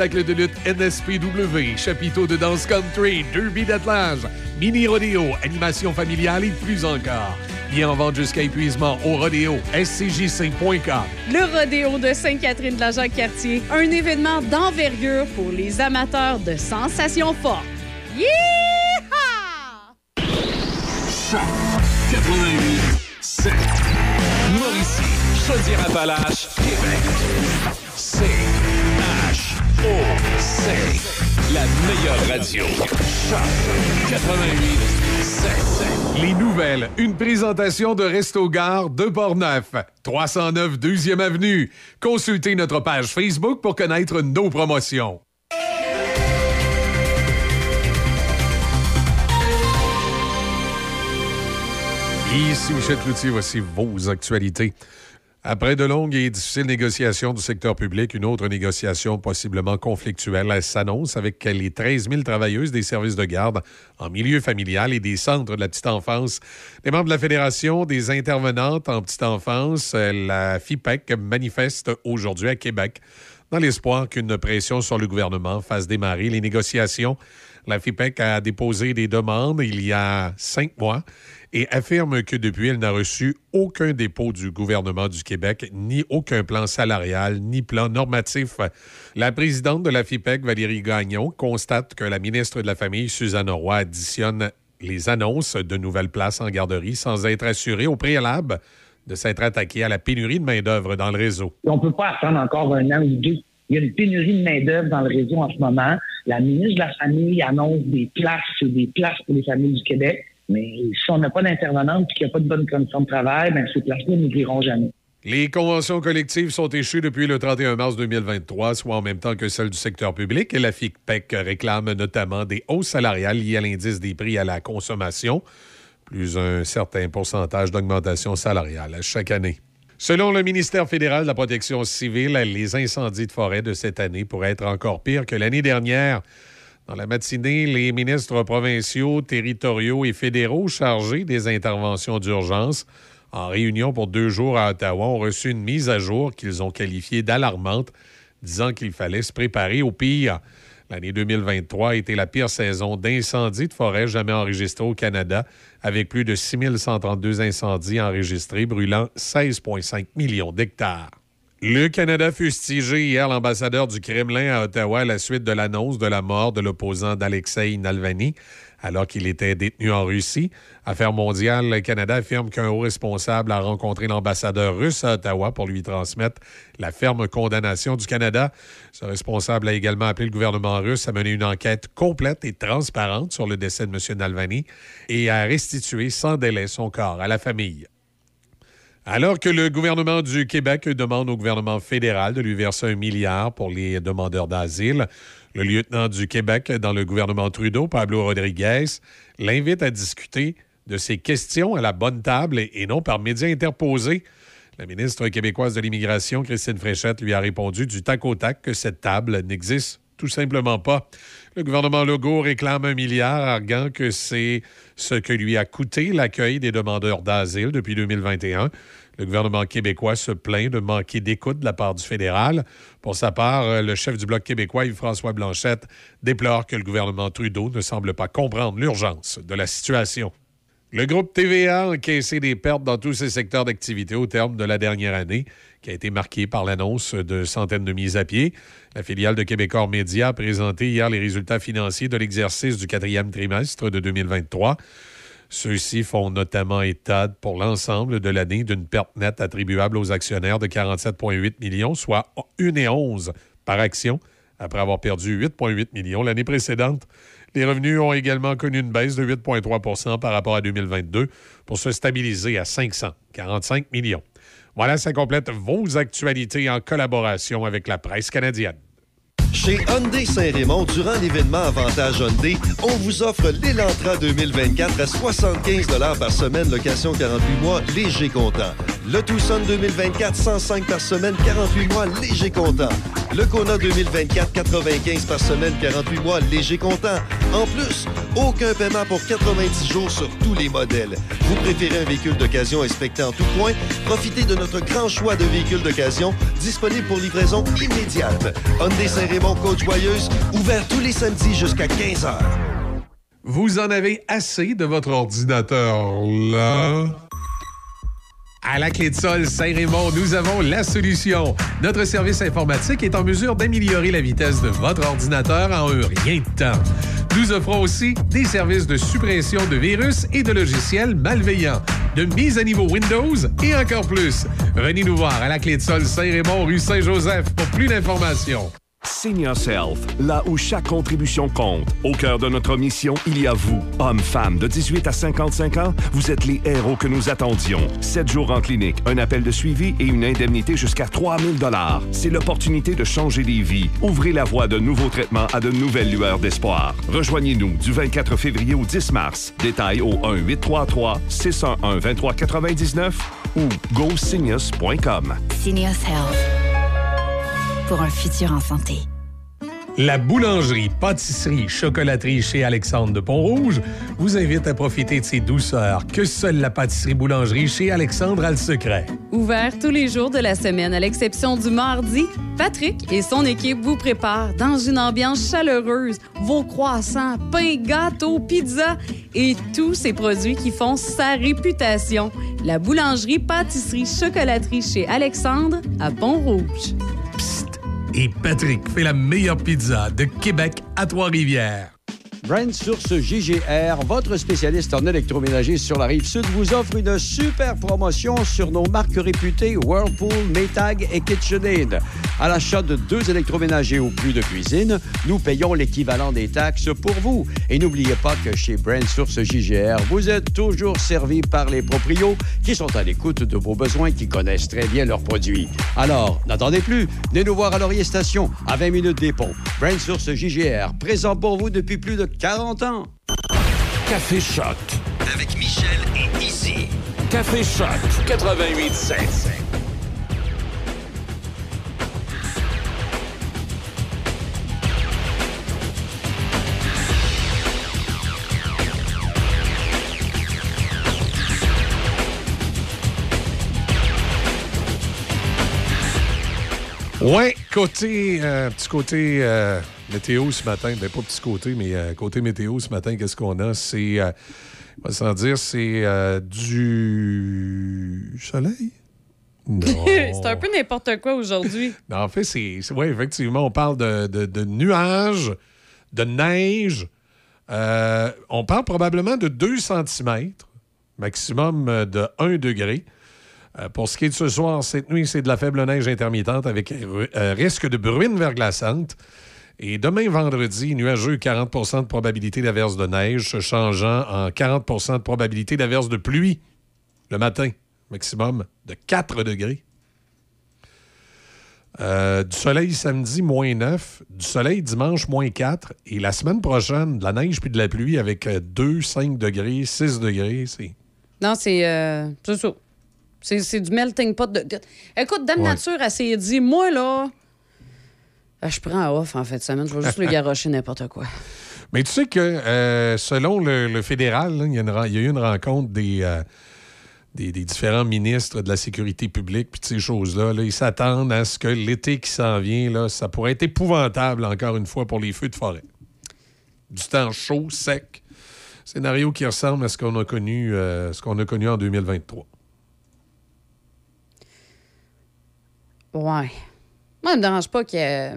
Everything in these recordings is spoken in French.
Spectacle de lutte NSPW, chapiteau de danse country, derby d'attelage, mini rodéo, animation familiale et plus encore. Bien en vente jusqu'à épuisement au rodéo scjc.com. Le rodéo de Sainte-Catherine de la Jacques-Cartier, un événement d'envergure pour les amateurs de sensations fortes. Yeehaw! 88 7 Mauricie, Chaudière-Appalaches, Québec. C H O C la meilleure radio. Choc 88 7 Les nouvelles, une présentation de Resto Gare de Portneuf, 309 2e Avenue. Consultez notre page Facebook pour connaître nos promotions. Ici Michel Cloutier, voici vos actualités. Après de longues et difficiles négociations du secteur public, une autre négociation possiblement conflictuelle s'annonce avec les 13 000 travailleuses des services de garde en milieu familial et des centres de la petite enfance. Les membres de la Fédération des intervenantes en petite enfance, la FIPEC, manifeste aujourd'hui à Québec dans l'espoir qu'une pression sur le gouvernement fasse démarrer les négociations. La FIPEC a déposé des demandes il y a cinq mois et affirme que depuis, elle n'a reçu aucun dépôt du gouvernement du Québec, ni aucun plan salarial, ni plan normatif. La présidente de la FIPEC, Valérie Gagnon, constate que la ministre de la Famille, Suzanne Roy, additionne les annonces de nouvelles places en garderie sans être assurée au préalable de s'être attaquée à la pénurie de main-d'œuvre dans le réseau. On ne peut pas attendre encore un an ou deux. Il y a une pénurie de main-d'œuvre dans le réseau en ce moment. La ministre de la Famille annonce des places, des places pour les familles du Québec. Mais si on n'a pas d'intervenante et qu'il n'y a pas de bonnes conditions de travail, bien, ces places-là n'ouvriront jamais. Les conventions collectives sont échues depuis le 31 mars 2023, soit en même temps que celles du secteur public. La FICPEC réclame notamment des hausses salariales liées à l'indice des prix à la consommation, plus un certain pourcentage d'augmentation salariale chaque année. Selon le ministère fédéral de la Protection civile, les incendies de forêt de cette année pourraient être encore pires que l'année dernière. Dans la matinée, les ministres provinciaux, territoriaux et fédéraux chargés des interventions d'urgence en réunion pour deux jours à Ottawa ont reçu une mise à jour qu'ils ont qualifiée d'alarmante, disant qu'il fallait se préparer au pire. L'année 2023 a été la pire saison d'incendies de forêt jamais enregistrée au Canada, avec plus de 6132 incendies enregistrés, brûlant 16,5 millions d'hectares. Le Canada fustigé hier l'ambassadeur du Kremlin à Ottawa à la suite de l'annonce de la mort de l'opposant d'Alexei Navalny alors qu'il était détenu en Russie. Affaires mondiales, le Canada affirme qu'un haut responsable a rencontré l'ambassadeur russe à Ottawa pour lui transmettre la ferme condamnation du Canada. Ce responsable a également appelé le gouvernement russe à mener une enquête complète et transparente sur le décès de M. Navalny et à restituer sans délai son corps à la famille. Alors que le gouvernement du Québec demande au gouvernement fédéral de lui verser un milliard pour les demandeurs d'asile, le lieutenant du Québec dans le gouvernement Trudeau, Pablo Rodriguez, l'invite à discuter de ces questions à la bonne table et non par médias interposés. La ministre québécoise de l'Immigration, Christine Fréchette, lui a répondu du tac au tac que cette table n'existe tout simplement pas. Le gouvernement Legault réclame un milliard, arguant que c'est ce que lui a coûté l'accueil des demandeurs d'asile depuis 2021. Le gouvernement québécois se plaint de manquer d'écoute de la part du fédéral. Pour sa part, le chef du Bloc québécois, Yves-François Blanchette, déplore que le gouvernement Trudeau ne semble pas comprendre l'urgence de la situation. Le groupe TVA a encaissé des pertes dans tous ses secteurs d'activité au terme de la dernière année, qui a été marquée par l'annonce de centaines de mises à pied. La filiale de Québecor Média a présenté hier les résultats financiers de l'exercice du quatrième trimestre de 2023. Ceux-ci font notamment état pour l'ensemble de l'année d'une perte nette attribuable aux actionnaires de 47,8 millions, soit 1,11 par action, après avoir perdu 8,8 millions l'année précédente. Les revenus ont également connu une baisse de 8,3% par rapport à 2022 pour se stabiliser à 545 millions. Voilà, ça complète vos actualités en collaboration avec la presse canadienne. Chez Hyundai Saint-Raymond, durant l'événement Avantage Hyundai, on vous offre l'Elantra 2024 à 75 par semaine, location 48 mois, léger comptant. Le Tucson 2024, 105 par semaine, 48 mois, léger comptant. Le Kona 2024, 95 par semaine, 48 mois, léger comptant. En plus, aucun paiement pour 90 jours sur tous les modèles. Vous préférez un véhicule d'occasion inspecté en tout point? Profitez de notre grand choix de véhicules d'occasion disponibles pour livraison immédiate. Hyundai Saint-Raymond, Côte-Joyeuse, ouvert tous les samedis jusqu'à 15 h. Vous en avez assez de votre ordinateur là? À la clé de sol Saint-Raymond, nous avons la solution. Notre service informatique est en mesure d'améliorer la vitesse de votre ordinateur en un rien de temps. Nous offrons aussi des services de suppression de virus et de logiciels malveillants, de mise à niveau Windows et encore plus. Venez nous voir à la clé de sol Saint-Raymond, rue Saint-Joseph pour plus d'informations. Seniors Health, là où chaque contribution compte. Au cœur de notre mission, il y a vous, hommes, femmes de 18 à 55 ans. Vous êtes les héros que nous attendions. Sept jours en clinique, un appel de suivi et une indemnité jusqu'à 3000 dollars. C'est l'opportunité de changer des vies. Ouvrez la voie de nouveaux traitements à de nouvelles lueurs d'espoir. Rejoignez-nous du 24 février au 10 mars. Détails au 1-833-611-2399 ou goseniors.com. Seniors Health. Pour un futur en santé. La boulangerie, pâtisserie, chocolaterie chez Alexandre de Pont-Rouge vous invite à profiter de ces douceurs que seule la pâtisserie-boulangerie chez Alexandre a le secret. Ouvert tous les jours de la semaine, à l'exception du mardi, Patrick et son équipe vous préparent dans une ambiance chaleureuse vos croissants, pains, gâteaux, pizzas et tous ces produits qui font sa réputation. La boulangerie, pâtisserie, chocolaterie chez Alexandre à Pont-Rouge. Et Patrick fait la meilleure pizza de Québec à Trois-Rivières. Brand Source JGR, votre spécialiste en électroménager sur la rive sud, vous offre une super promotion sur nos marques réputées Whirlpool, Maytag et KitchenAid. À l'achat de deux électroménagers ou plus de cuisine, nous payons l'équivalent des taxes pour vous. Et n'oubliez pas que chez Brand Source JGR, vous êtes toujours servi par les proprios qui sont à l'écoute de vos besoins, qui connaissent très bien leurs produits. Alors, n'attendez plus, venez nous voir à Laurier Station, à 20 minutes des ponts. Brand Source JGR, présent pour vous depuis plus de 40 ans. Café Choc. Avec Michel et Izzy. Café Choc 88.7. Ouais, côté, euh, petit côté euh, météo ce matin, ben pas petit côté, mais euh, côté météo ce matin, qu'est-ce qu'on a? C'est, on va s'en dire, c'est du soleil? C'est un peu n'importe quoi aujourd'hui. Non, en fait, c'est. Oui, effectivement, on parle de, de- de nuages, de neige. On parle probablement de 2 cm, maximum de 1 degré. Euh, pour ce qui est de ce soir, cette nuit, c'est de la faible neige intermittente avec euh, risque de bruine verglaçante. Et demain, vendredi, nuageux, 40% de probabilité d'averse de neige, se changeant en 40% de probabilité d'averse de pluie le matin, maximum de 4 degrés. Euh, du soleil samedi, moins 9. Du soleil dimanche, moins 4. Et la semaine prochaine, de la neige puis de la pluie avec euh, 2, 5 degrés, 6 degrés. Non, c'est euh, c'est. C'est du melting pot. De... Écoute, Dame Ouais. Nature, elle s'est dit, moi, là, euh, je prends un off en de semaine. Je vais juste le garocher n'importe quoi. Mais tu sais que euh, selon le, le fédéral, il y, a y eu une rencontre des, euh, des, des différents ministres de la sécurité publique puis de ces choses-là. là. ils s'attendent à ce que l'été qui s'en vient, là, ça pourrait être épouvantable encore une fois pour les feux de forêt. Du temps chaud, sec. Scénario qui ressemble à ce qu'on a connu, euh, ce qu'on a connu en 2023. Ouais. Moi, ça me dérange pas ait euh,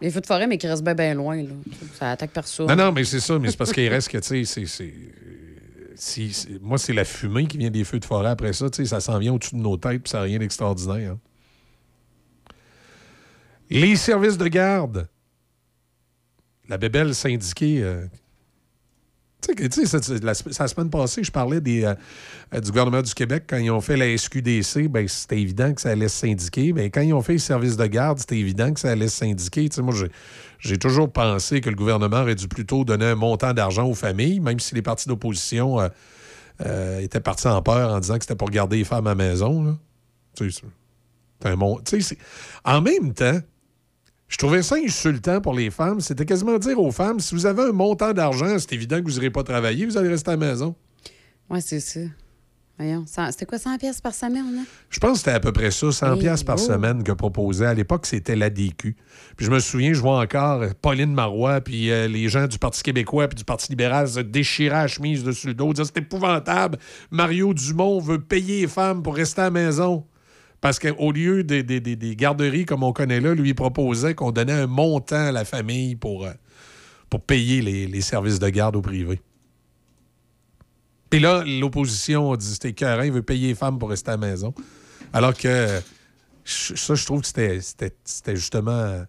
les feux de forêt, mais qui restent bien, bien loin. Là. Ça attaque personne. Non, non, mais c'est ça, mais c'est parce qu'il reste que, tu sais, c'est- si- moi, c'est la fumée qui vient des feux de forêt après ça. Ça s'en vient au-dessus de nos têtes, puis ça n'a rien d'extraordinaire. Les services de garde. La bébelle syndiquée. euh, tu sais, la, semaine passée, je parlais des, euh, euh, du gouvernement du Québec. Quand ils ont fait la SQDC, ben, c'était évident que ça allait se syndiquer. Ben, quand ils ont fait les services de garde, c'était évident que ça allait se syndiquer. Tu sais, moi, j'ai- toujours pensé que le gouvernement aurait dû plutôt donner un montant d'argent aux familles, même si les partis d'opposition euh, euh, était parti en peur en disant que c'était pour garder les femmes à la maison. En même temps, je trouvais ça insultant pour les femmes. C'était quasiment dire aux femmes si vous avez un montant d'argent, c'est évident que vous n'irez pas travailler, vous allez rester à la maison. Ouais, c'est ça. Voyons, c'était quoi 100 pièces par semaine? Hein? Je pense que c'était à peu près ça, 100 Hey, pièces par oh. semaine que proposait. À l'époque, c'était l'ADQ. Puis je me souviens, je vois encore Pauline Marois, puis euh, les gens du Parti québécois, puis du Parti libéral se déchirer la chemise dessus le dos, dire c'est épouvantable. Mario Dumont veut payer les femmes pour rester à la maison. Parce qu'au lieu des, des- des- garderies comme on connaît là, lui proposait qu'on donnait un montant à la famille pour, euh, pour payer les, les services de garde au privé. Puis là, l'opposition a dit c'était écœurant, il veut payer les femmes pour rester à la maison. Alors que ça, je trouve que c'était- justement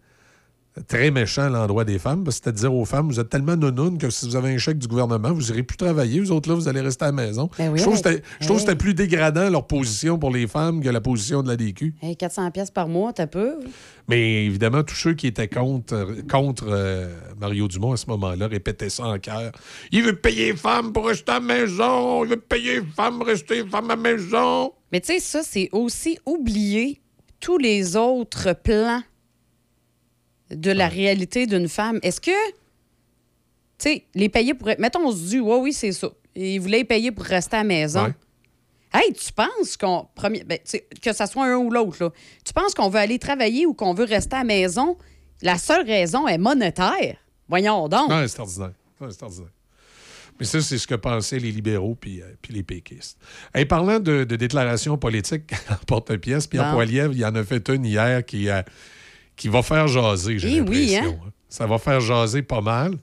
très méchant à l'endroit des femmes, parce que c'était de dire aux femmes, vous êtes tellement nounounes que si vous avez un chèque du gouvernement, vous n'irez plus travailler, vous autres là, vous allez rester à la maison. Ben oui, je trouve que c'était je trouve que Hey. c'était plus dégradant leur position pour les femmes que la position de la DQ. Hey, 400 pièces par mois, t'as peu? Mais évidemment, tous ceux qui étaient contre, contre euh, Mario Dumont à ce moment-là répétaient ça en chœur. Il veut payer les femmes pour rester à la maison. Il veut payer les femmes pour rester femmes à la maison. Mais tu sais, ça, c'est aussi oublier tous les autres plans de la réalité d'une femme. Est-ce que, tu sais, les payer pour. Mettons, on se dit, ouais, oui, c'est ça. Ils voulaient les payer pour rester à la maison. Ouais. Hey, tu penses qu'on. premier- ben, que ça soit un ou l'autre, là. Tu penses qu'on veut aller travailler ou qu'on veut rester à la maison? La seule raison est monétaire. Voyons donc. Non, c'est ordinaire. C'est ordinaire. Mais ça, c'est ce que pensaient les libéraux puis, euh, puis les péquistes. Et parlant de, de déclarations politiques en porte-pièce, Pierre. Poilievre, il y en a fait une hier qui, euh, qui va faire jaser, j'ai Eh oui, l'impression. hein? Ça va faire jaser pas mal.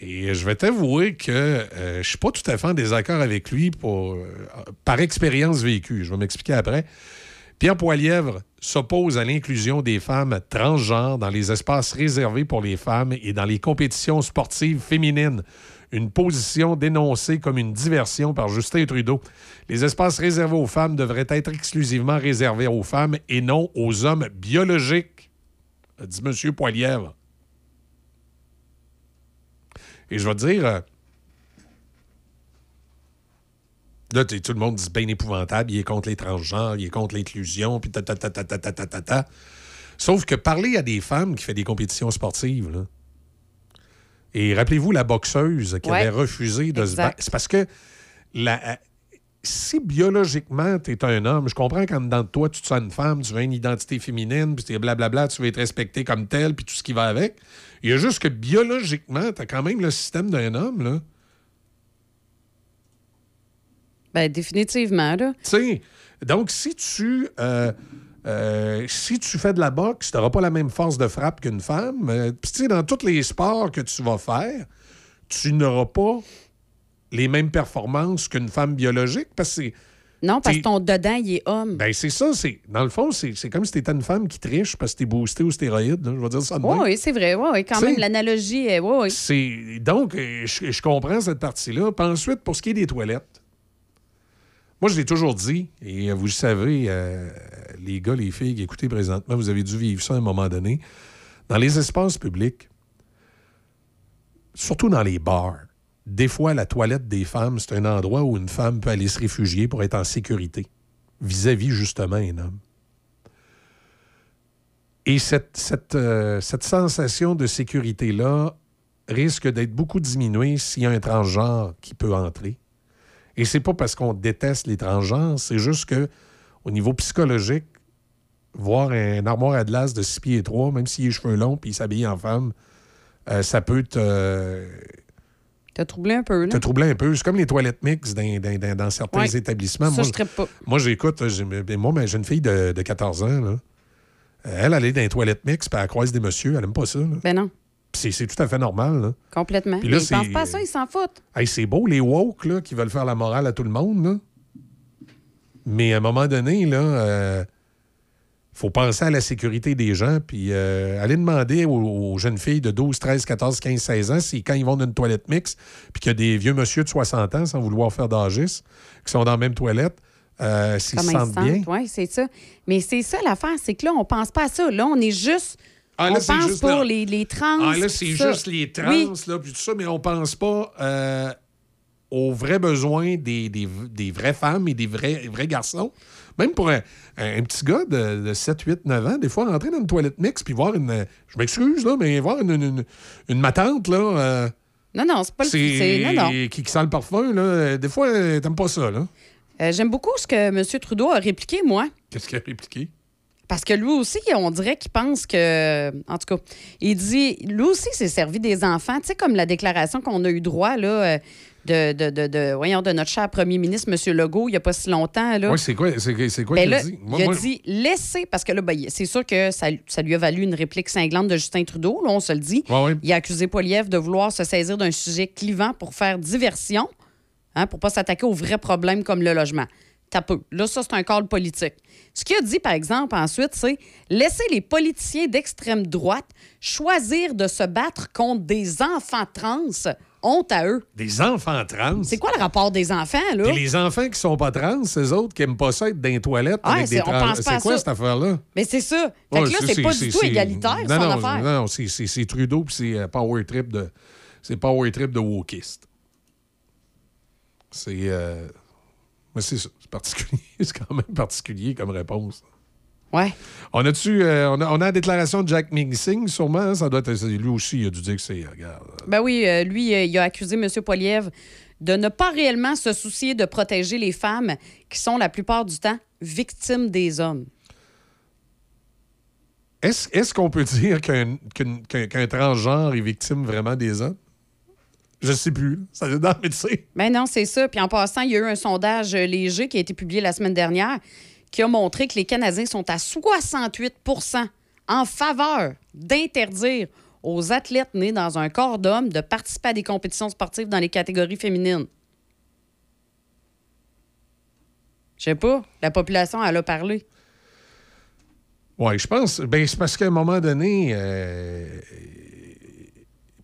Et je vais t'avouer que euh, je suis pas tout à fait en désaccord avec lui pour, euh, par expérience vécue. Je vais m'expliquer après. Pierre Poilièvre s'oppose à l'inclusion des femmes transgenres dans les espaces réservés pour les femmes et dans les compétitions sportives féminines. Une position dénoncée comme une diversion par Justin Trudeau. Les espaces réservés aux femmes devraient être exclusivement réservés aux femmes et non aux hommes biologiques, a dit M. Poilièvre. Et je vais te dire, euh, là, tout le monde dit bien épouvantable, il est contre les transgenres, il est contre l'inclusion, puis ta ta ta ta ta ta ta ta ta. Sauf que parler à des femmes qui font des compétitions sportives, là, et rappelez-vous la boxeuse qui Ouais. avait refusé de se battre. C'est parce que la, si biologiquement, tu es un homme, je comprends qu'en dedans de toi, tu te sens une femme, tu veux une identité féminine, puis tu blablabla, tu veux être respecté comme tel, puis tout ce qui va avec. Il y a juste que biologiquement, tu as quand même le système d'un homme, là. Ben, définitivement, là. Tu sais, donc si tu euh, euh, si tu fais de la boxe, tu n'auras pas la même force de frappe qu'une femme. Euh, Puis tu sais, dans tous les sports que tu vas faire, tu n'auras pas les mêmes performances qu'une femme biologique parce que Non, parce T'es- que ton dedans, il est homme. ben c'est ça, c'est dans le fond, c'est comme si tu étais une femme qui triche parce que tu es boosté aux stéroïdes, là, je vais dire ça de Oui, oui, c'est vrai. Oui, oui, quand même, l'analogie est. Oui, donc je, je comprends cette partie-là. Puis ensuite, pour ce qui est des toilettes, moi je l'ai toujours dit, et euh, vous le savez, euh, les gars, les filles qui écoutez présentement, vous avez dû vivre ça à un moment donné. Dans les espaces publics, surtout dans les bars, des fois la toilette des femmes, c'est un endroit où une femme peut aller se réfugier pour être en sécurité vis-à-vis justement un homme. Et euh, cette sensation de sécurité-là risque d'être beaucoup diminuée s'il y a un transgenre qui peut entrer. Et c'est pas parce qu'on déteste les transgenres, c'est juste que au niveau psychologique, voir un armoire à glace de 6 pieds et 3, même s'il a les cheveux longs puis il s'habille en femme, euh, ça peut te, T'as troublé un peu, là? te troubler un peu. C'est comme les toilettes mixtes dans, dans- dans- dans certains Ouais. établissements. Ça, Moi, je pas. moi, j'écoute, j'ai- ben, moi, ma jeune fille de, de 14 ans, là, euh, elle, elle est dans les toilettes mixtes, puis elle croise des messieurs, elle aime pas ça. là. Ben non, C'est tout à fait normal. Là. complètement. Là, Mais ils pensent pas à ça, ils s'en foutent. Hey, c'est beau, les woke, là, qui veulent faire la morale à tout le monde, là. Mais à un moment donné, là, euh, faut penser à la sécurité des gens, puis euh, aller demander aux, aux jeunes filles de 12, 13, 14, 15, 16 ans si quand ils vont dans une toilette mixte, puis qu'il y a des vieux monsieur de 60 ans, sans vouloir faire d'âgisme, qui sont dans la même toilette, euh, s'ils se ils sentent se bien. Oui, c'est ça. Mais c'est ça l'affaire, c'est que là, on pense pas à ça. Là, on est juste. Ah, là, on c'est pense juste pour la- les, les trans. Ah, là, c'est juste les trans, Oui. là, puis tout ça, mais on pense pas euh, aux vrais besoins des, des- des vraies femmes et des vrais, vrais garçons. Même pour un, un petit gars de, de 7, 8, 9 ans, des fois, rentrer dans une toilette mixte puis voir une. Je m'excuse, là, mais voir une, une, une- matante, là. euh, Non, non, c'est pas le. c'est- c'est- Non, non. Qui, qui sent le parfum, là. Des fois, euh, t'aimes pas ça, là. Euh, J'aime beaucoup ce que M. Trudeau a répliqué, moi. Qu'est-ce qu'il a répliqué? Parce que lui aussi, on dirait qu'il pense que. En tout cas, il dit. Lui aussi s'est servi des enfants. Tu sais, comme la déclaration qu'on a eu droit, là. euh, De, de, de, de- voyons, de notre cher premier ministre, M. Legault, il n'y a pas si longtemps. Là. Oui, c'est quoi, c'est, quoi Ben qu'il a dit? Moi- il a moi- dit laissez, parce que là, ben, c'est sûr que ça, ça lui a valu une réplique cinglante de Justin Trudeau, là, on se le dit. Ouais, ouais. Il a accusé Poliev de vouloir se saisir d'un sujet clivant pour faire diversion, hein, pour pas s'attaquer aux vrais problèmes comme le logement. T'as peu. Là, ça, c'est un call politique. Ce qu'il a dit, par exemple, ensuite, c'est laisser les politiciens d'extrême droite choisir de se battre contre des enfants trans. Honte à eux. Des enfants trans. C'est quoi le rapport des enfants, là? Puis les enfants qui sont pas trans, ces autres qui aiment pas ça être dans les toilettes avec des trans. C'est quoi ça. cette affaire-là? Mais c'est ça. Fait Ouais, que là, c'est pas du tout égalitaire, non, son non, affaire. Non, non, c'est Trudeau puis c'est euh, power trip de c'est power trip de wokiste. C'est euh, mais c'est ça, c'est particulier, c'est quand même particulier comme réponse. Ouais. On a-tu euh, on, a, on a la déclaration de Jack Mingsing sûrement, hein? ça doit être lui aussi il a dû dire que c'est regarde. Ben oui, euh, lui, euh, il a accusé M. Poliev de ne pas réellement se soucier de protéger les femmes qui sont la plupart du temps victimes des hommes. Est-ce qu'on peut dire qu'un transgenre est victime vraiment des hommes? Je sais plus, ça mais tu sais. Ben non, c'est ça. Puis en passant, il y a eu un sondage euh, léger qui a été publié la semaine dernière qui a montré que les Canadiens sont à 68 en faveur d'interdire aux athlètes nés dans un corps d'homme de participer à des compétitions sportives dans les catégories féminines. Je sais pas, la population, elle a parlé. Oui, je pense. Ben, c'est parce qu'à un moment donné, euh,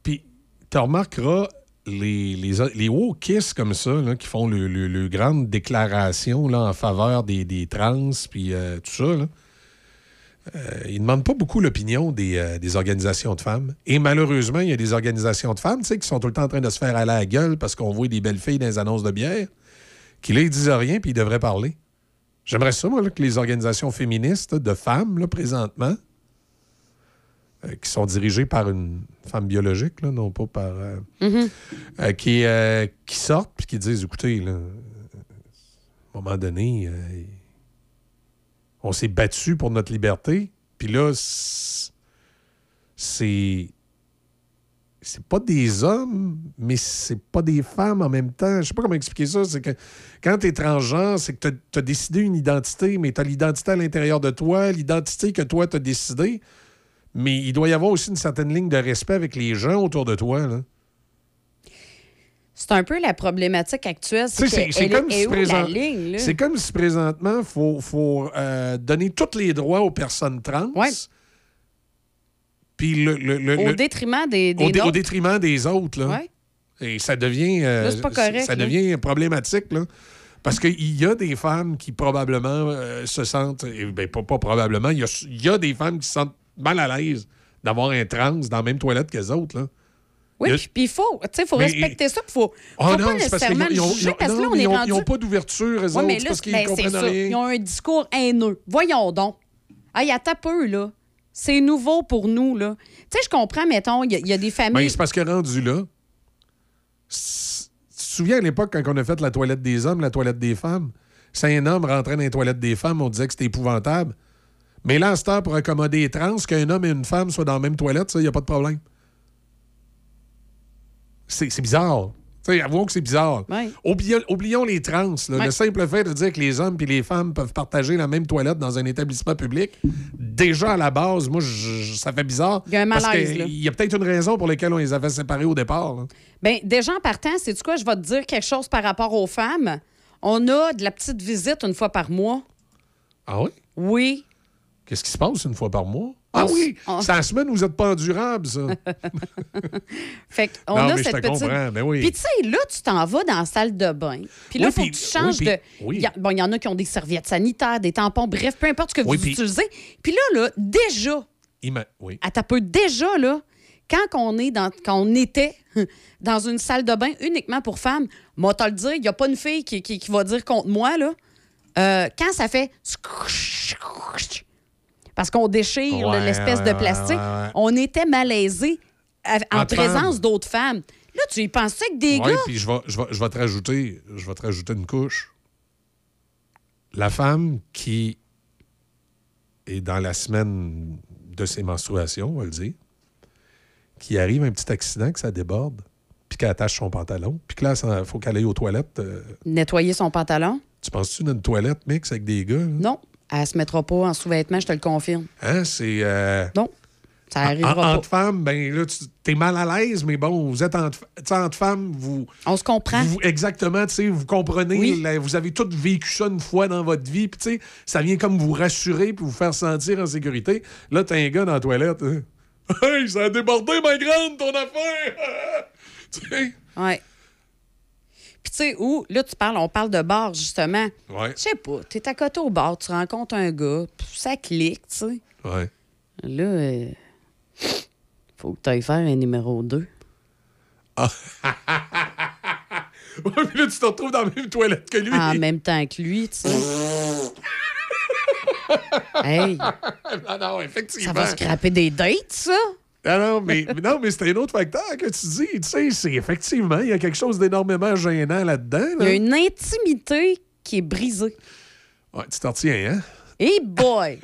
puis tu remarqueras les, les, les comme ça, qui font le, le- grande déclaration en faveur des, trans, puis euh, tout ça, euh, ils ne demandent pas beaucoup l'opinion des, euh, des organisations de femmes. Et malheureusement, il y a des organisations de femmes qui sont tout le temps en train de se faire aller à la gueule parce qu'on voit des belles filles dans les annonces de bière, qui là, ils disent rien, puis ils devraient parler. J'aimerais ça, moi, que les organisations féministes de femmes, là, présentement, euh, qui sont dirigées par une femme biologique, là, non pas par. euh, euh, qui, qui sortent puis qui disent écoutez, là, à un moment donné, on s'est battu pour notre liberté, puis là, c'est- c'est. Pas des hommes, mais c'est pas des femmes en même temps. Je sais pas comment expliquer ça. C'est que quand tu es transgenre, c'est que tu as, décidé une identité, mais tu as l'identité à l'intérieur de toi, l'identité que toi, tu as décidé. Mais il doit y avoir aussi une certaine ligne de respect avec les gens autour de toi. Là. C'est un peu la problématique actuelle. C'est C'est c'est qu'elle comme, si présent- c'est comme si présentement, il faut, faut, euh, donner tous les droits aux personnes trans. Ouais. Puis le, le- le- Au détriment des, des au, dé- au nôtres. détriment des autres. Là. Ouais. Et ça devient, euh, Là, c'est pas correct, ça là. devient problématique. Là. Parce qu'il y a des femmes qui probablement euh, se sentent. eh ben, pas, pas probablement. Il y y a des femmes qui se sentent mal à l'aise d'avoir un trans dans la même toilette que les autres. Là. Oui, Il y a- puis il faut, tu sais, faut Mais- respecter ça, puis faut, faut Oh pas non, qu'ils nécessairement ils ont- juger, ils parce que là, on est ils ont- rendu... ils n'ont pas d'ouverture, eux Ouais, mais autres, là, parce qu'ils ben, ça. Ils ont un discours haineux. Voyons donc. Hey, à ta peu, là. C'est nouveau pour nous, là. Tu sais, je comprends, mettons, il y, a- il y a des familles... Ben, c'est parce que rendu là, tu te souviens à l'époque quand on a fait la toilette des hommes, la toilette des femmes, si un homme rentrait dans les toilettes des femmes, on disait que c'était épouvantable. Mais là, en pour accommoder les trans, qu'un homme et une femme soient dans la même toilette, ça, il n'y a pas de problème. C'est bizarre. Tu sais, avouons que c'est bizarre. Oublions, oublions les trans. Le simple fait de dire que les hommes et les femmes peuvent partager la même toilette dans un établissement public, déjà à la base, moi, je- ça fait bizarre. Il y a un malaise. Il y a peut-être une raison pour laquelle on les avait séparés au départ. Bien, déjà en partant, c'est quoi? Je vais te dire quelque chose par rapport aux femmes. On a de la petite visite une fois par mois. Ah oui? Oui. Qu'est-ce qui se passe une fois par mois? Ah On oui! on- C'est la semaine où vous n'êtes pas endurable, ça. Fait qu'on a mais je cette te petite. comprends, ben oui. Puis tu sais, là, tu t'en vas dans la salle de bain. Puis là, il Oui, faut que tu changes oui, de. oui. A- Bon, il y en a qui ont des serviettes sanitaires, des tampons, bref, peu importe ce que vous utilisez. Puis là, là, déjà, Il m'a- Oui. à ta peu déjà, là, quand on, est dans, quand on était dans une salle de bain uniquement pour femmes, moi, te le dire, il n'y a pas une fille qui, qui- qui va dire contre moi, là. Euh, quand ça fait parce qu'on déchire Ouais, l'espèce ouais, de plastique, ouais, on était malaisés en présence d'autres femmes. Là, tu y pensais que des Oui, gars? puis je vais, je, vais, je vais te rajouter, je vais te rajouter une couche. La femme qui est dans la semaine de ses menstruations, on va le dire, qui arrive un petit accident, que ça déborde, puis qu'elle attache son pantalon, puis que là, il faut qu'elle aille aux toilettes. euh, Nettoyer son pantalon? tu penses-tu d'une toilette mix avec des gars? là? Non. Elle se mettra pas en sous-vêtements, je te le confirme. Hein, c'est... euh, Non. Ça en- arrivera pas. entre femmes, ben là, tu es mal à l'aise, mais bon, vous êtes entre, entre femmes, vous... On se comprend. Vous- exactement, tu sais, vous comprenez, Oui. la- vous avez tous vécu ça une fois dans votre vie, puis tu sais, ça vient comme vous rassurer puis vous faire sentir en sécurité. Là, t'as un gars dans la toilette. hein. Hey, ça a débordé, ma grande, ton affaire! tu sais? Ouais. Puis tu sais, où, là, tu parles, on parle de bar, justement. Ouais, Je sais pas, t'es à côté au bar, tu rencontres un gars, ça clique, tu sais. ouais. Là, euh, faut que tu ailles faire un numéro 2. Ouais, puis là, tu te retrouves dans la même toilette que lui. En même temps que lui, tu sais. hey, Ah non, ça effectivement. va scraper des dates, ça? Ah non, mais, non, mais c'est un autre facteur que tu dis. Tu sais, c'est effectivement, il y a quelque chose d'énormément gênant là-dedans. Il y a une intimité qui est brisée. Ouais, tu t'en retiens, hein? Hey boy!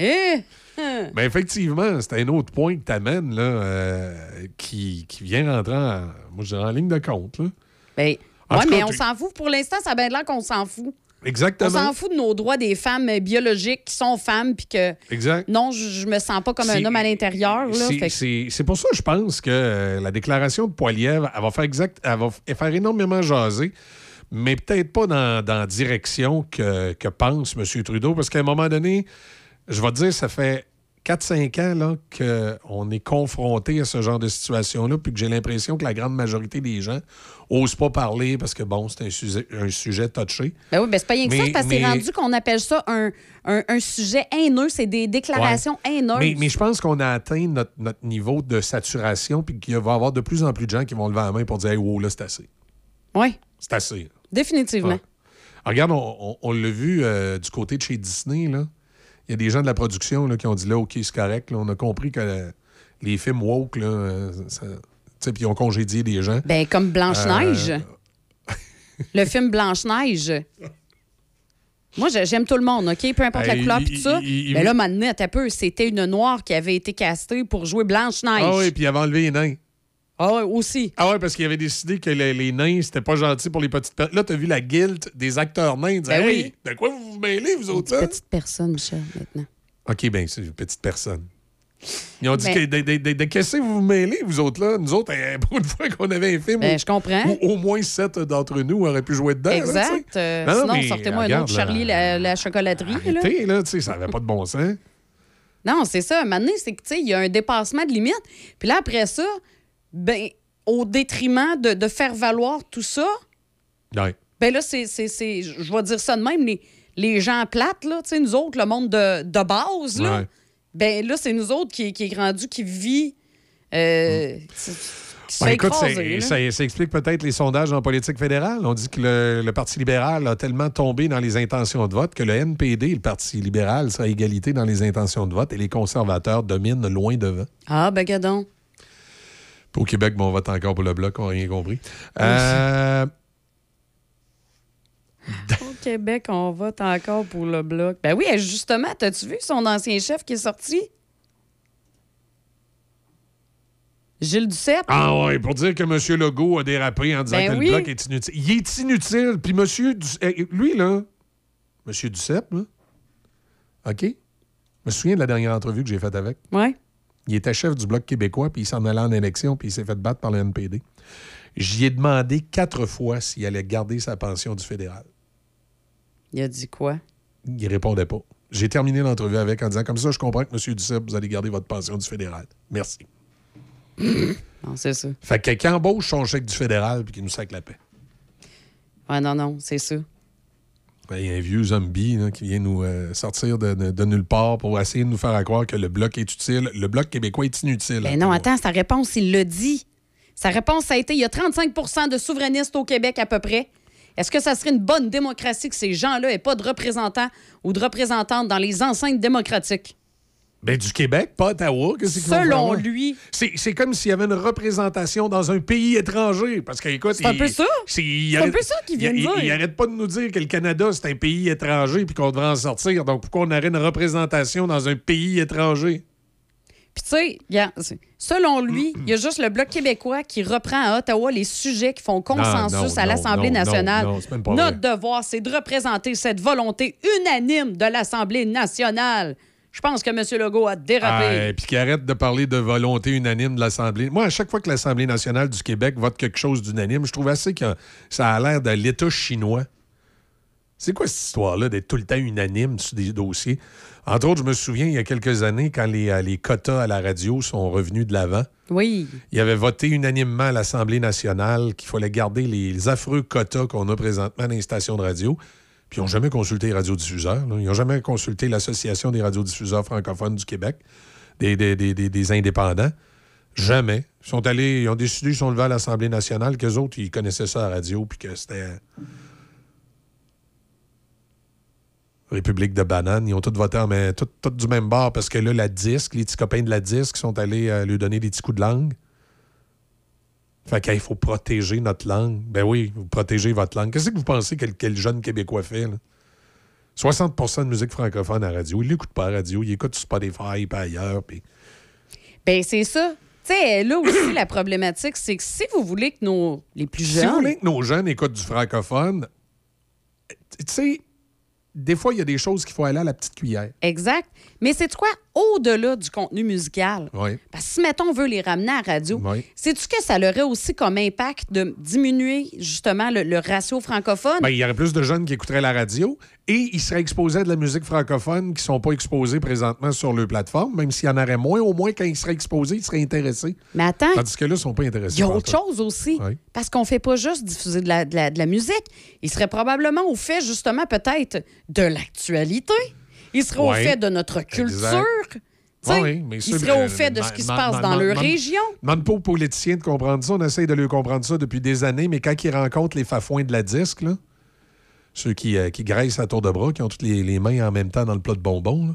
Eh! Mais effectivement, c'est un autre point que tu amènes, là, euh, qui, qui vient rentrer en, moi, je dirais en ligne de compte. Là. Ben, En ouais, mais on s'en fout. Pour l'instant, ça a bien l'air qu'on s'en fout. On Exactement. s'en fout de nos droits des femmes biologiques qui sont femmes, puis que Exact. non, je, me sens pas comme un homme à l'intérieur. C'est- que- pour ça que je pense que euh, la déclaration de Poilievre, elle va faire exact, elle va faire énormément jaser, mais peut-être pas dans, dans la direction que, que pense M. Trudeau, parce qu'à un moment donné, je vais te dire, ça fait 4-5 ans qu'on est confronté à ce genre de situation-là, puis que j'ai l'impression que la grande majorité des gens n'osent pas parler parce que, bon, c'est un sujet, un sujet touché. Ben oui, ben c'est pas rien que ça, Mais- parce que c'est rendu qu'on appelle ça un, un- un sujet haineux. C'est des déclarations haineuses. Mais, mais je pense qu'on a atteint notre, notre niveau de saturation, puis qu'il va y avoir de plus en plus de gens qui vont lever la main pour dire Hey, wow, là, c'est assez. Oui, C'est assez. définitivement. Ouais. Alors, regarde, on, on- on l'a vu euh, du côté de chez Disney, là. Il y a des gens de la production là, qui ont dit là, OK, c'est correct. là, on a compris que euh, les films woke, là, euh, ça- puis ils ont congédié des gens. Ben, comme Blanche-Neige. Euh. Le film Blanche-Neige. Moi, j'aime tout le monde, OK? Peu importe la couleur tout ça. Mais là, maintenant, t'as peu. C'était une noire qui avait été castée pour jouer Blanche-Neige. Ah oui, puis il avait enlevé les nains. Ah ouais, aussi. Ah ouais, parce qu'il avait décidé que les, les nains, c'était pas gentil pour les petites personnes. Là, t'as vu la guilde des acteurs nains. Ben oui. De quoi vous vous mêlez, vous autres? Hein? petite personne, Michel, maintenant. OK, bien, c'est une petite personne. Ils ont dit Ben- que de, de- de- de qu'est-ce que vous vous mêlez, vous autres, là? Nous autres, eh, pour une fois qu'on avait un film Ben, où, je comprends. où au moins sept d'entre nous auraient pu jouer dedans. là. Exact. Euh, Non, sinon, sortez-moi un autre Charlie, là, la, la chocolaterie. là. Arrêtez, là, tu sais, ça n'avait pas de bon sens. Non, c'est ça. Maintenant, c'est que, tu sais, il y a un dépassement de limite. Puis là, après ça, ben, au détriment de, de faire valoir tout ça, Ouais. ben là, c'est, c'est, c'est- je vais dire ça de même, les, les gens plates, là, tu sais, nous autres, le monde de, de base, là, Ouais. Ben là, c'est nous autres qui, qui est rendu, qui vit, euh, se Ben, écoute, ça, ça explique peut-être les sondages en politique fédérale. On dit que le, le Parti libéral a tellement tombé dans les intentions de vote que le NPD, le Parti libéral, sera à égalité dans les intentions de vote et les conservateurs dominent loin devant. Ah, ben, gadon. Au Québec, bon, on vote encore pour le Bloc, on n'a rien compris. Euh, Au Québec, on vote encore pour le Bloc. Ben oui, justement, t'as-tu vu son ancien chef qui est sorti? Gilles Duceppe? Ah ouais, pour dire que M. Legault a dérapé en disant Ben que oui. le bloc est inutile. Il est inutile. Puis M. lui, là, M. Duceppe, là, OK? Je me souviens de la dernière entrevue que j'ai faite avec. Ouais. Il était chef du Bloc québécois, puis il s'en allait en élection, puis il s'est fait battre par le NPD. J'y ai demandé quatre fois s'il allait garder sa pension du fédéral. Il a dit quoi? Il répondait pas. J'ai terminé l'entrevue avec en disant Comme ça, je comprends que M. Duceppe, vous allez garder votre pension du fédéral. Merci. Non, c'est ça. Fait que quelqu'un embauche son chèque du fédéral, puis qu'il nous sac la paix. Ouais, non, non, c'est ça. Ben, Il y a un vieux zombie là, qui vient nous euh, sortir de, de- de nulle part pour essayer de nous faire croire que le bloc est utile. Le bloc québécois est inutile. Ben non, attends, sa réponse, il l'a dit. Sa réponse, ça a été il y a 35% de souverainistes au Québec à peu près. Est-ce que ça serait une bonne démocratie que ces gens-là aient pas de représentants ou de représentantes dans les enceintes démocratiques? Ben, du Québec, pas Ottawa. Vont Selon lui. C'est comme s'il y avait une représentation dans un pays étranger. Parce que, écoute, C'est un peu ça. c'est un peu ça qu'il vient de dire. Il arrête pas de nous dire que le Canada, c'est un pays étranger puis qu'on devrait en sortir. Donc, pourquoi on aurait une représentation dans un pays étranger? Puis tu sais, selon lui, il y a juste le Bloc québécois qui reprend à Ottawa les sujets qui font consensus non, à l'Assemblée nationale. non, Notre devoir, c'est de représenter cette volonté unanime de l'Assemblée nationale. Je pense que M. Legault a dérapé. Ah, puis qu'il arrête de parler de volonté unanime de l'Assemblée. Moi, à chaque fois que l'Assemblée nationale du Québec vote quelque chose d'unanime, je trouve assez que ça a l'air de l'État chinois. C'est quoi cette histoire-là d'être tout le temps unanime sur des dossiers? Entre autres, je me souviens, il y a quelques années, quand les, euh, les quotas à la radio sont revenus de l'avant, Oui. il avait voté unanimement à l'Assemblée nationale qu'il fallait garder les, les affreux quotas qu'on a présentement dans les stations de radio. Puis ils n'ont jamais consulté les radiodiffuseurs. là. Ils n'ont jamais consulté l'Association des radiodiffuseurs francophones du Québec, des, des- des- des- des indépendants. Jamais. Ils sont allés, ils ont décidé, ils sont levés à l'Assemblée nationale, qu'eux autres, ils connaissaient ça à la radio, puis que c'était. République de bananes. Ils ont tous voté en même, tout, tout du même bord parce que là, la disque, les petits copains de la disque sont allés euh, lui donner des petits coups de langue. Fait qu'il faut protéger notre langue. Ben oui, vous protégez votre langue. Qu'est-ce que vous pensez que, le- que le jeune Québécois fait? là? 60% de musique francophone à la radio. Il l'écoute pas à la radio. Il écoute Spotify pas ailleurs. Puis... Ben c'est ça. Tu sais, là aussi, la problématique, c'est que si vous voulez que nos les plus Si vous jeunes. voulez que nos jeunes écoutent du francophone, tu sais, des fois, il y a des choses qu'il faut aller à la petite cuillère. Exact. Mais c'est quoi au-delà du contenu musical? Oui. Parce que si, mettons, on veut les ramener à la radio, Oui. sais-tu que ça aurait aussi comme impact de diminuer justement le, le ratio francophone? Ben, il y aurait plus de jeunes qui écouteraient la radio et ils seraient exposés à de la musique francophone qui ne sont pas exposés présentement sur leur plateforme. Même s'il y en aurait moins, au moins, quand ils seraient exposés, ils seraient intéressés. Mais attends, Tandis que là, ils ne sont pas intéressés. il y a autre ça. chose aussi. Oui. Parce qu'on fait pas juste diffuser de la, de la- de la musique. Il serait probablement au fait, justement, peut-être de l'actualité. Il serait au fait de notre culture. Oui, mais il ça, serait au euh, fait de ce qui se passe dans leur région. Demande pas aux politiciens de comprendre ça. On essaye de leur comprendre ça depuis des années, mais quand ils rencontrent les fafouins de la disque, là, ceux qui, euh, qui graissent à tour de bras, qui ont toutes les, les mains en même temps dans le plat de bonbons, là,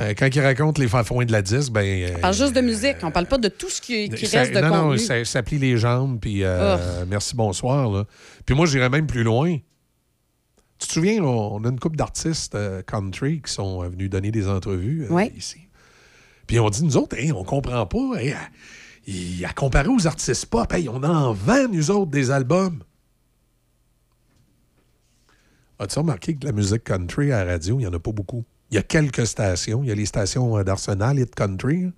euh, quand ils racontent les fafouins de la disque, ben. euh, On parle juste de musique. On parle pas de tout ce qui, qui ça- reste de non, contenu. non, ça, ça plie les jambes, puis euh, merci, bonsoir. là. Puis moi, j'irais même plus loin. Tu te souviens, on a une couple d'artistes euh, country qui sont euh, venus donner des entrevues euh, ici. Puis on dit, nous autres, hey, on comprend pas. hey, à, comparer aux artistes pop, hey, on en vend, nous autres, des albums. As-tu remarqué que la musique country à la radio, il n'y en a pas beaucoup? Il y a quelques stations. Il y a les stations d'Arsenal et de country. là.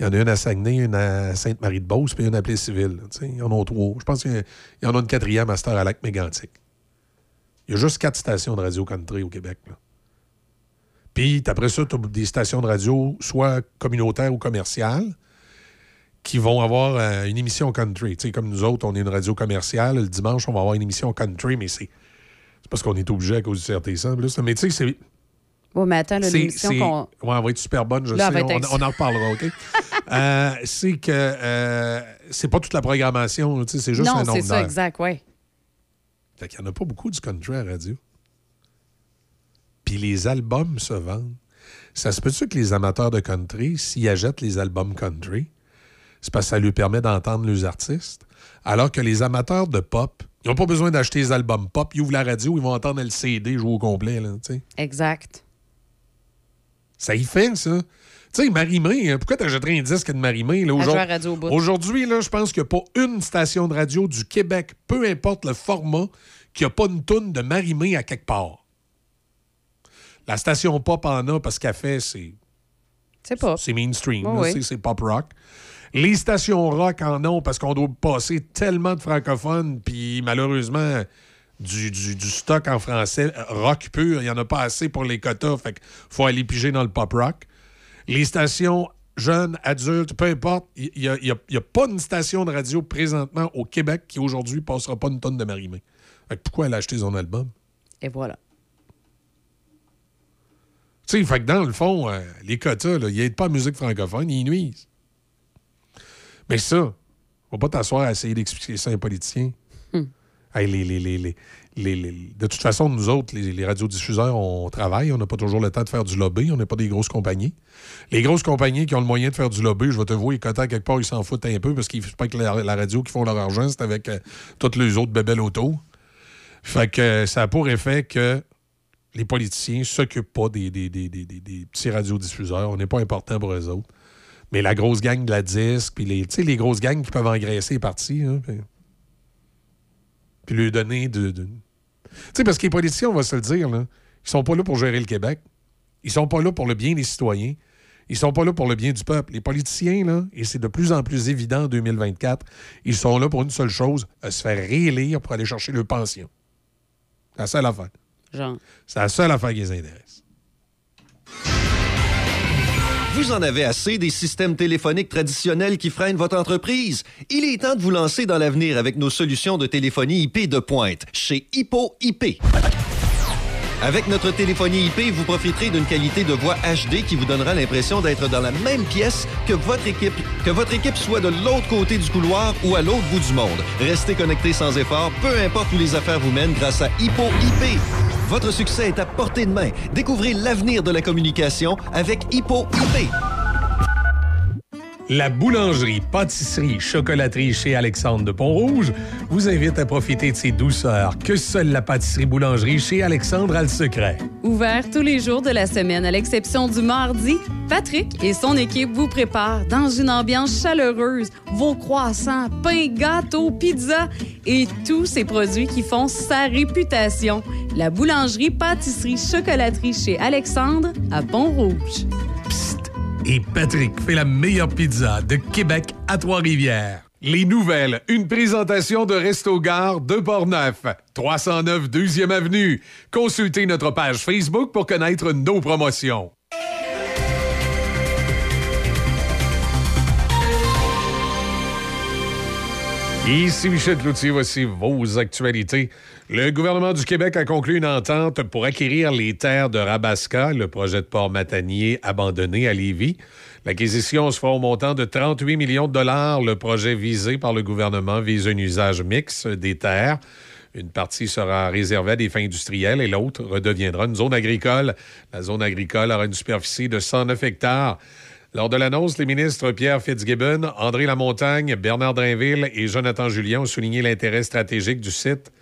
Il y en a une à Saguenay, une à Sainte-Marie-de-Beauce, puis une à Plessisville. Il y en a trois. Je pense qu'il y en a une quatrième à Star à Lac-Mégantic. Il y a juste quatre stations de radio country au Québec. là. Puis, après ça, tu as des stations de radio, soit communautaires ou commerciales, qui vont avoir euh, une émission country. Tu sais, comme nous autres, on est une radio commerciale. Le dimanche, on va avoir une émission country, mais c'est c'est parce qu'on est obligé à cause du CRT100. en plus. Mais tu sais, c'est Bon, mais attends, l'émission qu'on. Ouais, elle va être super bonne, je Là, sais. On, en reparlera, OK? Euh, c'est que euh, c'est pas toute la programmation, tu sais, c'est juste un Non, nombre c'est ça, exact, oui. Fait qu'il n'y en a pas beaucoup du country à la radio. Puis les albums se vendent. Ça se peut-tu que les amateurs de country, s'ils achètent les albums country, c'est parce que ça lui permet d'entendre les artistes, alors que les amateurs de pop, ils n'ont pas besoin d'acheter les albums pop, ils ouvrent la radio, ils vont entendre le CD jouer au complet, là. Exact. Ça y fait, ça. Tu sais, Marie-Mé, hein, pourquoi t'achèterais un disque de Elle aujourd'hui-? Aujourd'hui, je pense qu'il n'y a pas une station de radio du Québec, peu importe le format, qui n'a pas une toune de Marie-Mé à quelque part. La station pop en a parce qu'elle fait, c'est C'est pas. c'est mainstream, Oh là, oui. c'est- c'est pop rock. Les stations rock en ont parce qu'on doit passer tellement de francophones, puis malheureusement, du, du- du stock en français, euh, rock pur, il n'y en a pas assez pour les quotas, fait qu'il faut aller piger dans le pop rock. Les stations jeunes, adultes, peu importe, il n'y a, y a- il y a pas une station de radio présentement au Québec qui aujourd'hui passera pas une tonne de marimé. Fait que pourquoi elle a acheté son album? Et voilà. Tu sais, fait que dans le fond, euh, les quotas, là, ils n'aident pas la musique francophone, ils nuisent. Mais ça, on va pas t'asseoir à essayer d'expliquer ça à un politicien. Hey, les, les, les, de toute façon, nous autres, les, radiodiffuseurs, on travaille, on n'a pas toujours le temps de faire du lobby, on n'est pas des grosses compagnies. Les grosses compagnies qui ont le moyen de faire du lobby, je vais te voir, les quotas, quelque part, ils s'en foutent un peu parce qu'ils pas que la, radio qui font leur argent, c'est avec euh, toutes les autres bébelles auto. Fait que euh, ça a pour effet que les politiciens s'occupent pas des, des, des, des- petits radiodiffuseurs. On n'est pas important pour eux autres. Mais la grosse gang de la disque, puis les, les grosses gangs qui peuvent engraisser les partis, hein, puis, lui donner de. Sais, parce que les politiciens, on va se le dire, là, ils sont pas là pour gérer le Québec. Ils sont pas là pour le bien des citoyens. Ils sont pas là pour le bien du peuple. Les politiciens, là, et c'est de plus en plus évident en 2024, ils sont là pour une seule chose, à se faire réélire pour aller chercher leur pension. C'est la seule affaire. Genre. C'est la seule affaire qui les intéresse. Vous en avez assez des systèmes téléphoniques traditionnels qui freinent votre entreprise? Il est temps de vous lancer dans l'avenir avec nos solutions de téléphonie IP de pointe chez Hippo IP. Avec notre téléphonie IP, vous profiterez d'une qualité de voix HD qui vous donnera l'impression d'être dans la même pièce que votre équipe, que votre équipe soit de l'autre côté du couloir ou à l'autre bout du monde. Restez connecté sans effort, peu importe où les affaires vous mènent grâce à Hippo IP. Votre succès est à portée de main. Découvrez l'avenir de la communication avec Hippo IP. La boulangerie, pâtisserie, chocolaterie chez Alexandre de Pont-Rouge vous invite à profiter de ces douceurs que seule la pâtisserie-boulangerie chez Alexandre a le secret. Ouvert tous les jours de la semaine, à l'exception du mardi, Patrick et son équipe vous préparent dans une ambiance chaleureuse vos croissants, pains, gâteaux, pizzas et tous ces produits qui font sa réputation. La boulangerie, pâtisserie, chocolaterie chez Alexandre à Pont-Rouge. Et Patrick fait la meilleure pizza de Québec à Trois-Rivières. Les nouvelles, une présentation de Resto Gare de Portneuf, 309 2e Avenue. Consultez notre page Facebook pour connaître nos promotions. Ici Michel Cloutier, voici vos actualités. Le gouvernement du Québec a conclu une entente pour acquérir les terres de Rabasca, le projet de port matanier abandonné à Lévis. L'acquisition se fera au montant de 38 millions de dollars. Le projet visé par le gouvernement vise un usage mixte des terres. Une partie sera réservée à des fins industrielles et l'autre redeviendra une zone agricole. La zone agricole aura une superficie de 109 hectares. Lors de l'annonce, les ministres Pierre Fitzgibbon, André Lamontagne, Bernard Drinville et Jonathan Julien ont souligné l'intérêt stratégique du site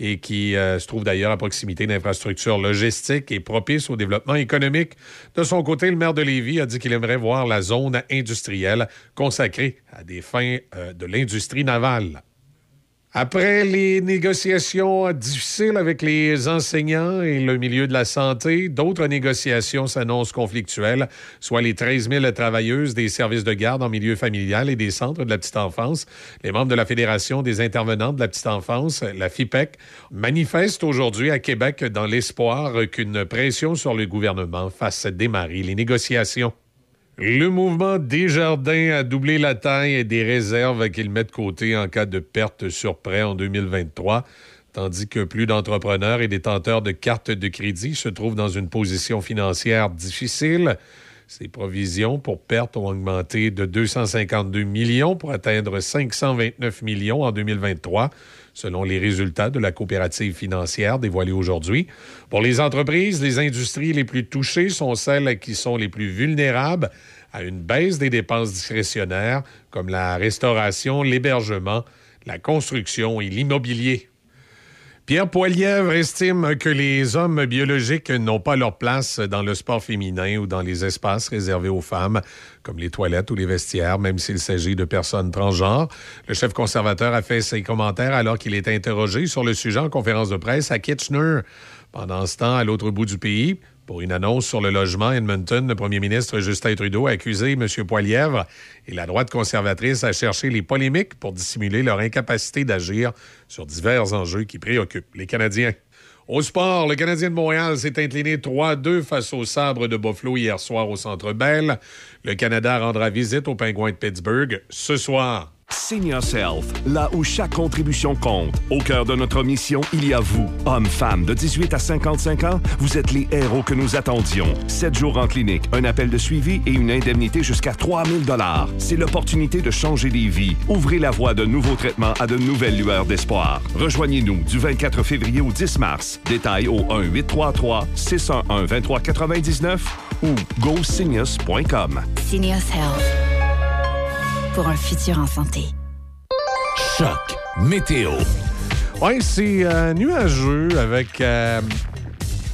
et qui euh, se trouve d'ailleurs à proximité d'infrastructures logistiques et propice au développement économique. De son côté, le maire de Lévis a dit qu'il aimerait voir la zone industrielle consacrée à des fins euh, de l'industrie navale. Après les négociations difficiles avec les enseignants et le milieu de la santé, d'autres négociations s'annoncent conflictuelles, soit les 13 000 travailleuses des services de garde en milieu familial et des centres de la petite enfance. Les membres de la Fédération des intervenants de la petite enfance, la FIPEC, manifestent aujourd'hui à Québec dans l'espoir qu'une pression sur le gouvernement fasse démarrer les négociations. Le mouvement Desjardins a doublé la taille des réserves qu'il met de côté en cas de perte sur prêt en 2023, tandis que plus d'entrepreneurs et détenteurs de cartes de crédit se trouvent dans une position financière difficile. Ces provisions pour perte ont augmenté de 252 millions pour atteindre 529 millions en 2023, selon les résultats de la coopérative financière dévoilés aujourd'hui. Pour les entreprises, les industries les plus touchées sont celles qui sont les plus vulnérables à une baisse des dépenses discrétionnaires, comme la restauration, l'hébergement, la construction et l'immobilier. Pierre Poilièvre estime que les hommes biologiques n'ont pas leur place dans le sport féminin ou dans les espaces réservés aux femmes, comme les toilettes ou les vestiaires, même s'il s'agit de personnes transgenres. Le chef conservateur a fait ses commentaires alors qu'il est interrogé sur le sujet en conférence de presse à Kitchener. Pendant ce temps, à l'autre bout du pays, pour une annonce sur le logement, Edmonton, le premier ministre Justin Trudeau a accusé M. Poilièvre et la droite conservatrice à chercher les polémiques pour dissimuler leur incapacité d'agir sur divers enjeux qui préoccupent les Canadiens. Au sport, le Canadien de Montréal s'est incliné 3-2 face au sabre de Buffalo hier soir au Centre Bell. Le Canada rendra visite aux Pingouins de Pittsburgh ce soir. Seniors Health, là où chaque contribution compte. Au cœur de notre mission, il y a vous, hommes, femmes de 18 à 55 ans. Vous êtes les héros que nous attendions. Sept jours en clinique, un appel de suivi et une indemnité jusqu'à 3000 dollars. C'est l'opportunité de changer des vies. Ouvrez la voie de nouveaux traitements à de nouvelles lueurs d'espoir. Rejoignez-nous du 24 février au 10 mars. Détails au 1-833-611-2399 ou goseniors.com. Seniors Health. Pour un futur en santé. Choc météo. Oui, c'est euh, nuageux avec euh,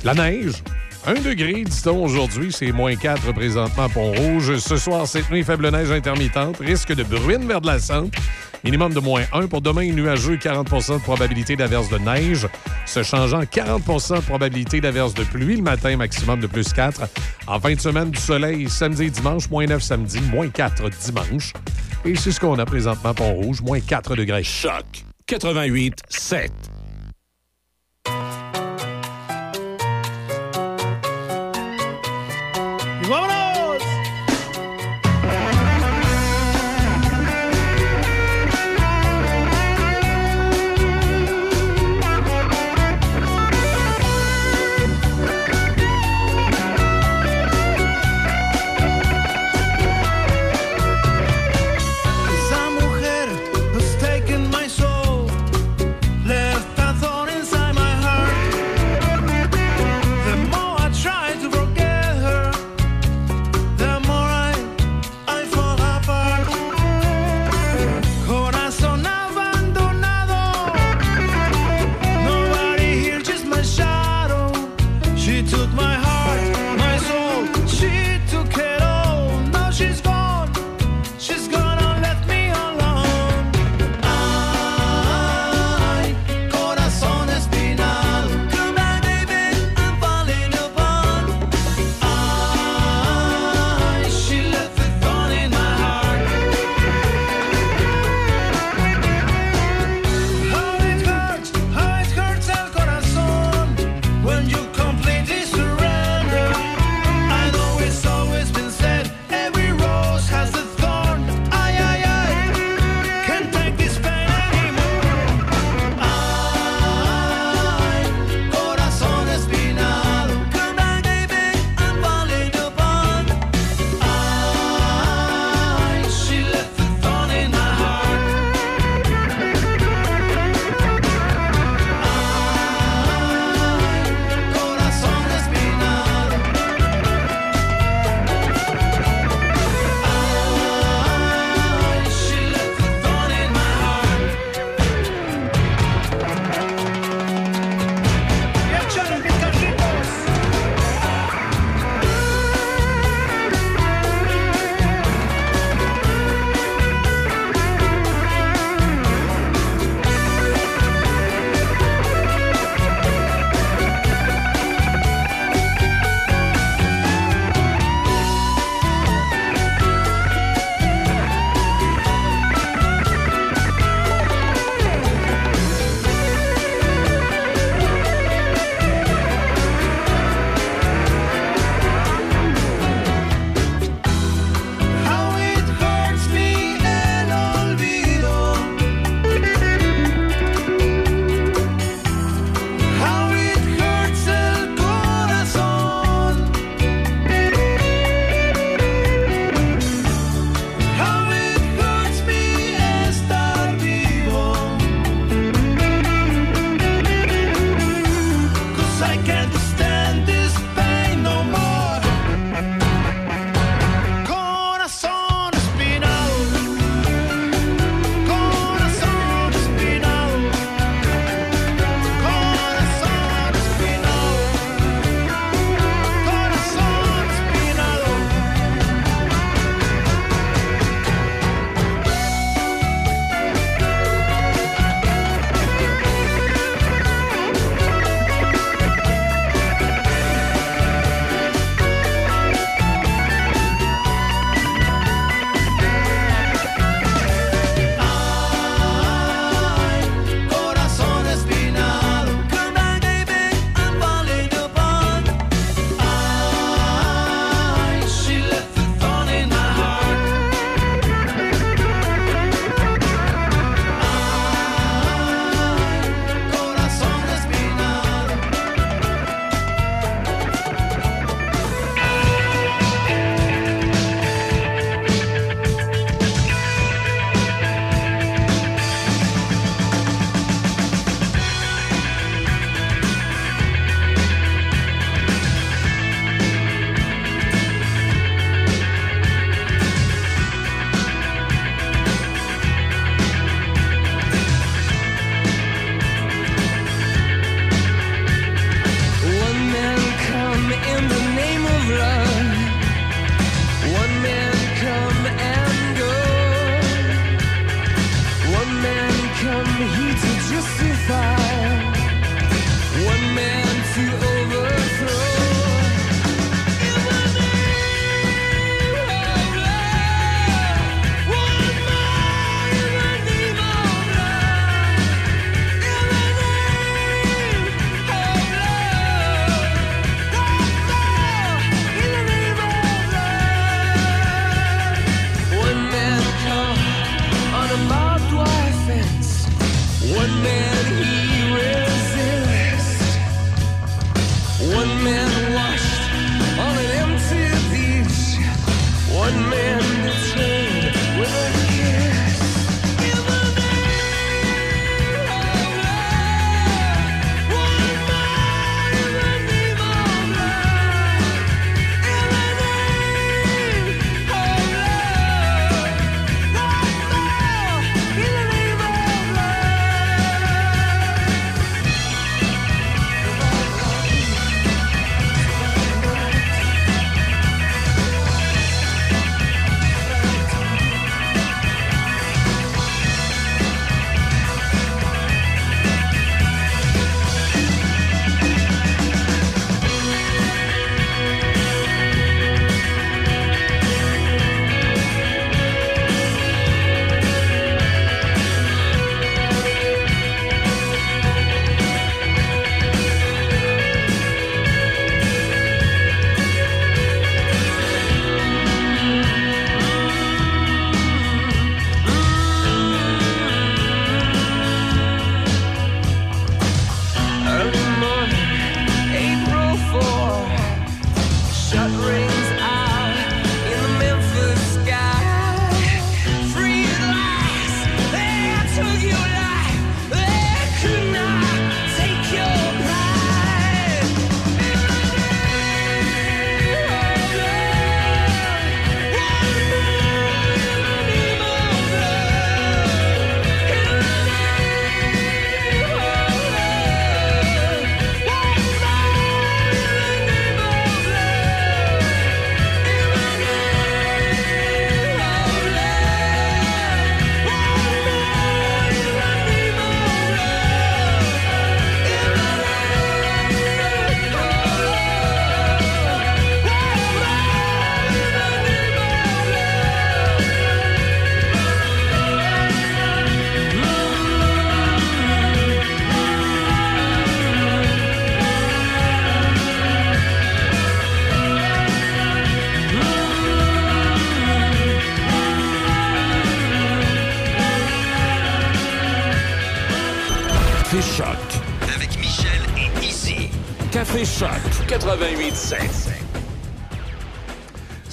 la neige. Un degré, dit-on aujourd'hui, c'est moins 4 présentement à Pont-Rouge. Ce soir, cette nuit, faible neige intermittente, risque de bruine vers de la centre. Minimum de moins 1. Pour demain, nuageux, 40% de probabilité d'averse de neige. Se changeant, 40% de probabilité d'averse de pluie le matin, maximum de plus 4. En fin de semaine, du soleil samedi et dimanche, moins 9 samedi, moins 4 dimanche. Et c'est ce qu'on a présentement Pont-Rouge, moins 4 degrés. Choc 88 7.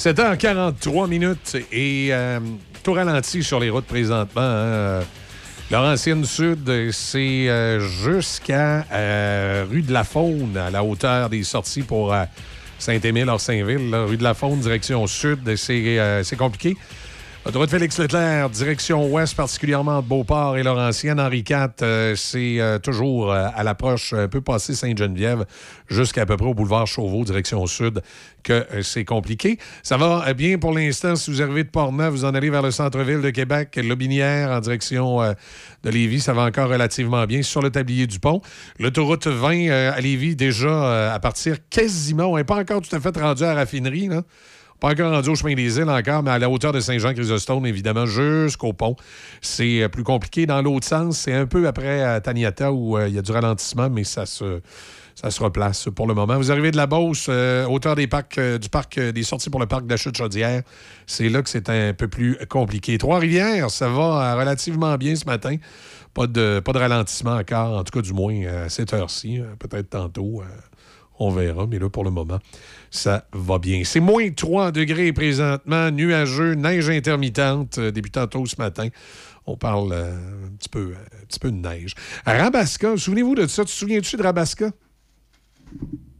7h43 minutes et euh, tout ralenti sur les routes présentement. hein. Laurentienne Sud, c'est euh, jusqu'à euh, rue de la Faune, à la hauteur des sorties pour euh, Saint-Émile, Saint-Ville. Rue de la Faune, direction sud, c'est euh, compliqué. Autoroute Félix Leclerc, direction ouest, particulièrement entre Beauport et Laurentienne. Henri IV, euh, c'est euh, toujours euh, à l'approche, un peu passé Sainte-Geneviève, jusqu'à peu près au boulevard Chauveau, direction sud, que c'est compliqué. Ça va bien pour l'instant. Si vous arrivez de Portneuf, vous en allez vers le centre-ville de Québec, Lobinière, en direction de Lévis, ça va encore relativement bien. Sur le tablier du pont, l'autoroute 20 euh, à Lévis, déjà à partir quasiment, on n'est pas encore tout à fait rendu à la raffinerie, là. Pas encore rendu au chemin des îles encore, mais à la hauteur de Saint-Jean-Chrysostome, évidemment, jusqu'au pont. C'est euh, plus compliqué. Dans l'autre sens, c'est un peu après à Taniata où euh, il y a du ralentissement, mais ça se, ça se replace pour le moment. Vous arrivez de la Beauce, euh, hauteur des parcs, du parc des sorties pour le parc de la Chute-Chaudière. C'est là que c'est un peu plus compliqué. Trois-Rivières, ça va relativement bien ce matin. Pas de, pas de ralentissement encore, en tout cas du moins à cette heure-ci. Peut-être tantôt. On verra, mais là, pour le moment, ça va bien. C'est moins 3 degrés présentement, nuageux, neige intermittente, euh, débutant tôt ce matin. On parle euh, un, petit peu, euh, un petit peu de neige. À Rabasca, souvenez-vous de ça? Tu te souviens-tu de Rabasca?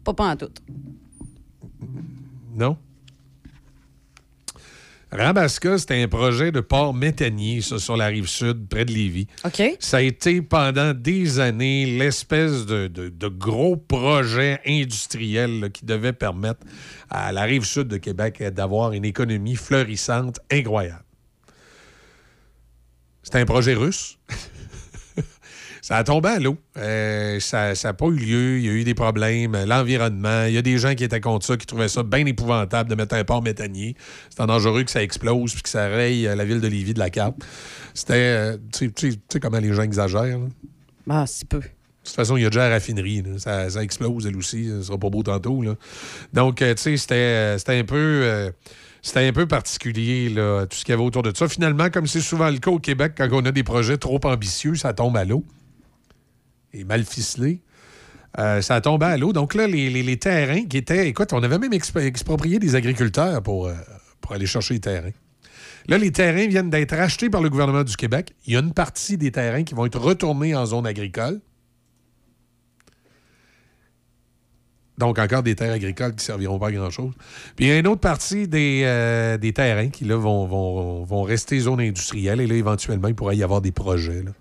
Pas pas en tout. Non? Rabasca, c'était un projet de port méthanier, ça, sur la rive sud, près de Lévis. OK. Ça a été pendant des années l'espèce de, de- de gros projet industriel là, qui devait permettre à la rive sud de Québec d'avoir une économie fleurissante incroyable. C'était un projet russe. Ça a tombé à l'eau. Euh, ça n'a pas eu lieu. Il y a eu des problèmes. L'environnement. Il y a des gens qui étaient contre ça, qui trouvaient ça bien épouvantable de mettre un port méthanier. C'était dangereux que ça explose puis que ça raye euh, la ville de Lévis de la carte. C'était. euh, tu sais- comment les gens exagèrent. là. Ah, si peu. De toute façon, il y a déjà la raffinerie. Ça, ça explose, elle aussi. Ce sera pas beau tantôt. là. Donc, tu sais, c'était c'était un peu. euh, c'était un peu particulier, là, tout ce qu'il y avait autour de ça. Finalement, comme c'est souvent le cas au Québec, quand on a des projets trop ambitieux, ça tombe à l'eau. Et mal ficelé. Euh, ça tombe à l'eau. Donc là, les, les- terrains qui étaient. Écoute, on avait même exp- exproprié des agriculteurs pour, euh, pour aller chercher les terrains. Là, les terrains viennent d'être achetés par le gouvernement du Québec. Il y a une partie des terrains qui vont être retournés en zone agricole. Donc, encore des terres agricoles qui ne serviront pas à grand-chose. Puis, il y a une autre partie des, euh, des terrains qui, là, vont, vont, vont rester zone industrielle. Et là, éventuellement, il pourrait y avoir des projets. là.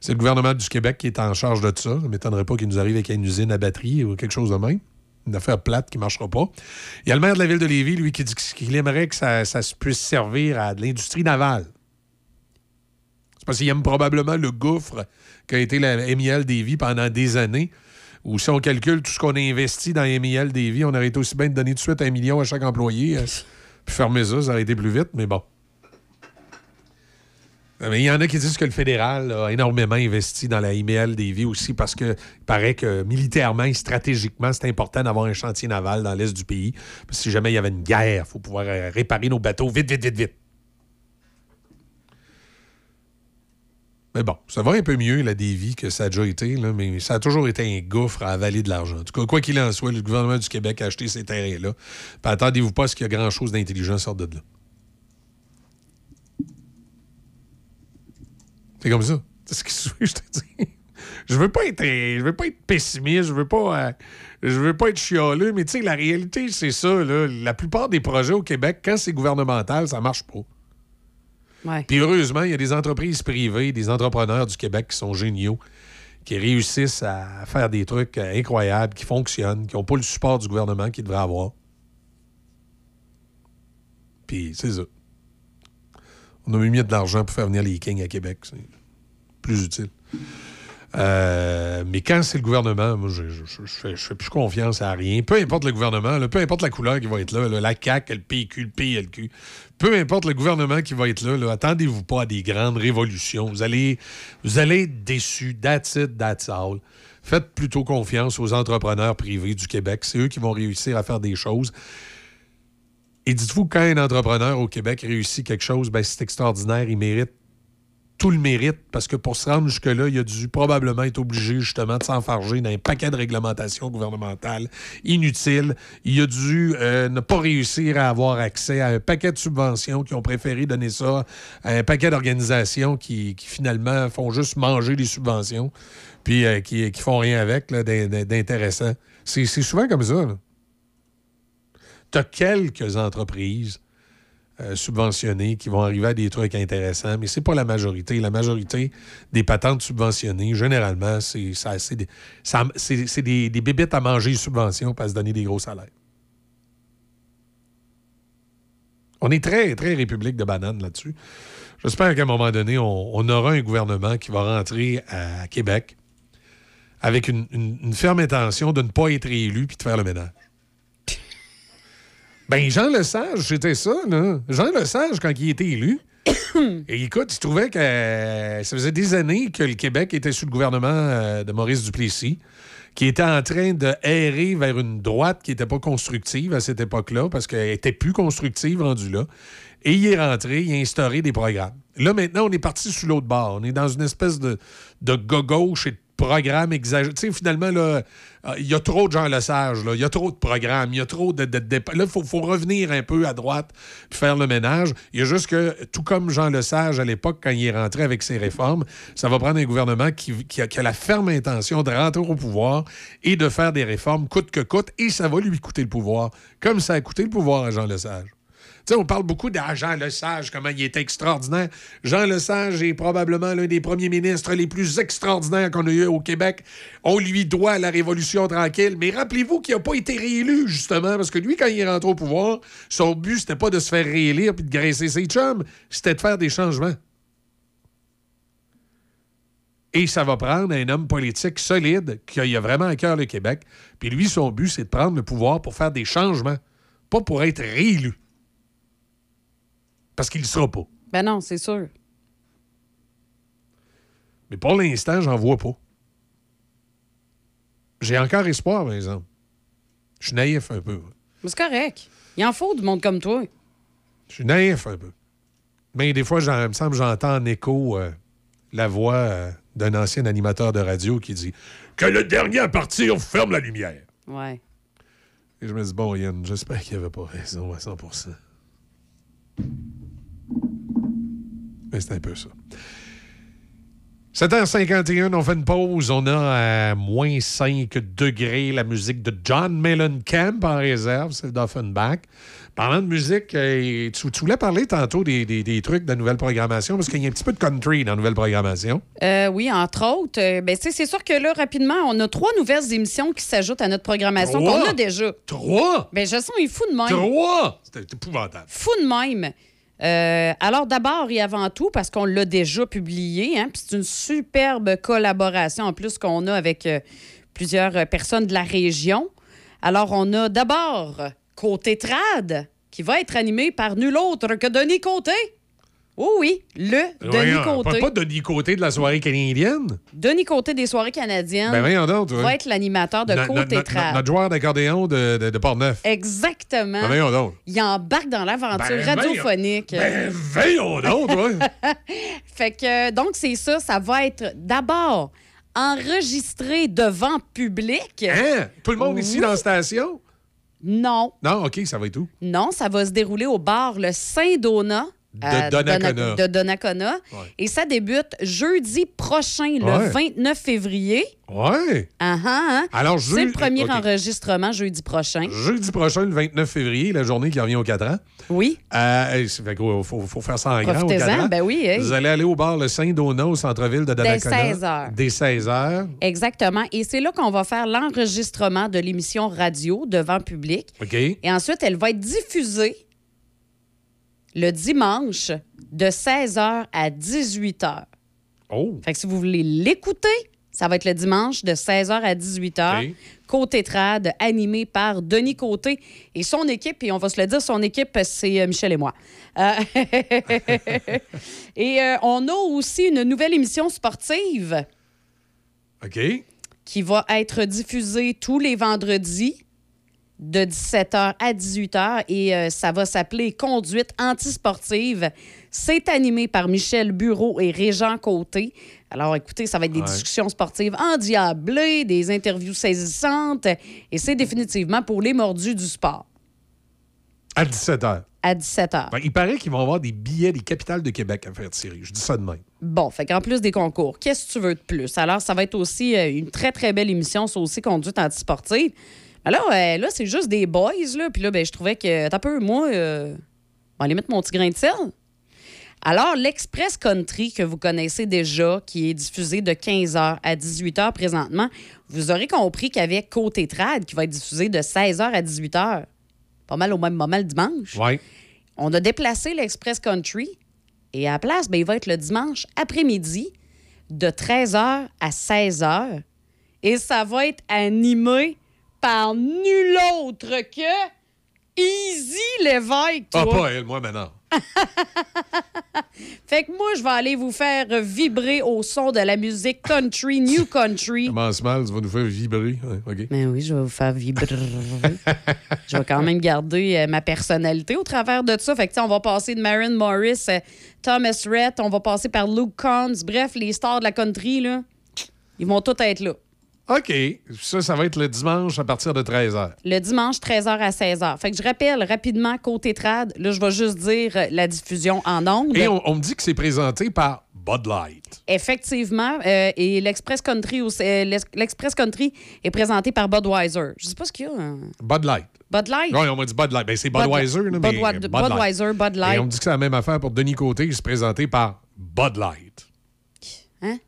C'est le gouvernement du Québec qui est en charge de ça. Ça ne m'étonnerait pas qu'il nous arrive avec une usine à batterie ou quelque chose de même. Une affaire plate qui ne marchera pas. Il y a le maire de la ville de Lévis, lui, qui dit qu'il aimerait que ça, ça se puisse servir à de l'industrie navale. C'est parce qu'il aime probablement le gouffre qu'a été la MIL Davy pendant des années. Ou si on calcule tout ce qu'on a investi dans MIL Davy, on aurait été aussi bien de donner tout de suite un million à chaque employé. euh, puis fermer ça, ça aurait été plus vite, mais bon. Euh, Mais il y en a qui disent que le fédéral a énormément investi dans la IML Davy aussi parce que il paraît que militairement et stratégiquement, c'est important d'avoir un chantier naval dans l'est du pays. Parce que si jamais il y avait une guerre, il faut pouvoir euh, réparer nos bateaux vite, vite, vite, vite. Mais bon, ça va un peu mieux, la Davy, que ça a déjà été, mais ça a toujours été un gouffre à avaler de l'argent. En tout cas, quoi qu'il en soit, le gouvernement du Québec a acheté ces terrains-là. Attendez-vous pas à ce qu'il y a grand-chose d'intelligent sorte de là. C'est comme ça. C'est ce que je te dis. Je veux pas être, je veux pas être pessimiste, je veux pas, euh, je veux pas être chialeux, mais tu sais, la réalité, c'est ça. Là. La plupart des projets au Québec, quand c'est gouvernemental, ça marche pas. Ouais. Puis heureusement, il y a des entreprises privées, des entrepreneurs du Québec qui sont géniaux, qui réussissent à faire des trucs euh, incroyables, qui fonctionnent, qui n'ont pas le support du gouvernement qu'ils devraient avoir. Puis c'est ça. On a mis de l'argent pour faire venir les Kings à Québec. C'est plus utile. Euh, mais quand c'est le gouvernement, moi, je, je, fais, plus confiance à rien. Peu importe le gouvernement, peu importe la couleur qui va être là, là, la CAQ, le PQ, le PLQ, peu importe le gouvernement qui va être là, là, attendez-vous pas à des grandes révolutions. Vous allez, vous allez être déçus. That's it, that's all. Faites plutôt confiance aux entrepreneurs privés du Québec. C'est eux qui vont réussir à faire des choses. Et dites-vous, quand un entrepreneur au Québec réussit quelque chose, ben, c'est extraordinaire. Il mérite tout le mérite parce que pour se rendre jusque-là, il a dû probablement être obligé justement de s'enfarger dans un paquet de réglementations gouvernementales inutiles. Il a dû euh, ne pas réussir à avoir accès à un paquet de subventions qui ont préféré donner ça à un paquet d'organisations qui, finalement font juste manger les subventions puis euh, qui, qui font rien avec d'intéressant. C'est souvent comme ça. Tu as quelques entreprises euh, subventionnés qui vont arriver à des trucs intéressants, mais c'est pas la majorité. La majorité des patentes subventionnées, généralement, c'est des, ça- des, des à manger subventions pour se donner des gros salaires. On est très, très république de bananes là-dessus. J'espère qu'à un moment donné, on, on aura un gouvernement qui va rentrer à Québec avec une, une- une ferme intention de ne pas être élu puis de faire le ménage. Ben, Jean Lesage, c'était ça, là. Jean Lesage, quand il était élu, et écoute, il trouvait que euh, ça faisait des années que le Québec était sous le gouvernement euh, de Maurice Duplessis, qui était en train de errer vers une droite qui n'était pas constructive à cette époque-là, parce qu'elle était plus constructive rendue là. Et il est rentré, il a instauré des programmes. Là, maintenant, on est parti sur l'autre bord. On est dans une espèce de, de gauche et de programmes exagérés. Tu sais, finalement, là, euh, il y a trop de gens le sage, là. Il y a trop de programmes, il y a trop de... Là, faut, revenir un peu à droite puis faire le ménage. Il y a juste que, tout comme Jean Lesage à l'époque, quand il est rentré avec ses réformes, ça va prendre un gouvernement qui, qui a, qui a la ferme intention de rentrer au pouvoir et de faire des réformes coûte que coûte, et ça va lui coûter le pouvoir, comme ça a coûté le pouvoir à Jean Lesage. On parle beaucoup de Jean Lesage, comment il est extraordinaire. Jean Lesage est probablement l'un des premiers ministres les plus extraordinaires qu'on a eu au Québec. On lui doit la Révolution tranquille. Mais rappelez-vous qu'il n'a pas été réélu, justement, parce que lui, quand il est rentré au pouvoir, son but, c'était pas de se faire réélire puis de graisser ses chums, c'était de faire des changements. Et ça va prendre un homme politique solide qui a vraiment à cœur le Québec. Puis lui, son but, c'est de prendre le pouvoir pour faire des changements, pas pour être réélu. Parce qu'il ne sera pas. Ben non, c'est sûr. Mais pour l'instant, j'en vois pas. J'ai encore espoir, par exemple. Je suis naïf un peu. Mais c'est correct. Il en faut du monde comme toi. Je suis naïf un peu. Mais des fois, il me semble que j'entends en écho euh, la voix euh, d'un ancien animateur de radio qui dit Que le dernier à partir ferme la lumière. Ouais. Et je me dis, bon, Yann, j'espère qu'il avait pas raison à 100 Mais c'est un peu ça. 7h51, on fait une pause. On a à moins 5 degrés la musique de John Mellencamp en réserve, c'est d'Offenbach. Parlant de musique, euh, tu, tu voulais parler tantôt des, des- des trucs de la nouvelle programmation, parce qu'il y a un petit peu de country dans la nouvelle programmation. Euh, oui, entre autres. euh, ben, c'est sûr que là, rapidement, on a trois nouvelles émissions qui s'ajoutent à notre programmation qu'on a déjà. Trois! Ben, je sens, il est fou de même. Trois! C'est épouvantable. Fou de même. Euh, alors, d'abord et avant tout, parce qu'on l'a déjà publié, hein, c'est une superbe collaboration en plus qu'on a avec euh, plusieurs personnes de la région. Alors, on a d'abord Côté Trad, qui va être animé par nul autre que Denis Côté. Oh oui, le Denis Voyons, Côté. Pas, Denis Côté de la soirée canadienne. Denis Côté des soirées canadiennes Ben voyons donc, va être l'animateur de No- Côté no-. Notre joueur d'accordéon de, de, de Portneuf. Exactement. Ben voyons donc. Il embarque dans l'aventure Ben, radiophonique. Ben voyons donc, toi. Fait que, donc, c'est ça. Ça va être d'abord enregistré devant public. Hein? Tout le monde ici dans la station? Non, Non, OK, ça va être où? non, ça va se dérouler au bar Le Saint-Donat. De Donnacona. De Donnacona. Ouais. Et ça débute jeudi prochain, le Ouais. 29 février. Ouais. Ah, ah, ah. Alors, C'est je- le premier enregistrement jeudi prochain. Jeudi prochain, le 29 févriilier, la journée qui revient aux 4 ans. Oui, Euh, c'est- fait gros, faut, faut faire ça en grand aux 4 profitez-en. ans. Ben oui, hey. Vous allez aller au bar Le Saint-Donat au centre-ville de Donnacona. 16 heures. Dès 16 heures. exactement. Et c'est là qu'on va faire l'enregistrement de l'émission radio devant public. OK. Et ensuite, elle va être diffusée le dimanche de 16h à 18h. Oh. Fait que si vous voulez l'écouter, ça va être le dimanche de 16h à 18h. OK. Côté Trad, animé par Denis Côté et son équipe. Et on va se le dire, son équipe, c'est euh, Michel et moi. Euh, et euh, on a aussi une nouvelle émission sportive OK. qui va être diffusée tous les vendredis de 17h à 18h et euh, ça va s'appeler Conduite antisportive. C'est animé par Michel Bureau et Régent Côté. Alors, écoutez, ça va être des Ouais. discussions sportives endiablées, des interviews saisissantes, et c'est définitivement pour les mordus du sport À 17 h. à 17 h. il paraît qu'ils vont avoir des billets des capitales de Québec à faire tirer. Je dis ça de même. Bon, fait qu'en plus des concours, qu'est-ce que tu veux de plus? Alors, ça va être aussi euh, une très, très belle émission, ça aussi, conduite antisportive. Alors, euh, là, c'est juste des boys, là. Puis là, ben, je trouvais que, t'as un peu, moi, euh, on va aller mettre mon petit grain de sel. Alors, l'Express Country, que vous connaissez déjà, qui est diffusé de 15h à 18h présentement, vous aurez compris avait Côté Trad qui va être diffusé de 16h à 18h. Pas mal au même moment le dimanche. Ouais. On a déplacé l'Express Country et à la place, ben, il va être le dimanche après-midi de 13h à 16h. Et ça va être animé par nul autre que Easy Lévesque. Ah, toi. pas elle, moi maintenant. Fait que moi, je vais aller vous faire vibrer au son de la musique country, new country. Commence mal, tu vas nous faire vibrer. Ouais. Mais oui, je vais vous faire vibrer. je vais quand même garder euh, ma personnalité au travers de ça. Fait que, on va passer de Maren Morris, euh, Thomas Rhett, on va passer par Luke Combs. Bref, les stars de la country, là, ils vont tous être là. OK. Ça, ça va être le dimanche à partir de 13h. Le dimanche, 13h à 16h. Fait que je rappelle rapidement, côté trad, là, je vais juste dire euh, la diffusion en ondes. Et on, on me dit que c'est présenté par Bud Light. Effectivement. euh, et l'Express Country, euh, l'Express Country est présenté par Budweiser. Je sais pas ce qu'il y a. hein. Bud Light. Bud Light? Oui, on m'a dit Bud Light. Ben, c'est Bud- Budweiser, là, mais Budwa- Bud Light. Budweiser, Bud Et Light. on me dit que c'est la même affaire pour Denis Côté, qui se présenté par Bud Light. Hein?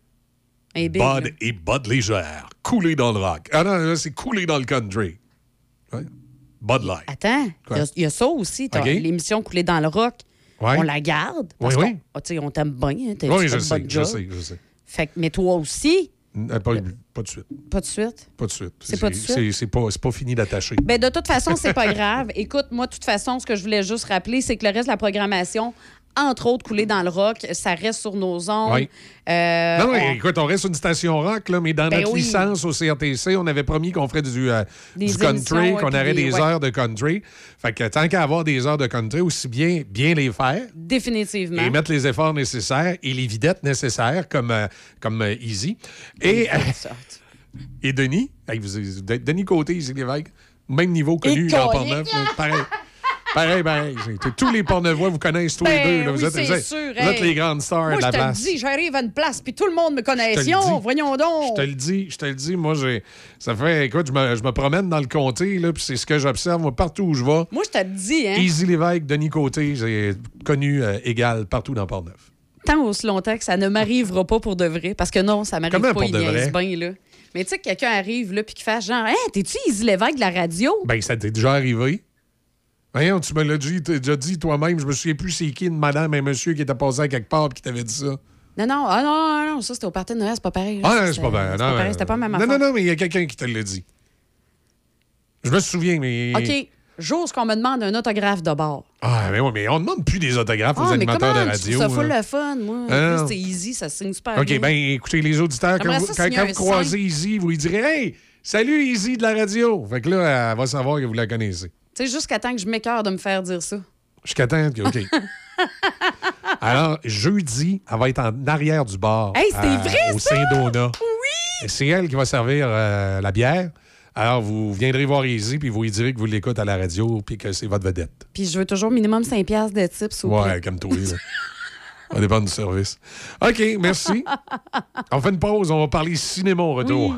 Un big, là. Bud et Bud légère. Coulé dans le rock. Ah non, c'est coulé dans le country. Ouais. Bud Light. Attends, il y a- il y, a ça aussi. L'émission Coulée dans le rock. Ouais. On la garde. Parce Oui, oui. ah, on t'aime bien. hein, Oui, je sais, je sais, je sais. Fait que, mais toi aussi, Euh, Pas, pas de suite. pas de suite? Pas de suite. C'est pas de suite? C'est c'est pas, c'est pas fini d'attacher. Ben, de toute façon, c'est pas grave. Écoute, moi, de toute façon, ce que je voulais juste rappeler, c'est que le reste de la programmation, entre autres, coulée dans le rock, ça reste sur nos ondes. Oui. Euh, non, mais on- écoute, on reste une station rock, là, mais dans Ben notre oui. licence au CRTC, on avait promis qu'on ferait du, euh, Des du country, qu'on aurait des ouais. heures de country. Fait que tant qu'à avoir des heures de country, aussi bien bien les faire Définitivement. et mettre les efforts nécessaires et les videttes nécessaires, comme, euh, comme euh, Easy. Et, et Denis, hey, vous- vous- Denis Côté, Easy Lévesque, même niveau connu. Portneuf. là, Pareil. Pareil, pareil. Tous les Portnevois vous connaissent tous les Ben deux. là. Vous, oui, êtes, c'est vous êtes- sûr, vous êtes hey. les grandes stars Moi, de je la te le place. dis, j'arrive à une place, puis tout le monde me connaît. Je te le dis. Voyons donc. Je te le dis, je te le dis, moi, j'ai. Ça fait. Écoute, je me, je me promène dans le comté, là, puis c'est ce que j'observe, moi, partout où je vais. Moi, je te le dis, hein. Easy Lévesque, Denis Côté, j'ai connu euh, égal partout dans Portneuf. tant aussi longtemps que ça ne m'arrivera pas pour de vrai. Parce que non, ça m'arrive Comment pas, pour il de vrai? bien, là. Mais tu sais, que quelqu'un arrive, là, puis qu'il fasse genre, Hey, t'es-tu Easy Lévesque de la radio? Ben, ça t'est déjà arrivé. Voyons, tu me l'as dit, déjà dit toi-même, je me souviens plus c'est qui une madame et monsieur qui était passé à quelque part et qui t'avait dit ça. Non, non, ah non, non, non, ça, c'était au party de Noël, c'est pas pareil. Ah, non, c'est pas Non, pas pareil, C'était pas la même Non, non, non, mais il y a quelqu'un qui te l'a dit. Je me souviens, mais. OK, j'ose qu'on me demande un autographe de bord. Ah, mais, ouais, mais on demande plus des autographes aux Ah, animateurs comment? de radio. ça full là. le fun, moi. Ah, c'est easy, ça signe super OK, bien. bien, écoutez, les auditeurs, quand, vous, quand, quand un vous croisez. Izzy, vous lui direz Hey, salut Izzy de la radio. Fait que là, elle va savoir que vous la connaissez. Sais, jusqu'à temps que je m'écœure de me faire dire ça. Jusqu'à temps que. OK. Alors, jeudi, elle va être en arrière du bar. Hey, c'est à- vrai, Au ça? Saint-Donat. Oui! C'est elle qui va servir euh, la bière. Alors, vous viendrez voir Izzy, puis vous lui direz que vous l'écoutez à la radio, puis que c'est votre vedette. Puis je veux toujours minimum 5 piastres de tips. Ouais, comme toi, là. Ça dépend du service. OK, merci. On fait une pause, on va parler cinéma au retour.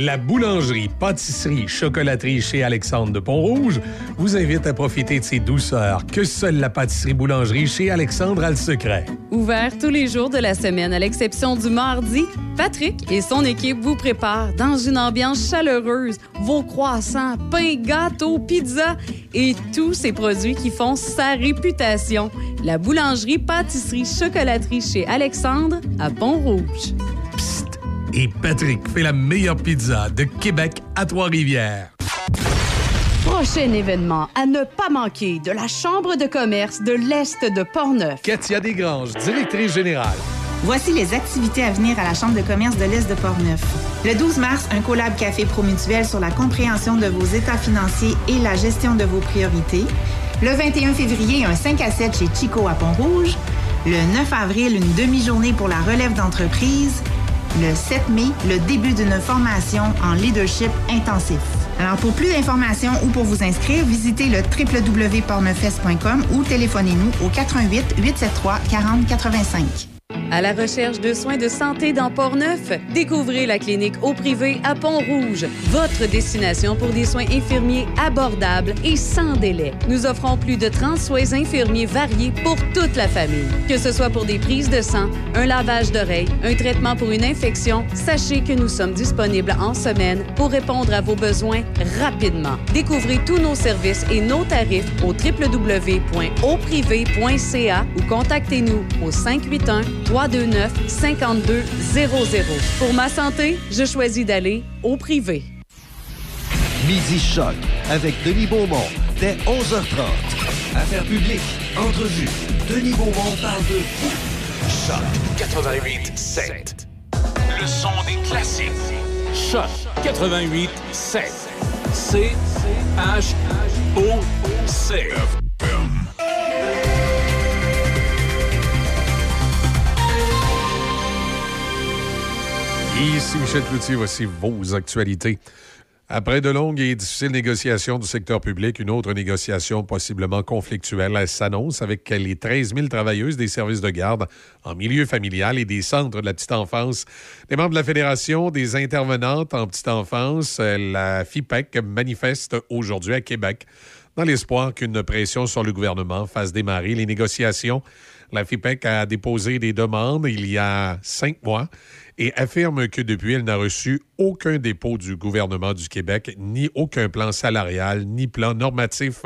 La boulangerie, pâtisserie, chocolaterie chez Alexandre de Pont-Rouge vous invite à profiter de ces douceurs que seule la pâtisserie-boulangerie chez Alexandre a le secret. Ouvert tous les jours de la semaine, à l'exception du mardi, Patrick et son équipe vous préparent dans une ambiance chaleureuse vos croissants, pains, gâteaux, pizzas et tous ces produits qui font sa réputation. La boulangerie, pâtisserie, chocolaterie chez Alexandre à Pont-Rouge. Et Patrick fait la meilleure pizza de Québec à Trois-Rivières. Prochain événement à ne pas manquer de la Chambre de commerce de l'Est de Portneuf. Katia Desgranges, directrice générale. Voici les activités à venir à la Chambre de commerce de l'Est de Portneuf. Le 12 mars, un collab café promutuel sur la compréhension de vos états financiers et la gestion de vos priorités. Le 21 février, un 5 à 7 chez Chico à Pont-Rouge. Le 9 avril, une demi-journée pour la relève d'entreprise. Le 7 mai, le début d'une formation en leadership intensif. Alors, pour plus d'informations ou pour vous inscrire, visitez le www.pornefest.com ou téléphonez-nous au 88 873 4085. À la recherche de soins de santé dans Port-Neuf, découvrez la clinique au privé à Pont-Rouge, votre destination pour des soins infirmiers abordables et sans délai. Nous offrons plus de 30 soins infirmiers variés pour toute la famille. Que ce soit pour des prises de sang, un lavage d'oreilles, un traitement pour une infection, sachez que nous sommes disponibles en semaine pour répondre à vos besoins rapidement. Découvrez tous nos services et nos tarifs au www.auprivé.ca ou contactez-nous au 581 329 5200. Pour ma santé, je choisis d'aller au privé. Midi Choc avec Denis Beaumont dès 11h30. Affaires publiques, entrevues. Denis Beaumont parle de Choc 88 7. Le son des classiques. Choc 88 7. C H O C. Ici Michel Cloutier, voici vos actualités. Après de longues et difficiles négociations du secteur public, une autre négociation possiblement conflictuelle s'annonce avec les 13 000 travailleuses des services de garde en milieu familial et des centres de la petite enfance. Les membres de la Fédération des intervenantes en petite enfance, la FIPEC, manifeste aujourd'hui à Québec dans l'espoir qu'une pression sur le gouvernement fasse démarrer les négociations. La FIPEC a déposé des demandes il y a cinq mois et affirme que depuis, elle n'a reçu aucun dépôt du gouvernement du Québec, ni aucun plan salarial, ni plan normatif.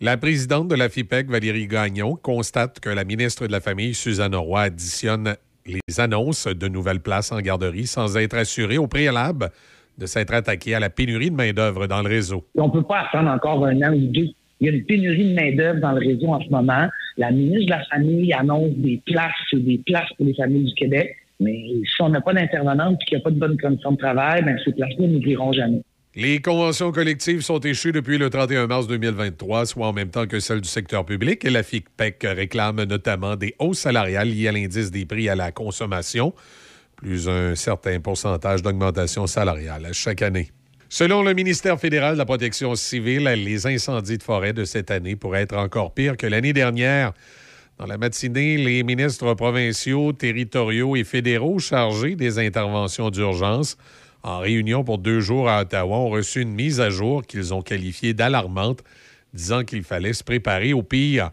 La présidente de la FIPEC, Valérie Gagnon, constate que la ministre de la Famille, Suzanne Roy, additionne les annonces de nouvelles places en garderie sans être assurée au préalable de s'être attaquée à la pénurie de main-d'œuvre dans le réseau. On ne peut pas attendre encore un an ou deux. Il y a une pénurie de main-d'œuvre dans le réseau en ce moment. La ministre de la Famille annonce des places, des places pour les familles du Québec. Mais si on n'a pas d'intervenante et qu'il n'y a pas de bonnes conditions de travail, bien, ces places-là n'ouvriront jamais. Les conventions collectives sont échues depuis le 31 mars 2023, soit en même temps que celles du secteur public. La FICPEC réclame notamment des hausses salariales liées à l'indice des prix à la consommation, plus un certain pourcentage d'augmentation salariale chaque année. Selon le ministère fédéral de la Protection civile, les incendies de forêt de cette année pourraient être encore pires que l'année dernière. Dans la matinée, les ministres provinciaux, territoriaux et fédéraux chargés des interventions d'urgence en réunion pour deux jours à Ottawa ont reçu une mise à jour qu'ils ont qualifiée d'alarmante, disant qu'il fallait se préparer au pire.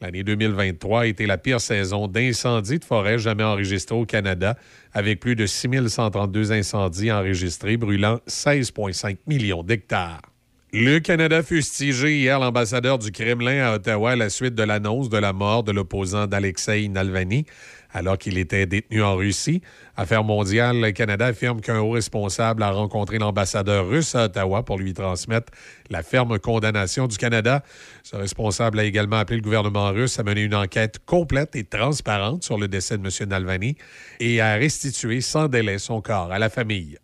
L'année 2023 a été la pire saison d'incendies de forêt jamais enregistrée au Canada, avec plus de 6132 incendies enregistrés, brûlant 16,5 millions d'hectares. Le Canada fustigé hier l'ambassadeur du Kremlin à Ottawa à la suite de l'annonce de la mort de l'opposant d'Alexei Navalny alors qu'il était détenu en Russie. Affaires mondiales, le Canada affirme qu'un haut responsable a rencontré l'ambassadeur russe à Ottawa pour lui transmettre la ferme condamnation du Canada. Ce responsable a également appelé le gouvernement russe à mener une enquête complète et transparente sur le décès de M. Navalny et à restituer sans délai son corps à la famille.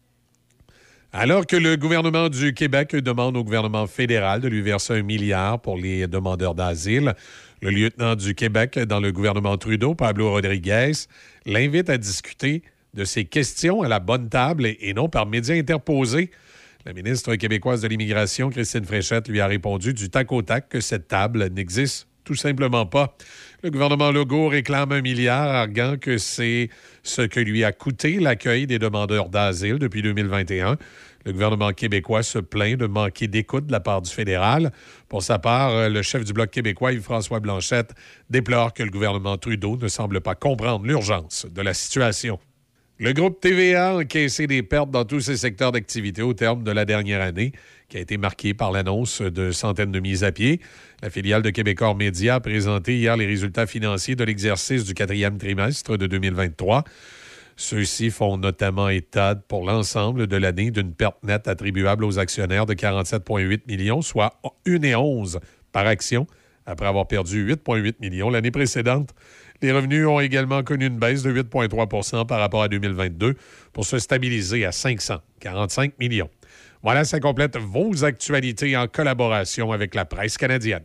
Alors que le gouvernement du Québec demande au gouvernement fédéral de lui verser un milliard pour les demandeurs d'asile, le lieutenant du Québec dans le gouvernement Trudeau, Pablo Rodriguez, l'invite à discuter de ces questions à la bonne table et non par médias interposés. La ministre québécoise de l'Immigration, Christine Fréchette, lui a répondu du tac au tac que cette table n'existe tout simplement pas. Le gouvernement Legault réclame un milliard, arguant que c'est ce que lui a coûté l'accueil des demandeurs d'asile depuis 2021. Le gouvernement québécois se plaint de manquer d'écoute de la part du fédéral. Pour sa part, le chef du Bloc québécois, Yves-François Blanchette, déplore que le gouvernement Trudeau ne semble pas comprendre l'urgence de la situation. Le groupe TVA a encaissé des pertes dans tous ses secteurs d'activité au terme de la dernière année, qui a été marquée par l'annonce de centaines de mises à pied. La filiale de Québecor Média a présenté hier les résultats financiers de l'exercice du quatrième trimestre de 2023. Ceux-ci font notamment état pour l'ensemble de l'année d'une perte nette attribuable aux actionnaires de 47,8 millions, soit 1,11 par action, après avoir perdu 8,8 millions l'année précédente. Les revenus ont également connu une baisse de 8,3% par rapport à 2022 pour se stabiliser à 545 millions. Voilà, ça complète vos actualités en collaboration avec la presse canadienne.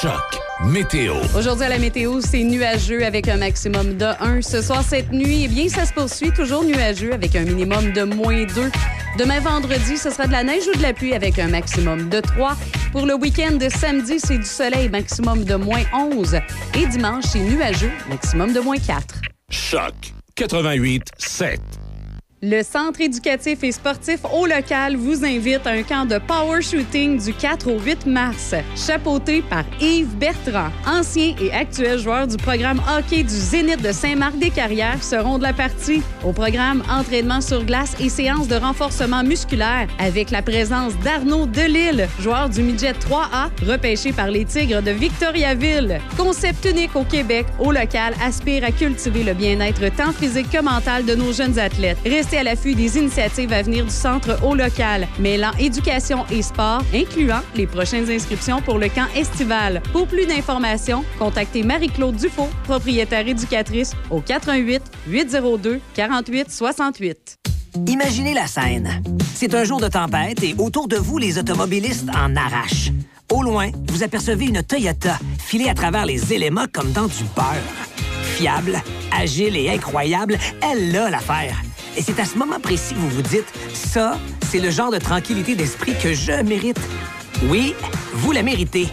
Choc météo. Aujourd'hui à la météo, c'est nuageux avec un maximum de 1. Ce soir, cette nuit, eh bien, ça se poursuit toujours nuageux avec un minimum de moins 2. Demain vendredi, ce sera de la neige ou de la pluie avec un maximum de 3. Pour le week-end de samedi, c'est du soleil, maximum de moins 11. Et dimanche, c'est nuageux, maximum de moins 4. Choc 88 7. Le Centre éducatif et sportif au local vous invite à un camp de power shooting du 4 au 8 mars, chapeauté par Yves Bertrand. Ancien et actuel joueur du programme hockey du Zénith de Saint-Marc-des-Carrières seront de la partie. Au programme entraînement sur glace et séances de renforcement musculaire avec la présence d'Arnaud Delille, joueur du midget 3A, repêché par les Tigres de Victoriaville. Concept unique au Québec, au local aspire à cultiver le bien-être tant physique que mental de nos jeunes athlètes. À l'affût des initiatives à venir du centre au local, mêlant éducation et sport, incluant les prochaines inscriptions pour le camp estival. Pour plus d'informations, contactez Marie-Claude Dufault, propriétaire éducatrice, au 88 802 48 68. Imaginez la scène. C'est un jour de tempête et autour de vous, les automobilistes en arrachent. Au loin, vous apercevez une Toyota filée à travers les éléments comme dans du beurre. Fiable, agile et incroyable, elle a l'affaire. Et c'est à ce moment précis que vous vous dites, ça, c'est le genre de tranquillité d'esprit que je mérite. Oui, vous la méritez.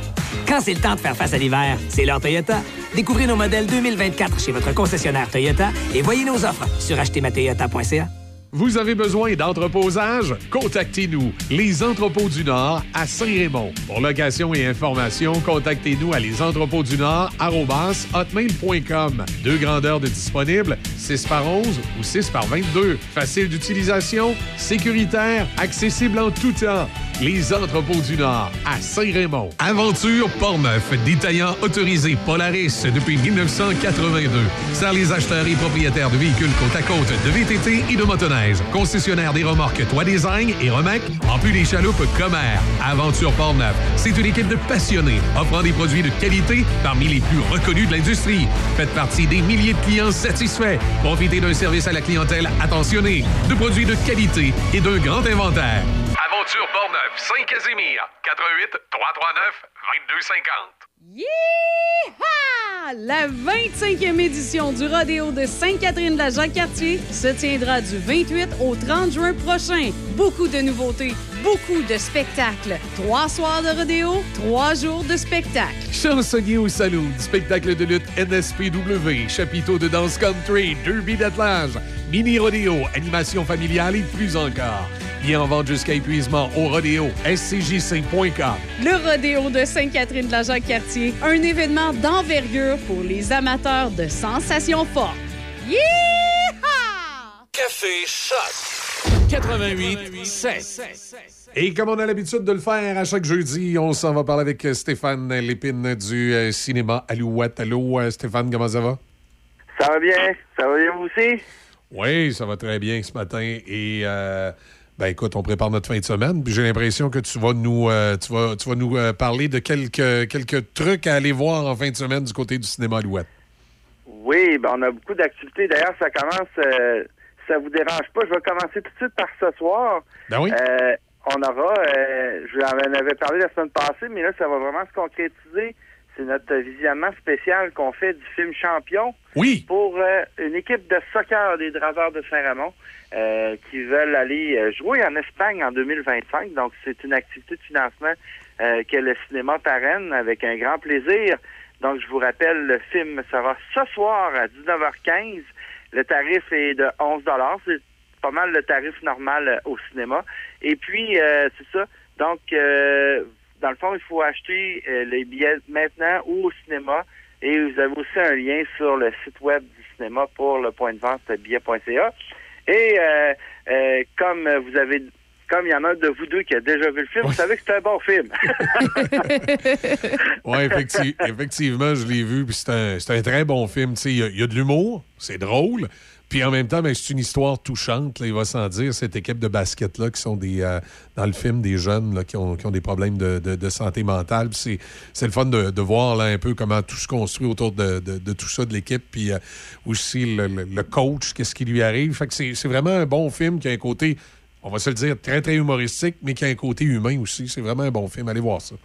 Quand c'est le temps de faire face à l'hiver, c'est l'heure Toyota. Découvrez nos modèles 2024 chez votre concessionnaire Toyota et voyez nos offres sur achetermatoyota.ca. Vous avez besoin d'entreposage? Contactez-nous, Les Entrepôts du Nord à Saint-Raymond. Pour location et information, contactez-nous à lesentrepôtsdunord.com. Deux grandeurs de disponibles, 6 par 11 ou 6 par 22. Facile d'utilisation, sécuritaire, accessible en tout temps. Les Entrepôts du Nord à Saint-Raymond. Aventure Portneuf, détaillant autorisé Polaris depuis 1982. Sert les acheteurs et propriétaires de véhicules côte à côte, de VTT et de motoneige. Concessionnaire des remorques Toit Design et Remec, en plus des chaloupes Comer. Aventure Portneuf, c'est une équipe de passionnés offrant des produits de qualité parmi les plus reconnus de l'industrie. Faites partie des milliers de clients satisfaits. Profitez d'un service à la clientèle attentionné, de produits de qualité et d'un grand inventaire. Aventure Portneuf, Saint-Casimir, 88 339 2250. La 25e édition du rodéo de Sainte-Catherine-de-la-Jacques-Cartier se tiendra du 28 au 30 juin prochain. Beaucoup de nouveautés, beaucoup de spectacles. Trois soirs de rodéo, trois jours de spectacle. Chansonnier au saloon, spectacle de lutte NSPW, chapiteau de danse country, derby d'attelage, mini rodéo, animation familiale et plus encore. Bien en vente jusqu'à épuisement au rodéo scjc.com. Le rodéo de Sainte-Catherine-de-la-Jacques-Cartier, un événement d'envergure pour les amateurs de sensations fortes. Yeeha! Café Choc 88 7. Et comme on a l'habitude de le faire à chaque jeudi, on s'en va parler avec Stéphane Lépine du euh, cinéma Alouette. Allô, euh, Stéphane, comment ça va? Ça va bien. Ça va bien vous aussi? Oui, ça va très bien ce matin. Et euh, ben écoute, on prépare notre fin de semaine. Puis j'ai l'impression que tu vas nous, euh, tu vas, tu vas nous euh, parler de quelques, quelques trucs à aller voir en fin de semaine du côté du cinéma Alouette. Oui, ben on a beaucoup d'activités. D'ailleurs, ça commence. euh, ça vous dérange pas, je vais commencer tout de suite par ce soir. Ben oui. On aura, je vous en avais parlé la semaine passée, mais là, ça va vraiment se concrétiser. C'est notre visionnement spécial qu'on fait du film Champion. Oui. Pour une équipe de soccer des Draveurs de Saint-Ramon euh, qui veulent aller euh, jouer en Espagne en 2025. Donc, c'est une activité de financement euh, que le cinéma parraine avec un grand plaisir. Donc, je vous rappelle, le film sera ce soir à 19h15. Le tarif est de 11 C'est pas mal le tarif normal euh, au cinéma. Et puis, euh, c'est ça. Donc, euh, dans le fond, il faut acheter les billets maintenant ou au cinéma. Et vous avez aussi un lien sur le site web du cinéma pour le point de vente billet.ca. Et euh, euh, comme vous avez comme il y en a un de vous deux qui a déjà vu le film, vous savez que c'est un bon film. Oui, effecti- effectivement, je l'ai vu. Puis c'est un, un très bon film. Y, il y a de l'humour, c'est drôle. Puis en même temps, ben, c'est une histoire touchante, il va sans dire, cette équipe de basket-là qui sont des, euh, dans le film des jeunes là, qui, ont, qui ont des problèmes de, de- santé mentale. C'est, le fun de, de voir là, un peu comment tout se construit autour de, tout ça, de l'équipe. Puis euh, aussi le, le- coach, qu'est-ce qui lui arrive. Fait que c'est, c'est vraiment un bon film qui a un côté, on va se le dire, très, très humoristique, mais qui a un côté humain aussi. C'est vraiment un bon film. Allez voir ça.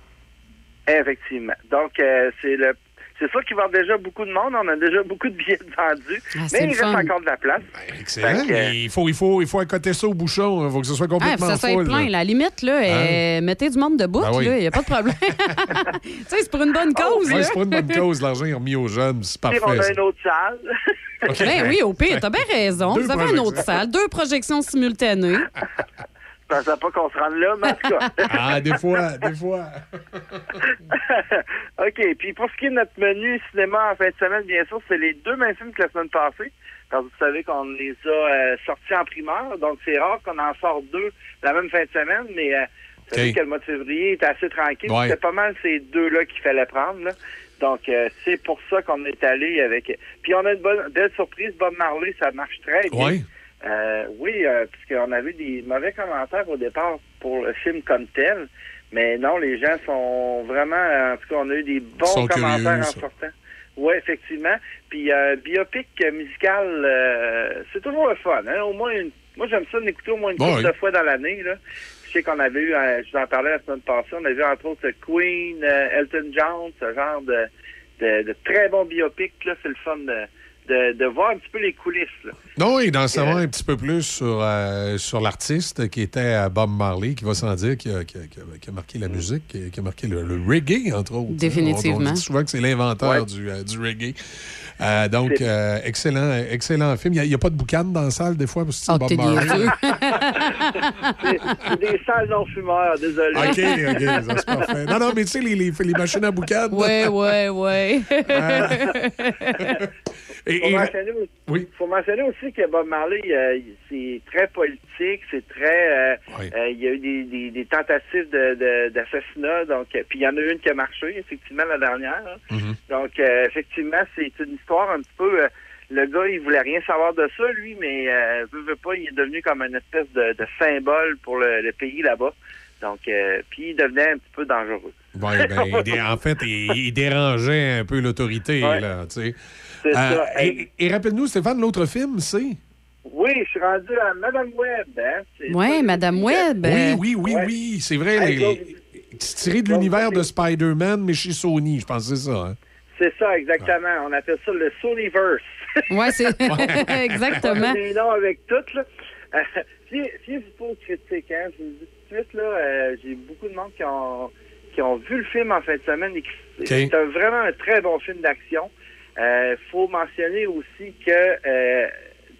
Effectivement. Donc, euh, c'est le c'est sûr qu'il va y avoir déjà beaucoup de monde. On a déjà beaucoup de billets vendus. Ah, mais il reste fun. encore de la place. Excellent. Que, Mais il, faut, il, faut, il faut accoter ça au bouchon. Il faut que ce soit Ah, complètement que ça soit plein. là. La limite, là, euh, mettez du monde debout, Ben oui. il n'y a pas de problème. tu sais, c'est pour une bonne cause. Ouais, là. c'est pas une bonne cause. L'argent est remis aux jeunes. C'est Puis, on parfait. a une autre salle. OK. Ben oui, au pire, t'as bien raison. Deux Vous avez une autre salle, deux projections simultanées. Je pensais pas qu'on se rende là, mais en tout cas. Ah, des fois, des fois. OK. Puis pour ce qui est de notre menu cinéma en fin de semaine, bien sûr, c'est les deux mêmes films que la semaine passée. Que vous savez qu'on les a euh, sortis en primeur. Donc, c'est rare qu'on en sorte deux la même fin de semaine. Mais euh, vous savez que le mois de février est assez tranquille. Ouais. C'était pas mal ces deux-là qu'il fallait prendre. là. Donc, euh, c'est pour ça qu'on est allé avec... Puis on a une bonne, belle surprise. Bob Marley, ça marche très bien. Oui. Euh, oui, euh, puisqu'on avait des mauvais commentaires au départ pour le film comme tel. Mais non, les gens sont vraiment... En tout cas, on a eu des bons commentaires curieux, en sortant. Oui, effectivement. Puis euh, biopic musical, euh, c'est toujours le fun. Hein? Au moins une... Moi, j'aime ça d'écouter au moins une Bon, couple oui. de fois dans l'année. Là. Je sais qu'on avait eu, euh, je vous en parlais la semaine passée, on a vu entre autres Queen, euh, Elton John, ce genre de, de, de très bons biopics. Là. C'est le fun de, de, de voir un petit peu les coulisses. Là. Non, et d'en savoir un petit peu plus sur, euh, sur l'artiste qui était euh, Bob Marley, qui va sans dire, qui a, qui a- qui a- qui a marqué la musique, qui a, qui a marqué le, le reggae, entre autres. Définitivement. On, on dit souvent que c'est l'inventeur Ouais. du, euh, du reggae. Euh, donc, euh, excellent, excellent film. Il n'y a, pas de boucan dans la salle, des fois, parce que c'est Oh, Bob Marley. C'est des salles non-fumeurs, désolé. OK, OK, ça, c'est parfait. Non, non, mais tu sais, les, les, les machines à boucan. Ouais, ouais, ouais. Et- faut, et- mentionner aussi, oui. faut mentionner aussi que Bob Marley, euh, c'est très politique, c'est très... euh, Oui. euh, il y a eu des, des, des tentatives de- de- d'assassinat, donc puis il y en a eu une qui a marché, effectivement, la dernière. hein. Mhm. Donc, effectivement, c'est une histoire un petit peu... le gars, il voulait rien savoir de ça, lui, mais veut, veut pas, il est devenu comme une espèce de, de symbole pour le, le pays là-bas. Donc, euh, puis il devenait un petit peu dangereux. Ouais, ben, il dé- en fait, il, il dérangeait un peu l'autorité, Ouais. là, tu sais. C'est Euh, ça. et et rappelle-nous, Stéphane, l'autre film, c'est... Oui, je suis rendu à Madame Webb. Hein? C'est Ouais, ça, Madame c'est- Webb. Oui, oui, oui, Ouais. oui, c'est vrai. Hey, les- C'est tiré de l'univers de c'est- Spider-Man, mais chez Sony, je pense que c'est ça. hein. C'est ça, exactement. On appelle ça le Sonyverse. Ouais, c'est exactement. des noms avec tout, là. Euh, si, si vous pas aux critiques, hein, je vous le dis tout de suite, là, euh, j'ai beaucoup de monde qui ont, qui ont vu le film en fin de semaine et qui c'est un- vraiment un très bon film d'action. Euh, faut mentionner aussi que euh,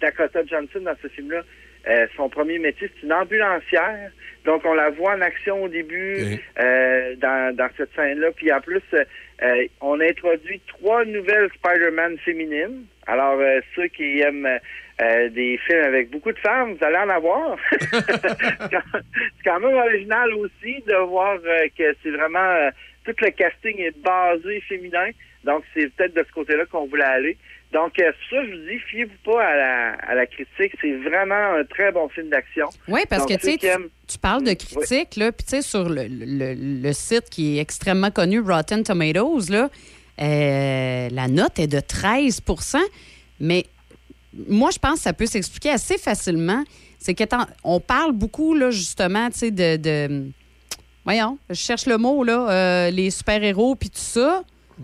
Dakota Johnson, dans ce film-là, euh, son premier métier, c'est une ambulancière. Donc, on la voit en action au début euh, dans, dans cette scène-là. Puis, en plus, euh, on a introduit trois nouvelles Spider-Man féminines. Alors, euh, ceux qui aiment euh, des films avec beaucoup de femmes, vous allez en avoir. c'est quand même original aussi de voir euh, que c'est vraiment... euh, tout le casting est basé féminin. Donc, c'est peut-être de ce côté-là qu'on voulait aller. Donc, euh, ça, je vous dis, fiez-vous pas à la, à la critique. C'est vraiment un très bon film d'action. Oui, parce Donc, que tu tu, aiment- tu parles de critiques, là, puis tu sais, sur le, le- le site qui est extrêmement connu, Rotten Tomatoes, là, euh, la note est de 13% mais moi, je pense que ça peut s'expliquer assez facilement. C'est qu'on parle beaucoup, là, justement, tu sais, de, de- Voyons, je cherche le mot, là, euh, les super-héros, puis tout ça.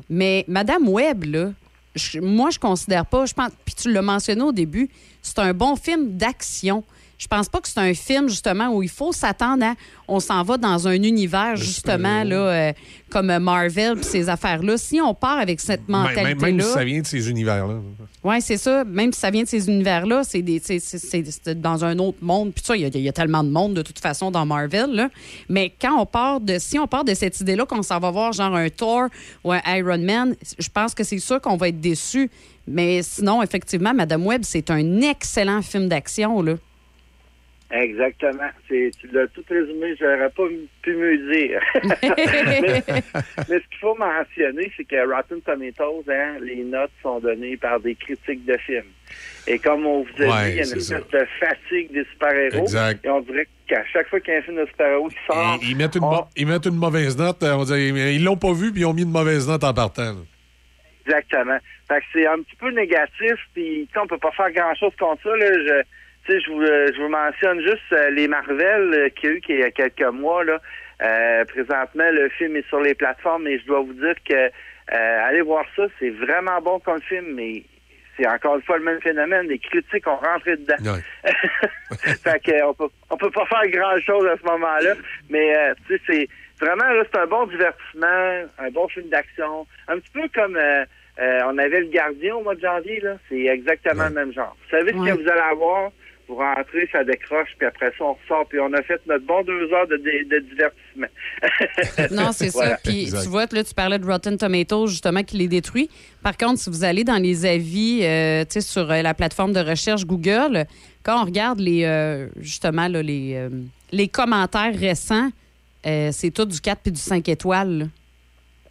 Mais Madame Webb, là, je- moi, je considère pas, je pense, puis tu l'as mentionné au début, c'est un bon film d'action. Je pense pas que c'est un film, justement, où il faut s'attendre à. On s'en va dans un univers, justement, là, euh, comme Marvel, puis ces affaires-là. Si on part avec cette mentalité-là. même- même si ça vient de ces univers-là. Oui, c'est ça. Même si ça vient de ces univers-là, c'est dans un autre monde. Puis ça, il y, a- il y a tellement de monde de toute façon dans Marvel. là. Mais quand on part de, si on part de cette idée-là, qu'on s'en va voir genre un Thor ou un Iron Man, je pense que c'est sûr qu'on va être déçu. Mais sinon, effectivement, Madame Webb, c'est un excellent film d'action. là. Exactement. C'est, tu l'as tout résumé, j'aurais pas pu mieux dire. mais, mais ce qu'il faut mentionner, c'est que Rotten Tomatoes, hein, les notes sont données par des critiques de films. Et comme on vous a Ouais, dit, il y a une espèce de fatigue des super-héros. Exact. Et on dirait qu'à chaque fois qu'il y a un film de super-héros qui sort, Ils, ils mettent une, on- ils mettent une mauvaise note. euh, On dirait, ils l'ont pas vu, puis ils ont mis une mauvaise note en partant. là. Exactement. Fait que c'est un petit peu négatif, puis on peut pas faire grand-chose contre ça. Là. Je, sais, je vous, euh, je vous mentionne juste euh, les Marvel euh, qu'il y a eu il y a quelques mois. Là. Euh, présentement, le film est sur les plateformes et je dois vous dire que euh, allez voir ça, c'est vraiment bon comme film, mais c'est encore une fois le même phénomène. Les critiques ont rentré dedans. fait que on peut on peut pas faire grand chose à ce moment-là, mais euh, tu sais, c'est vraiment là, c'est un bon divertissement, un bon film d'action, un petit peu comme euh, euh, on avait le Gardien au mois de janvier là, c'est exactement le même genre. Vous savez ce Ouais. que vous allez avoir? Vous rentrez, ça décroche, puis après ça, on ressort, puis on a fait notre bon deux heures de, de- de divertissement. Non, c'est Voilà. ça. Puis tu vois, là, tu parlais de Rotten Tomatoes, justement, qui les détruit. Par contre, si vous allez dans les avis, euh, tu sais, sur euh, la plateforme de recherche Google, quand on regarde les, euh, justement, là, les, euh, les commentaires récents, euh, c'est tout du 4 puis du 5 étoiles. là.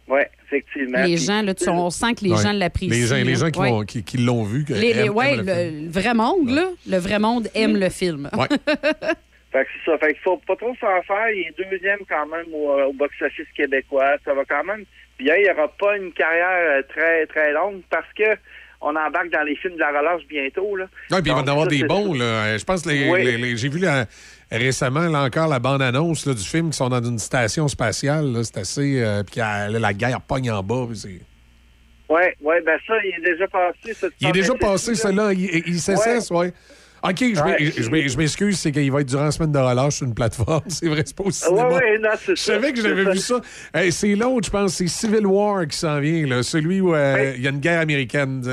Oui, effectivement. Les Puis- gens, là, tu- on sent que les Ouais. gens l'apprécient. Les gens, les gens qui, Ouais. vont- qui- qui l'ont vu. Les- les- aiment- ouais, aiment le film. le, le vrai monde, là, le vrai monde aime le film. Ouais. Fait que c'est ça. Fait qu'il faut pas trop s'en faire. Il est deuxième quand même au, euh, au box-office québécois. Ça va quand même bien. Il n'y aura pas une carrière euh, très, très longue parce que on embarque dans les films de la relâche bientôt. Là. Ouais, puis il va y en avoir ça, des bons. Là. Je pense que les- Oui. les- les- j'ai vu la- récemment là, encore la bande-annonce du film qui sont dans une station spatiale. C'est assez. euh, puis euh, la guerre pogne en bas. puis Oui, ouais, ben ça, il est déjà passé. Il est déjà passé, celui-là. Il, il s'essaie, ouais. OK, je m'excuse, c'est qu'il va être durant la semaine de relâche sur une plateforme. C'est vrai, c'est pas au Ouais, cinéma. ouais, non, Je ça. savais que j'avais vu ça. Hey, c'est l'autre, je pense, c'est Civil War qui s'en vient, là. celui où euh, il y a une guerre américaine.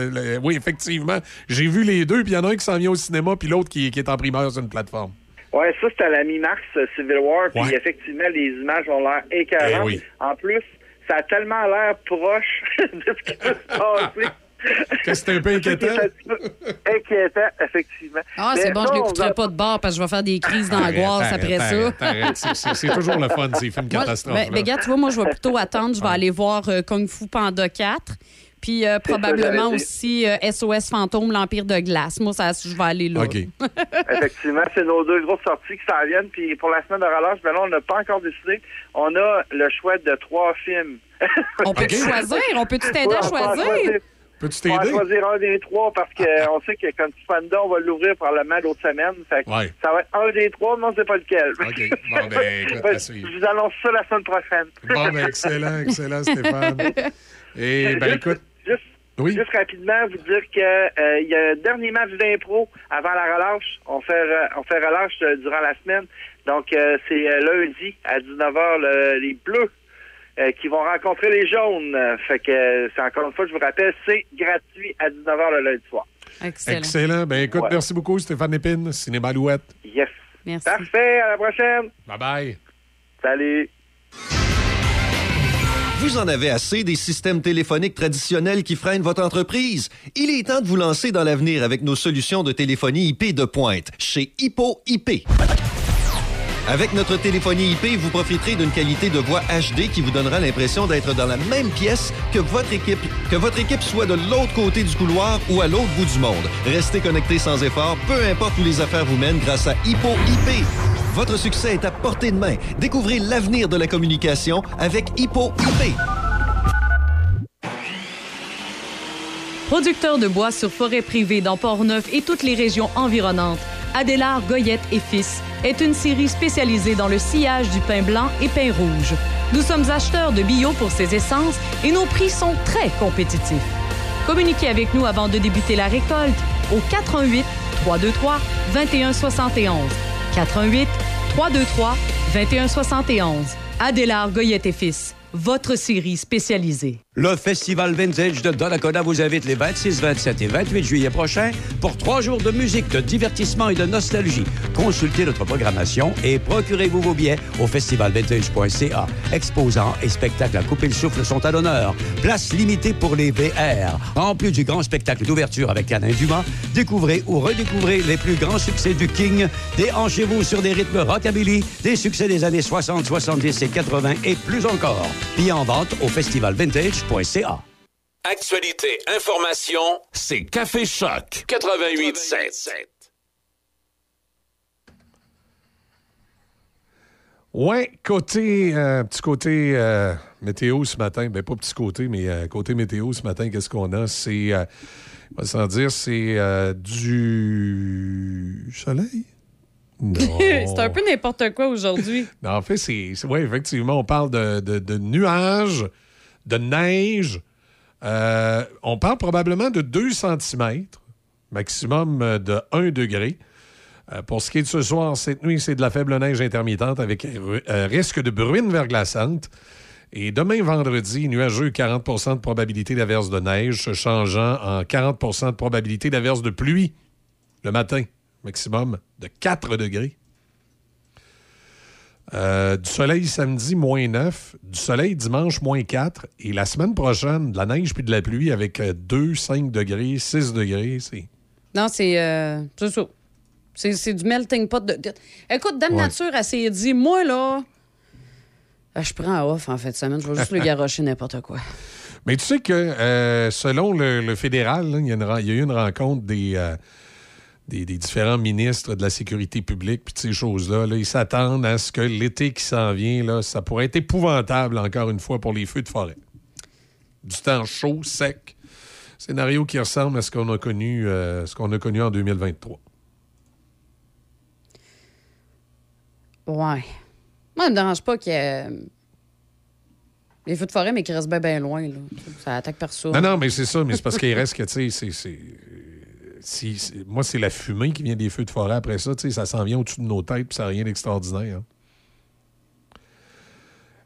Oui, effectivement. J'ai vu les deux, puis il y en a un qui s'en vient au cinéma, puis l'autre qui, qui est en primeur sur une plateforme. Ouais, ça, c'était à la mi-mars, euh, Civil War. Puis Ouais. effectivement, les images ont l'air écœurantes. Eh oui. En plus, ça a tellement l'air proche de ce qui peut se passer. Que c'est un peu inquiétant. Inquiétant, effectivement. Ah, Mais c'est bon, ça, je on l'écouterai va- pas de bord parce que je vais faire des crises d'angoisse après arrête, ça. C'est- toujours le fun, ces films catastrophes. ben, ben, regarde, tu vois, moi, je vais plutôt attendre. Je vais aller voir euh, Kung Fu Panda 4. Puis euh, ça, probablement aussi euh, SOS Fantôme, l'Empire de glace. Moi, ça, je vais aller là. OK. Effectivement, c'est nos deux grosses sorties qui s'en viennent. Puis pour la semaine de relâche, ben là, on n'a pas encore décidé. On a le choix de trois films. On peut OK. choisir? On peut-tu t'aider Ouais, à choisir? Peux-tu On va t'aider? choisir un des trois parce qu'on sait que comme Panda, on va l'ouvrir probablement l'autre semaine. Fait que Ouais. Ça va être un des trois, mais on ne sait pas lequel. OK. Bon, ben. Je vous annonce ça la semaine prochaine. Bon, ben, excellent, excellent, Stéphane. Et, ben, écoute. Juste, Oui. juste rapidement, vous dire que euh, il y a un dernier match d'impro avant la relâche. On fait re- on fait relâche euh, durant la semaine. Donc euh, c'est euh, lundi à 19h le- les bleus euh, qui vont rencontrer les jaunes. Euh, Fait que euh, c'est encore une fois, je vous rappelle, c'est gratuit à 19h le lundi soir. Excellent. Excellent. Ben, écoute, Ouais. merci beaucoup, Stéphane Épine, Cinéma Louette. Yes. Merci. Parfait, à la prochaine. Bye-bye. Salut. Vous en avez assez des systèmes téléphoniques traditionnels qui freinent votre entreprise? Il est temps de vous lancer dans l'avenir avec nos solutions de téléphonie IP de pointe chez Hippo IP. Avec notre téléphonie IP, vous profiterez d'une qualité de voix HD qui vous donnera l'impression d'être dans la même pièce que votre équipe, que votre équipe soit de l'autre côté du couloir ou à l'autre bout du monde. Restez connecté sans effort, peu importe où les affaires vous mènent grâce à Hippo IP. Votre succès est à portée de main. Découvrez l'avenir de la communication avec Hippo IP. Producteur de bois sur forêt privée dans Port-Neuf et toutes les régions environnantes, Adélard Goyette et Fils est une série spécialisée dans le sillage du pain blanc et pain rouge. Nous sommes acheteurs de bio pour ces essences et nos prix sont très compétitifs. Communiquez avec nous avant de débuter la récolte au 88 323 2171. 88 323 2171. Adélard Goyette et Fils, votre série spécialisée. Le Festival Vintage de Donnacona vous invite les 26, 27 et 28 juillet prochains pour trois jours de musique, de divertissement et de nostalgie. Consultez notre programmation et procurez-vous vos billets au festivalvintage.ca. Exposants et spectacles à couper le souffle sont à l'honneur. Place limitée pour les VR. En plus du grand spectacle d'ouverture avec Alain Dumas, découvrez ou redécouvrez les plus grands succès du King. Déhanchez-vous sur des rythmes rockabilly, des succès des années 60, 70 et 80 et plus encore. Billets en vente au festivalvintage.ca. Actualité, information, c'est Café Choc 88.7. Ouais, côté, euh, petit côté euh, météo ce matin, ben pas petit côté, mais euh, côté météo ce matin, qu'est-ce qu'on a? C'est, euh, on va s'en dire, c'est euh, du soleil? c'est un peu n'importe quoi aujourd'hui. Non, en fait, c'est. Oui, effectivement, on parle de, de- de nuages, de neige. Euh, on parle probablement de 2 cm, maximum euh, de 1 degré. Euh, pour ce qui est de ce soir, cette nuit, c'est de la faible neige intermittente avec risque de bruine verglaçante. Et demain, vendredi, nuageux, 40% de probabilité d'averse de neige, se changeant en 40% de probabilité d'averse de pluie le matin, maximum de 4 degrés. Euh, du soleil samedi, moins 9. Du soleil dimanche, moins 4. Et la semaine prochaine, de la neige puis de la pluie avec euh, 2, 5 degrés, 6 degrés. C'est... Non, c'est euh, c'est ça. C'est c'est du melting pot. De... Écoute, Dame Ouais. Nature, elle s'est dit, moi, là, euh, je prends off en fait de semaine. Je vais juste le garocher n'importe quoi. Mais tu sais que euh, selon le, le fédéral, il y, y a eu une rencontre des, euh, des, des différents ministres de la sécurité publique puis ces choses-là. là. ils s'attendent à ce que l'été qui s'en vient, là, ça pourrait être épouvantable encore une fois pour les feux de forêt. Du temps chaud, sec. Scénario qui ressemble à ce qu'on a connu, euh, ce qu'on a connu en 2023. Ouais. Moi, ça me dérange pas ait euh, les feux de forêt, mais qui restent bien, bien loin. Là. Ça attaque ça. Non, non, mais c'est ça, mais c'est parce qu'il reste que, tu sais, c'est- moi, c'est la fumée qui vient des feux de forêt après ça, ça s'en vient au-dessus de nos têtes, puis ça n'a rien d'extraordinaire.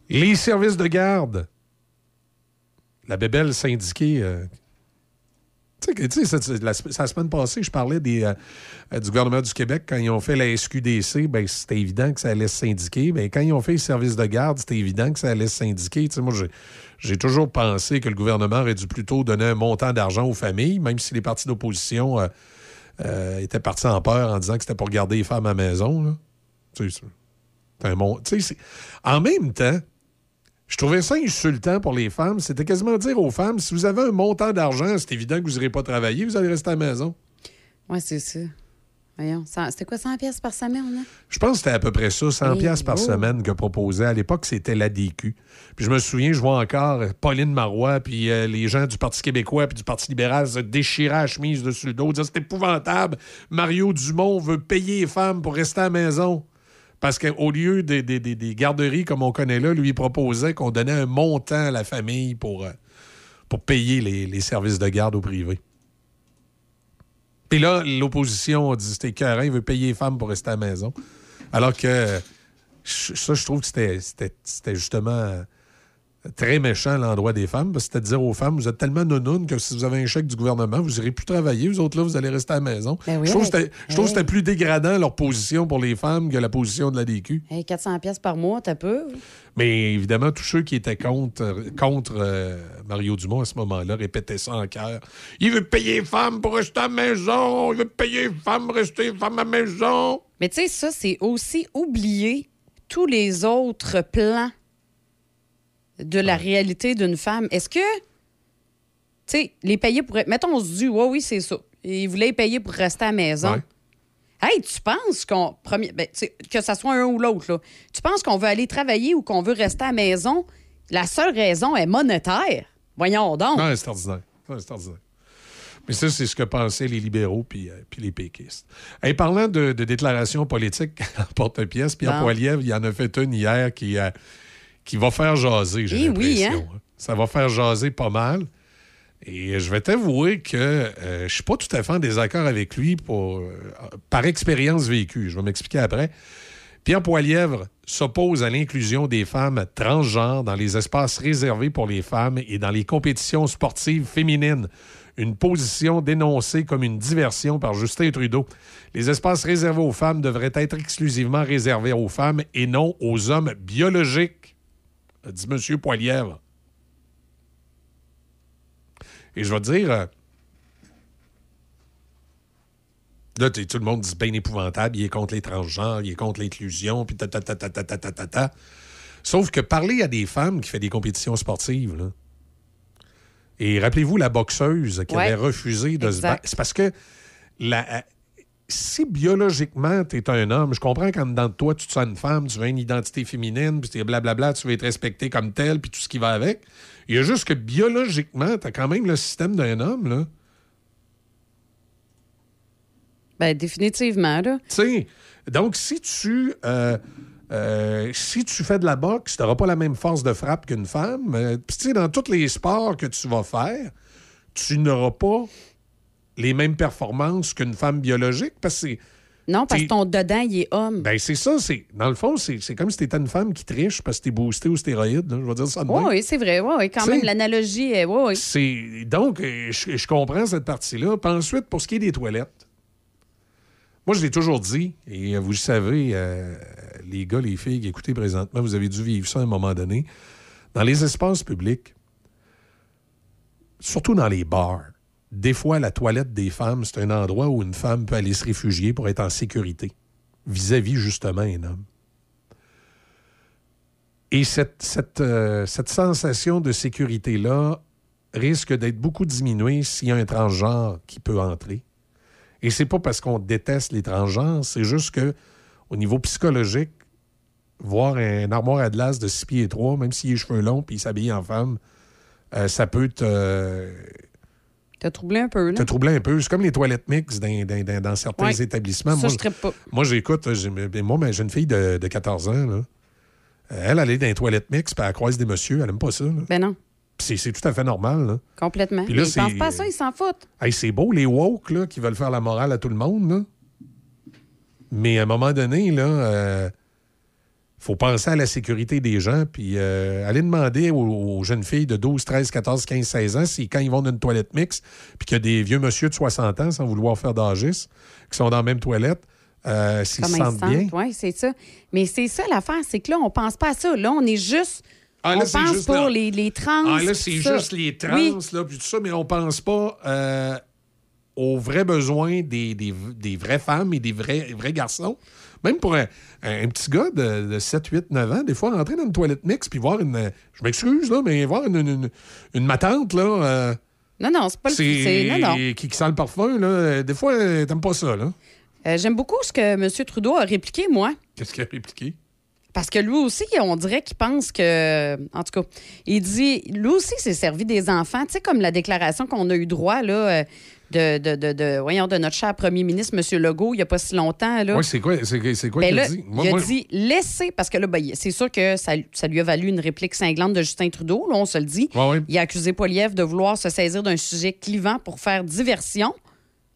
Les services de garde. La bébelle syndiquée. euh, tu sais, la, semaine passée, je parlais des, euh, euh, du gouvernement du Québec. Quand ils ont fait la SQDC, ben, c'était évident que ça allait se syndiquer. Quand ils ont fait les services de garde, c'était évident que ça allait se syndiquer. Tu sais, moi, j'ai- toujours pensé que le gouvernement aurait dû plutôt donner un montant d'argent aux familles, même si les partis d'opposition euh, euh, étaient partis en peur en disant que c'était pour garder les femmes à la maison. Tu sais, un mon- tu sais, En même temps, je trouvais ça insultant pour les femmes. C'était quasiment dire aux femmes, si vous avez un montant d'argent, c'est évident que vous n'irez pas travailler, vous allez rester à la maison. Ouais, c'est ça. Voyons. C'était quoi, 100 pièces par semaine? Là? Je pense que c'était à peu près ça, 100 Hey, pièces par semaine que proposait. À l'époque, c'était l'ADQ. Puis je me souviens, je vois encore Pauline Marois, puis euh, les gens du Parti québécois puis du Parti libéral se déchirer la chemise dessus le dos, dire c'est épouvantable. Mario Dumont veut payer les femmes pour rester à la maison. Parce qu'au lieu des, des- des- des garderies comme on connaît là, lui, il proposait qu'on donnait un montant à la famille pour, euh, pour payer les, les services de garde au privé. Puis là, l'opposition a dit c'était écœurant, il veut payer les femmes pour rester à la maison. Alors que ça, je trouve que c'était- justement très méchant à l'endroit des femmes. parce que C'était de dire aux femmes, vous êtes tellement nounounes que si vous avez un chèque du gouvernement, vous n'irez plus travailler. Vous autres, là, vous allez rester à la maison. Ben oui, je trouve que c'était- je trouve que c'était hey. plus dégradant leur position pour les femmes que la position de la DQ. Hey, 400 pièces par mois, t'as peu? Mais évidemment, tous ceux qui étaient contre, contre euh, Mario Dumont à ce moment-là répétaient ça en cœur. Il veut payer les femmes pour rester à la maison. Il veut payer les femmes pour rester femmes à la maison. Mais tu sais, ça, c'est aussi oublier tous les autres plans de la réalité d'une femme. Est-ce que, tu sais, les payer pour... Mettons, on se dit, ouais, oui, c'est ça. Ils voulaient les payer pour rester à la maison. Ouais. Hey, tu penses qu'on... Premier, ben, que ça soit un ou l'autre, là. Tu penses qu'on veut aller travailler ou qu'on veut rester à la maison? La seule raison est monétaire. Voyons donc. Non, c'est ordinaire. C'est ordinaire. Mais ça, c'est ce que pensaient les libéraux puis, euh, puis les péquistes. Et parlant de, de déclarations politiques en porte-pièce, Pierre. Poilievre, il en a fait une hier qui, euh, qui va faire jaser, j'ai Eh oui, l'impression. hein? hein. Ça va faire jaser pas mal. Et je vais t'avouer que euh, je suis pas tout à fait en désaccord avec lui pour, euh, par expérience vécue. Je vais m'expliquer après. Pierre Poilièvre s'oppose à l'inclusion des femmes transgenres dans les espaces réservés pour les femmes et dans les compétitions sportives féminines. Une position dénoncée comme une diversion par Justin Trudeau. Les espaces réservés aux femmes devraient être exclusivement réservés aux femmes et non aux hommes biologiques, dit M. Poilièvre. Et je vais te dire, euh, là, tout le monde dit bien épouvantable, il est contre les transgenres, il est contre l'inclusion, puis ta ta ta ta ta ta ta ta ta. Sauf que parler à des femmes qui font des compétitions sportives, là, et rappelez-vous la boxeuse qui Ouais. avait refusé de se battre. C'est parce que la, euh, si biologiquement tu es un homme, je comprends qu'en dedans de toi, tu te sens une femme, tu veux une identité féminine, puis tu blablabla, tu veux être respecté comme tel, puis tout ce qui va avec. Il y a juste que biologiquement, tu as quand même le système d'un homme, là. Ben, définitivement, là. Tu sais, donc si tu. euh, euh, si tu fais de la boxe, tu n'auras pas la même force de frappe qu'une femme. Euh, Puis, tu sais, dans tous les sports que tu vas faire, tu n'auras pas les mêmes performances qu'une femme biologique parce que. Non, parce T'es- que ton dedans, il est homme. Ben, c'est ça. c'est Dans le fond, c'est c'est comme si tu étais une femme qui triche parce que tu es boosté aux stéroïdes. là, je vais dire ça de Oui, c'est vrai. Oui, oui, quand T'sais- même, l'analogie est. Oui. C'est donc euh, je, je comprends cette partie-là. Puis ensuite, pour ce qui est des toilettes, moi je l'ai toujours dit, et euh, vous le savez, euh, les gars, les filles qui écoutez présentement, vous avez dû vivre ça à un moment donné. Dans les espaces publics, surtout dans les bars, des fois la toilette des femmes, c'est un endroit où une femme peut aller se réfugier pour être en sécurité vis-à-vis justement un homme. Et euh, cette sensation de sécurité-là risque d'être beaucoup diminuée s'il y a un transgenre qui peut entrer. Et c'est pas parce qu'on déteste les transgenres, c'est juste que au niveau psychologique, voir un armoire à glace de 6 pieds et 3, même s'il a les cheveux longs puis il s'habille en femme, euh, ça peut te, T'as troublé un peu, là? te troubler un peu. C'est comme les toilettes mixtes dans, dans- dans- certains Ouais. établissements. Ça, moi, je pas. moi, j'écoute. j'ai- ben, Moi, ma jeune fille de, de 14 ans, là, euh, elle, elle est dans les toilettes mixtes, puis elle croise des messieurs. Elle aime pas ça. là. Ben non, C'est c'est tout à fait normal. Là. complètement. Là, Mais ils pensent pas à ça, ils s'en foutent. Hey, c'est beau, les woke, là, qui veulent faire la morale à tout le monde, là. Mais à un moment donné, là, euh, faut penser à la sécurité des gens, puis euh, aller demander aux, aux jeunes filles de 12, 13, 14, 15, 16 ans si quand ils vont dans une toilette mixte, puis qu'il y a des vieux monsieur de 60 ans, sans vouloir faire d'âgisme, qui sont dans la même toilette, euh, s'ils se sentent bien. Oui, c'est ça. Mais c'est ça l'affaire, c'est que là, on pense pas à ça. Là, on est juste. Ah, là, on pense juste pour les, les trans. Ah, là, c'est juste les trans, Oui. là, puis tout ça, mais on pense pas euh, aux vrais besoins des, des- des vraies femmes et des vrais, vrais garçons. Même pour un, un petit gars de, de 7, 8, 9 ans, des fois, rentrer dans une toilette mixte puis voir une. Je m'excuse, là, mais voir une, une, matante, là. euh, Non, non, c'est pas le. c'est- Non, non. Qui, qui sent le parfum, là. Des fois, t'aimes pas ça, là. Euh, J'aime beaucoup ce que M. Trudeau a répliqué, moi. Qu'est-ce qu'il a répliqué? Parce que lui aussi, on dirait qu'il pense que. En tout cas, il dit. Lui aussi s'est servi des enfants. Tu sais, comme la déclaration qu'on a eu droit, là, euh, de, de, de, de- voyons, de notre cher premier ministre, M. Legault, il n'y a pas si longtemps, là. Oui, c'est quoi, c'est, quoi Ben qu'il a dit? Moi- il a moi- dit laissez, parce que là, ben, c'est sûr que ça, ça lui a valu une réplique cinglante de Justin Trudeau, là, on se le dit. Ouais, ouais. Il a accusé Poiliev de vouloir se saisir d'un sujet clivant pour faire diversion,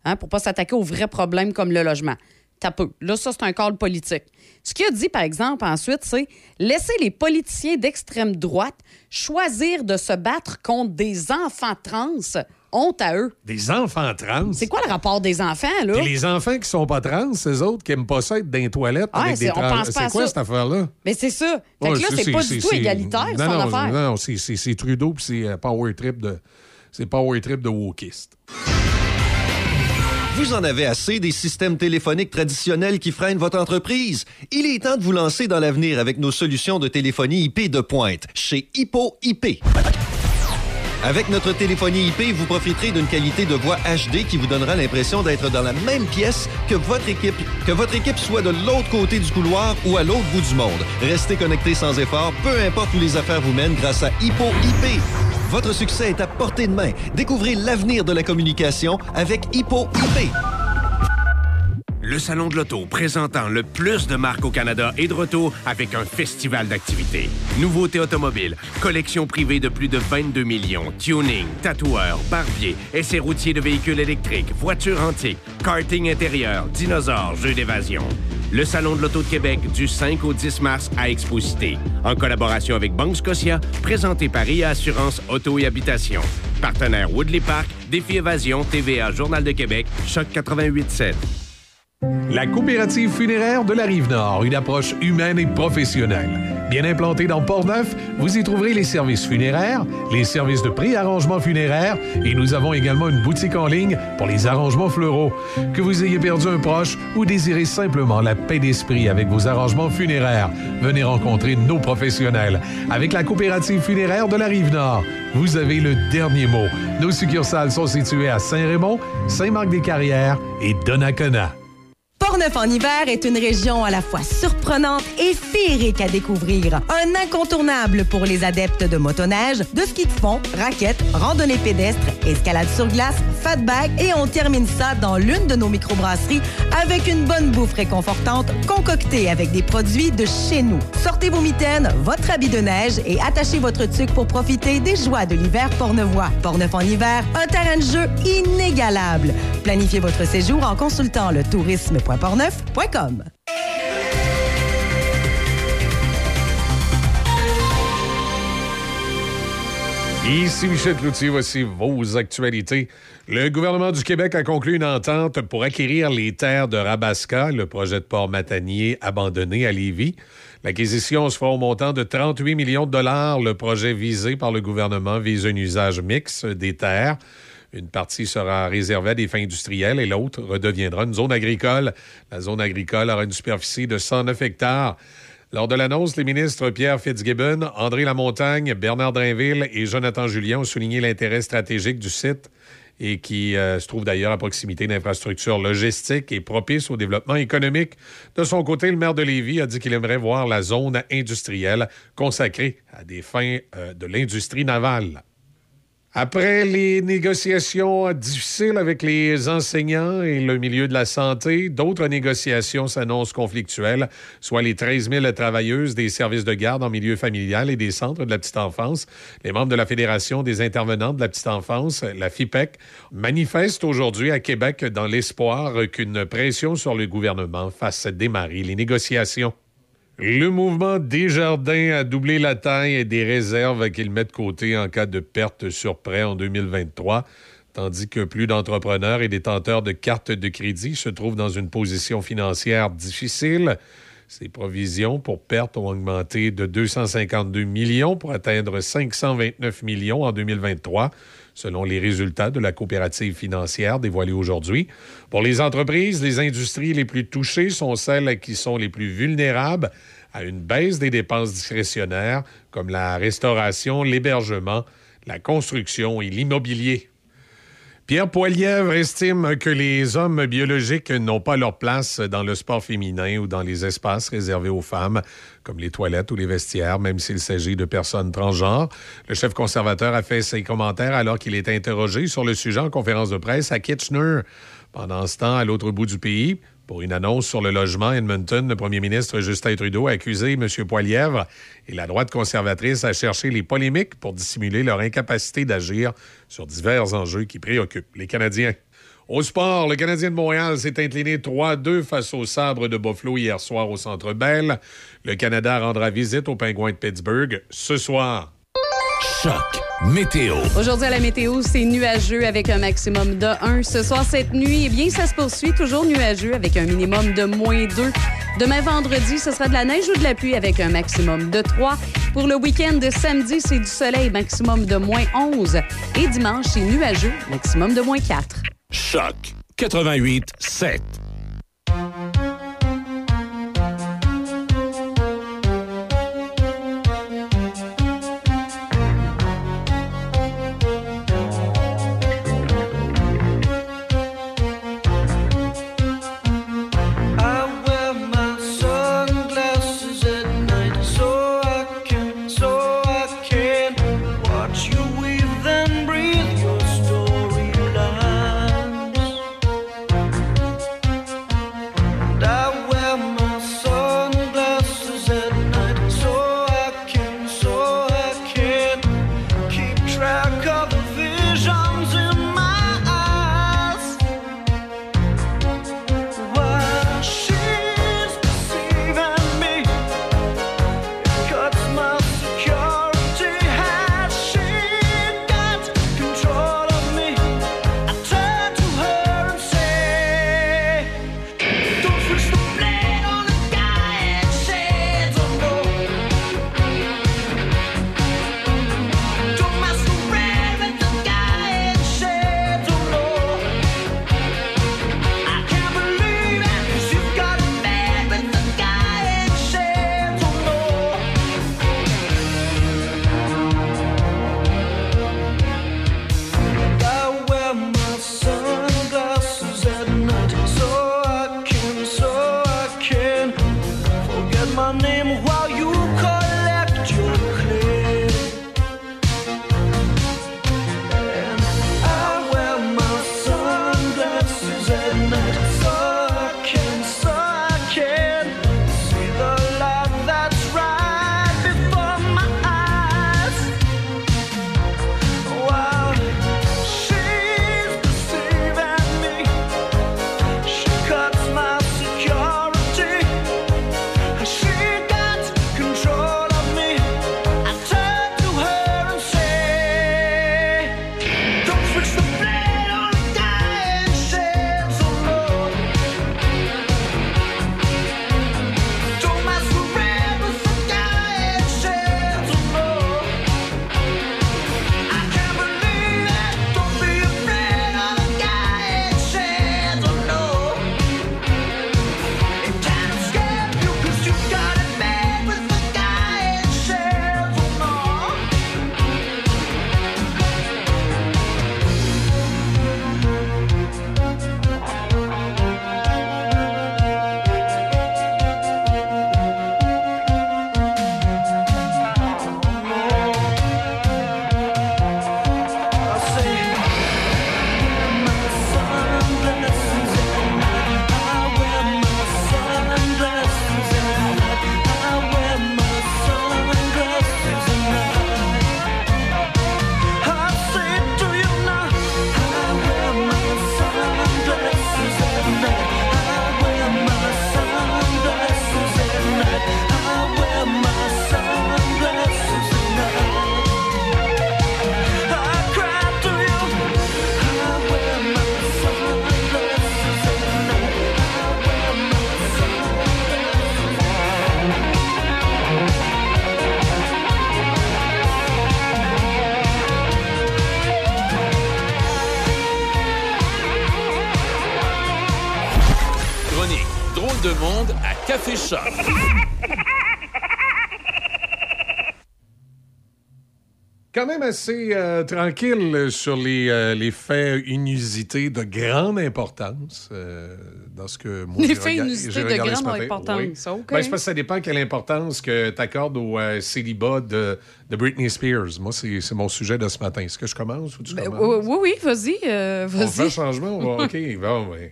hein, pour pas s'attaquer aux vrais problèmes comme le logement. T'as peu. Là, ça, c'est un cadre politique. Ce qu'il a dit, par exemple, ensuite, c'est laisser les politiciens d'extrême droite choisir de se battre contre des enfants trans. Honte à eux. Des enfants trans. C'est quoi le rapport des enfants, là? Puis les enfants qui sont pas trans, ces autres qui aiment pas ça être dans les toilettes Ah, avec c'est- des on trans. pense pas à C'est quoi ça. cette affaire-là? Mais c'est ça. Fait Ouais, que là, c'est pas du tout égalitaire, non, son non, affaire. Non, non, c'est Trudeau puis c'est euh, Power Trip de. C'est Power Trip de wokiste. Vous en avez assez des systèmes téléphoniques traditionnels qui freinent votre entreprise? Il est temps de vous lancer dans l'avenir avec nos solutions de téléphonie IP de pointe chez Hippo IP. Avec notre téléphonie IP, vous profiterez d'une qualité de voix HD qui vous donnera l'impression d'être dans la même pièce que votre équipe, que votre équipe soit de l'autre côté du couloir ou à l'autre bout du monde. Restez connecté sans effort, peu importe où les affaires vous mènent grâce à Hippo IP. Votre succès est à portée de main. Découvrez l'avenir de la communication avec Hippo IP. Le Salon de l'Auto, présentant le plus de marques au Canada, est de retour avec un festival d'activités. Nouveautés automobiles, collection privée de plus de 22 millions, tuning, tatoueurs, barbiers, essais routiers de véhicules électriques, voitures antiques, karting intérieur, dinosaures, jeux d'évasion. Le Salon de l'Auto de Québec du 5 au 10 mars à Exposité. En collaboration avec Banque Scotia, présenté par IA Assurance Auto et Habitation. Partenaire Woodley Park, Défi Évasion, TVA, Journal de Québec, Choc 88.7. La coopérative funéraire de la Rive-Nord, une approche humaine et professionnelle. Bien implantée dans Port-Neuf, vous y trouverez les services funéraires, les services de pré-arrangement funéraire et nous avons également une boutique en ligne pour les arrangements fleuraux. Que vous ayez perdu un proche ou désirez simplement la paix d'esprit avec vos arrangements funéraires, venez rencontrer nos professionnels. Avec la coopérative funéraire de la Rive-Nord, vous avez le dernier mot. Nos succursales sont situées à Saint-Raymond, Saint-Marc-des-Carrières et Donnacona. Portneuf en hiver est une région à la fois surprenante et féerique à découvrir. Un incontournable pour les adeptes de motoneige, de ski de fond, raquettes, randonnée pédestre, escalade sur glace, fatback et on termine ça dans l'une de nos microbrasseries avec une bonne bouffe réconfortante concoctée avec des produits de chez nous. Sortez vos mitaines, votre habit de neige et attachez votre tuque pour profiter des joies de l'hiver pornevois. Portneuf en hiver, un terrain de jeu inégalable. Planifiez votre séjour en consultant le Ici Michel Cloutier, voici vos actualités. Le gouvernement du Québec a conclu une entente pour acquérir les terres de Rabasca, le projet de port matanier abandonné à Lévis. L'acquisition se fera au montant de 38 millions de dollars. Le projet visé par le gouvernement vise un usage mixte des terres. Une partie sera réservée à des fins industrielles et l'autre redeviendra une zone agricole. La zone agricole aura une superficie de 109 hectares. Lors de l'annonce, les ministres Pierre Fitzgibbon, André Lamontagne, Bernard Drainville et Jonathan Julien ont souligné l'intérêt stratégique du site et qui euh, se trouve d'ailleurs à proximité d'infrastructures logistiques et propice au développement économique. De son côté, le maire de Lévis a dit qu'il aimerait voir la zone industrielle consacrée à des fins euh, de l'industrie navale. Après les négociations difficiles avec les enseignants et le milieu de la santé, d'autres négociations s'annoncent conflictuelles, soit les 13 000 travailleuses des services de garde en milieu familial et des centres de la petite enfance. Les membres de la Fédération des intervenants de la petite enfance, la FIPEC, manifestent aujourd'hui à Québec dans l'espoir qu'une pression sur le gouvernement fasse démarrer les négociations. Le mouvement Desjardins a doublé la taille des réserves qu'il met de côté en cas de perte sur prêt en 2023, tandis que plus d'entrepreneurs et détenteurs de cartes de crédit se trouvent dans une position financière difficile. Ces provisions pour perte ont augmenté de 252 millions pour atteindre 529 millions en 2023 selon les résultats de la coopérative financière dévoilés aujourd'hui. Pour les entreprises, les industries les plus touchées sont celles qui sont les plus vulnérables à une baisse des dépenses discrétionnaires, comme la restauration, l'hébergement, la construction et l'immobilier. Pierre Poilièvre estime que les hommes biologiques n'ont pas leur place dans le sport féminin ou dans les espaces réservés aux femmes, comme les toilettes ou les vestiaires, même s'il s'agit de personnes transgenres. Le chef conservateur a fait ses commentaires alors qu'il est interrogé sur le sujet en conférence de presse à Kitchener. Pendant ce temps, à l'autre bout du pays, pour une annonce sur le logement Edmonton, le premier ministre Justin Trudeau a accusé M. Poilièvre et la droite conservatrice à chercher les polémiques pour dissimuler leur incapacité d'agir sur divers enjeux qui préoccupent les Canadiens. Au sport, le Canadien de Montréal s'est incliné 3-2 face au sabre de Buffalo hier soir au Centre Bell. Le Canada rendra visite aux Pingouins de Pittsburgh ce soir. Choc météo. Aujourd'hui à la météo, c'est nuageux avec un maximum de 1. Ce soir, cette nuit, eh bien, ça se poursuit toujours nuageux avec un minimum de moins 2. Demain vendredi, ce sera de la neige ou de la pluie avec un maximum de 3. Pour le week-end de samedi, c'est du soleil, maximum de moins 11. Et dimanche, c'est nuageux, maximum de moins 4. Choc 88 7. Assez euh, tranquille sur les, euh, les faits inusités de grande importance euh, dans ce que moi Les faits inusités de grande importance, Oui. OK. Ben, parce que ça dépend quelle importance que tu accordes au célibat de, de Britney Spears. Moi, c'est mon sujet de ce matin. Est-ce que je commence ou tu Ben, commences? oui, oui, vas-y. euh, On fait un changement. va- OK, bon, ben,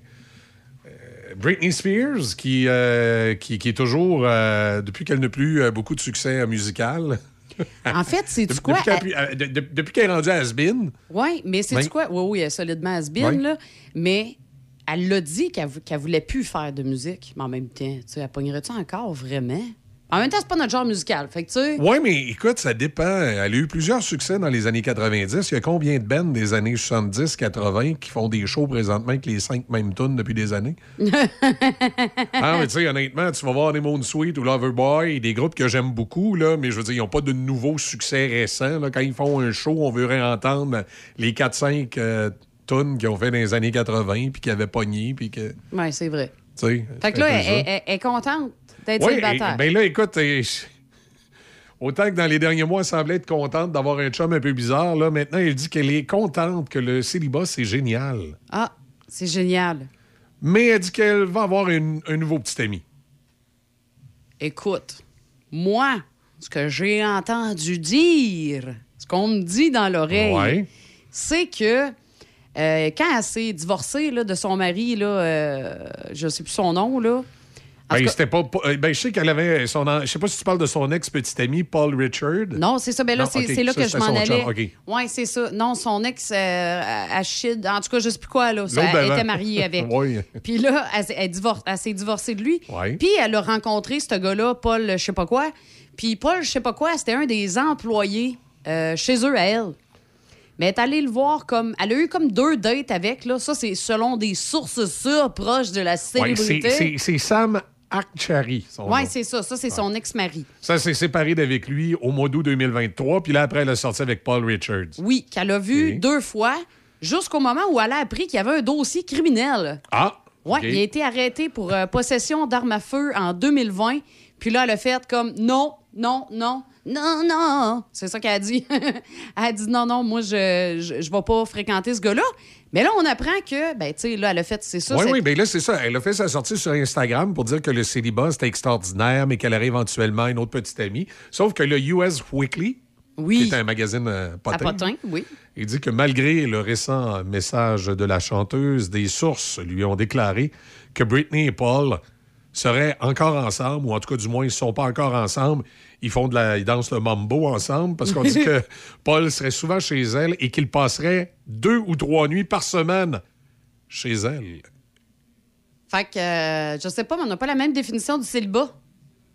Britney Spears, qui, euh, qui, qui est toujours, euh, depuis qu'elle n'a plus euh, beaucoup de succès musical. En fait, c'est du quoi? Depuis qu'elle depuis est rendue à Asbin, Oui, mais c'est du quoi? Oui, oui, elle est solidement Oui. là. Mais elle l'a dit qu'elle qu'elle voulait plus faire de musique. Mais en même temps, tu sais, elle pognerait-tu encore vraiment? En même temps, c'est pas notre genre musical. Fait que, tu sais. Oui, mais écoute, ça dépend. Elle a eu plusieurs succès dans les années 90. Il y a combien de bands des années 70, 80 qui font des shows présentement avec les cinq mêmes tunes depuis des années? ah, mais tu sais, honnêtement, tu vas voir des Moon Sweet ou Loverboy, des groupes que j'aime beaucoup, là, mais je veux dire, ils n'ont pas de nouveaux succès récents. là. Quand ils font un show, on veut réentendre les 4-5 euh, tunes qu'ils ont fait dans les années 80 puis qui avaient pogné, puis que. Oui, c'est vrai. Tu sais. Fait que là, elle est contente d'être Oui, célibataire. ben là, écoute, autant que dans les derniers mois, elle semblait être contente d'avoir un chum un peu bizarre, là, maintenant, elle dit qu'elle est contente, que le célibat, c'est génial. Ah, c'est génial. Mais elle dit qu'elle va avoir une- un nouveau petit ami. Écoute, moi, ce que j'ai entendu dire, ce qu'on me dit dans l'oreille, Ouais. c'est que euh, quand elle s'est divorcée là, de son mari, là, euh, je sais plus son nom, là. En Ben, cas- pas, euh, ben, je sais qu'elle avait son. Je sais pas si tu parles de son ex-petit ami, Paul Richard. Non, c'est ça. Ben là, c'est là ça, que je m'en allais. Oui, c'est ça. Non, son ex, euh, Achid, en tout cas, je sais plus quoi, là. Ça, L'autre elle était mariée avec. Oui. Puis là, elle, s'est- elle divor- elle s'est divorcée de lui. Ouais. Puis elle a rencontré ce gars-là, Paul, je sais pas quoi. Puis Paul, je sais pas quoi, c'était un des employés euh, chez eux à elle. Mais elle est allée le voir comme. Elle a eu comme deux dates avec, là. Ça, c'est selon des sources sûres proches de la Ouais, célébrité. c'est c'est Sam Oui, c'est ça. Ça, c'est son ex-mari. Ça s'est séparé d'avec lui au mois d'août 2023. Puis là, après, elle a sorti avec Paul Richards. Oui, qu'elle a vu deux fois, jusqu'au moment où elle a appris qu'il y avait un dossier criminel. Ah! Oui, il a été arrêté pour euh, possession d'armes à feu en 2020. Puis là, elle a fait comme non, non, non, non, non. C'est ça qu'elle a dit. elle a dit non, non, moi, je, je, je vais pas fréquenter ce gars-là. Mais là, on apprend que, ben, tu sais, là, elle a fait, c'est ça. Oui, oui, bien là, c'est ça. Elle a fait sa sortie sur Instagram pour dire que le célibat, c'était extraordinaire, mais qu'elle aurait éventuellement une autre petite amie. Sauf que le US Weekly, qui est un magazine euh, À potin, potin, oui. il dit que malgré le récent message de la chanteuse, des sources lui ont déclaré que Britney et Paul seraient encore ensemble, ou en tout cas, du moins, ils ne sont pas encore ensemble. Ils font de la, ils dansent le mambo ensemble parce qu'on dit que Paul serait souvent chez elle et qu'il passerait deux ou trois nuits par semaine chez elle. Fait que, euh, je sais pas, mais on n'a pas la même définition du célibat.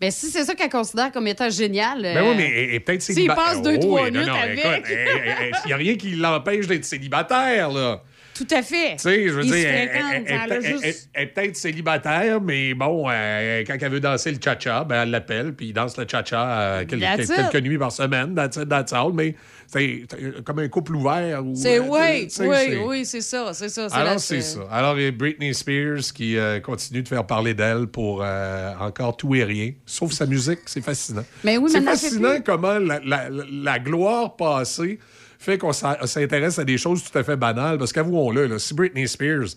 Mais si c'est ça qu'elle considère comme étant génial. Ben euh, oui, mais elle est peut-être S'il célibataire. passe deux, Oh, trois oui, non, minutes non, avec. écoute, il n'y a rien qui l'empêche d'être célibataire, là. Tout à fait. Tu sais, je veux Ils dire, elle, juste- est peut-être célibataire, mais bon, euh, quand elle veut danser le cha-cha, ben, elle l'appelle, puis il danse le cha-cha euh, quel- That's quel- it. quelques nuits par semaine, it, that's all, mais c'est comme un couple ouvert. C'est euh, oui, sais, oui, oui, c'est ça, c'est ça. Alors, c'est ça. Alors, il y a Britney Spears qui euh, continue de faire parler d'elle pour euh, encore tout et rien, sauf sa musique, c'est fascinant. Mais oui, c'est fascinant comment la, la- la- la gloire passée fait qu'on s'intéresse à des choses tout à fait banales. Parce qu'avouons-le, si Britney Spears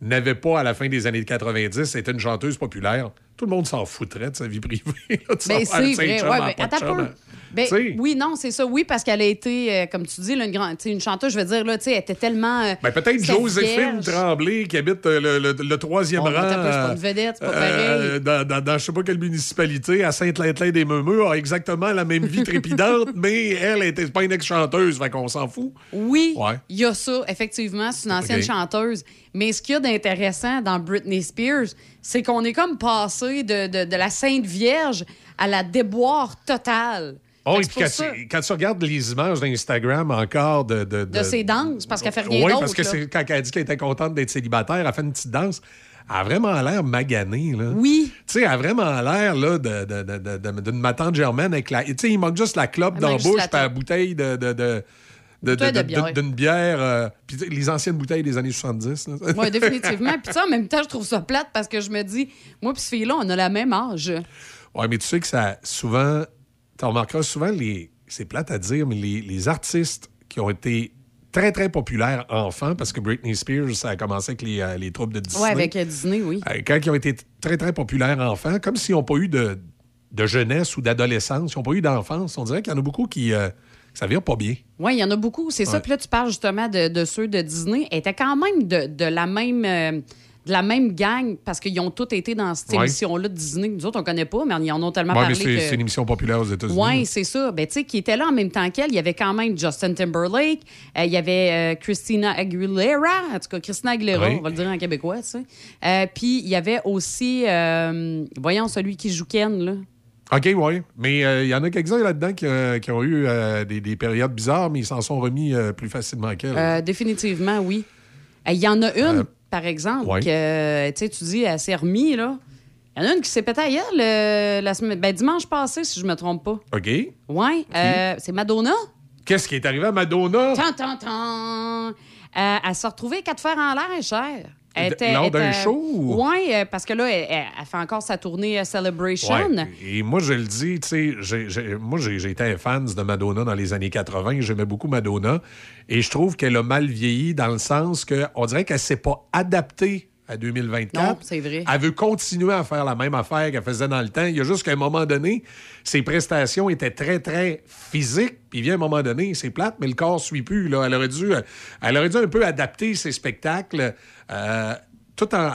n'avait pas, à la fin des années 90, été une chanteuse populaire, tout le monde s'en foutrait de sa vie privée. là, de Ben, c'est tu sais, vrai. Ouais, ben, chum, Ben, oui, non, c'est ça. Oui, parce qu'elle a été, euh, comme tu dis, là, une, grande, une chanteuse, je veux dire, là, tu sais, elle était tellement. euh, Ben, peut-être Joséphine. Tremblay qui habite euh, le, le- le troisième Bon, rang. pas une vedette, pas dans, dans, dans je sais pas quelle municipalité, à Saint-Lin-des-Meumeux, a exactement la même vie trépidante, mais elle était pas une ex-chanteuse, fait qu'on s'en fout. Oui, Ouais. il y a ça, effectivement. C'est une ancienne chanteuse. Mais ce qu'il y a d'intéressant dans Britney Spears, c'est qu'on est comme passé de, de- de la Sainte Vierge à la déboire totale. Oh, et puis quand, ça, tu, quand tu regardes les images d'Instagram encore de... De, de ses danses, parce qu'elle fait rien Oui, parce que c'est quand elle a dit qu'elle était contente d'être célibataire, elle fait une petite danse. Elle a vraiment l'air maganée, là. Oui. Tu sais, elle a vraiment l'air, là, de- de- de- d'une matante germaine avec la... Tu sais, il manque juste la clope dans la bouche puis la bouteille de... de, de de- Bouteille de de- bière. d'une bière. euh, puis les anciennes bouteilles des années 70. là. Oui, définitivement. Puis ça, en même temps, je trouve ça plate parce que je me dis, moi puis ce fille-là, on a la même âge. Oui, mais tu sais que ça, souvent, tu remarqueras souvent, les, c'est plate à dire, mais les, les artistes qui ont été très, très populaires enfants, parce que Britney Spears, ça a commencé avec les, euh, les troupes de Disney. Oui, avec euh, Disney, oui. Euh, Quand ils ont été très, très populaires enfants, comme s'ils n'ont pas eu de, de jeunesse ou d'adolescence, ils n'ont pas eu d'enfance, on dirait qu'il y en a beaucoup qui. euh, ça vient pas bien. Oui, il y en a beaucoup. C'est ça. Puis là, tu parles justement de, de ceux de Disney. Ils étaient quand même de, de la même. euh, de la même gang, parce qu'ils ont tous été dans cette Ouais. émission-là de Disney. Nous autres, on connaît pas, mais ils en ont tellement Ouais, parlé c'est que... une émission populaire aux États-Unis. Oui, c'est ça. Ben, tu sais, qui était là en même temps qu'elle. Il y avait quand même Justin Timberlake. euh, il y avait euh, Christina Aguilera. En tout cas, Christina Aguilera, on va le dire en québécois, tu sais. Euh, Puis, il y avait aussi, voyons, celui qui joue Ken, là. OK, oui. Mais euh, il y en a quelques-uns là-dedans qui, euh, qui ont eu euh, des, des périodes bizarres, mais ils s'en sont remis euh, plus facilement qu'elle. Euh, définitivement, oui. Euh, Il y en a une, par exemple, ouais. que tu dis, elle s'est remise, là. Il y en a une qui s'est pétée euh, la semaine, ben, dimanche passé, si je me trompe pas. OK. Euh, c'est Madonna. Qu'est-ce qui est arrivé à Madonna? Tant, tant, tant. Euh, elle s'est retrouvée quatre fers en l'air, cher. Lors d'un show ou- Oui, parce que là, elle, fait encore sa tournée euh, Celebration. Ouais. Et moi, je le dis, tu sais, moi, j'ai j'ai été un fan de Madonna dans les années 80. J'aimais beaucoup Madonna. Et je trouve qu'elle a mal vieilli dans le sens qu'on dirait qu'elle ne s'est pas adaptée à 2024. Non, c'est vrai. Elle veut continuer à faire la même affaire qu'elle faisait dans le temps. Il y a juste qu'à un moment donné, ses prestations étaient très, très physiques. Puis vient un moment donné, c'est plate, mais le corps suit plus. Là. Elle, aurait dû, euh, elle aurait dû un peu adapter ses spectacles. Euh, tout en,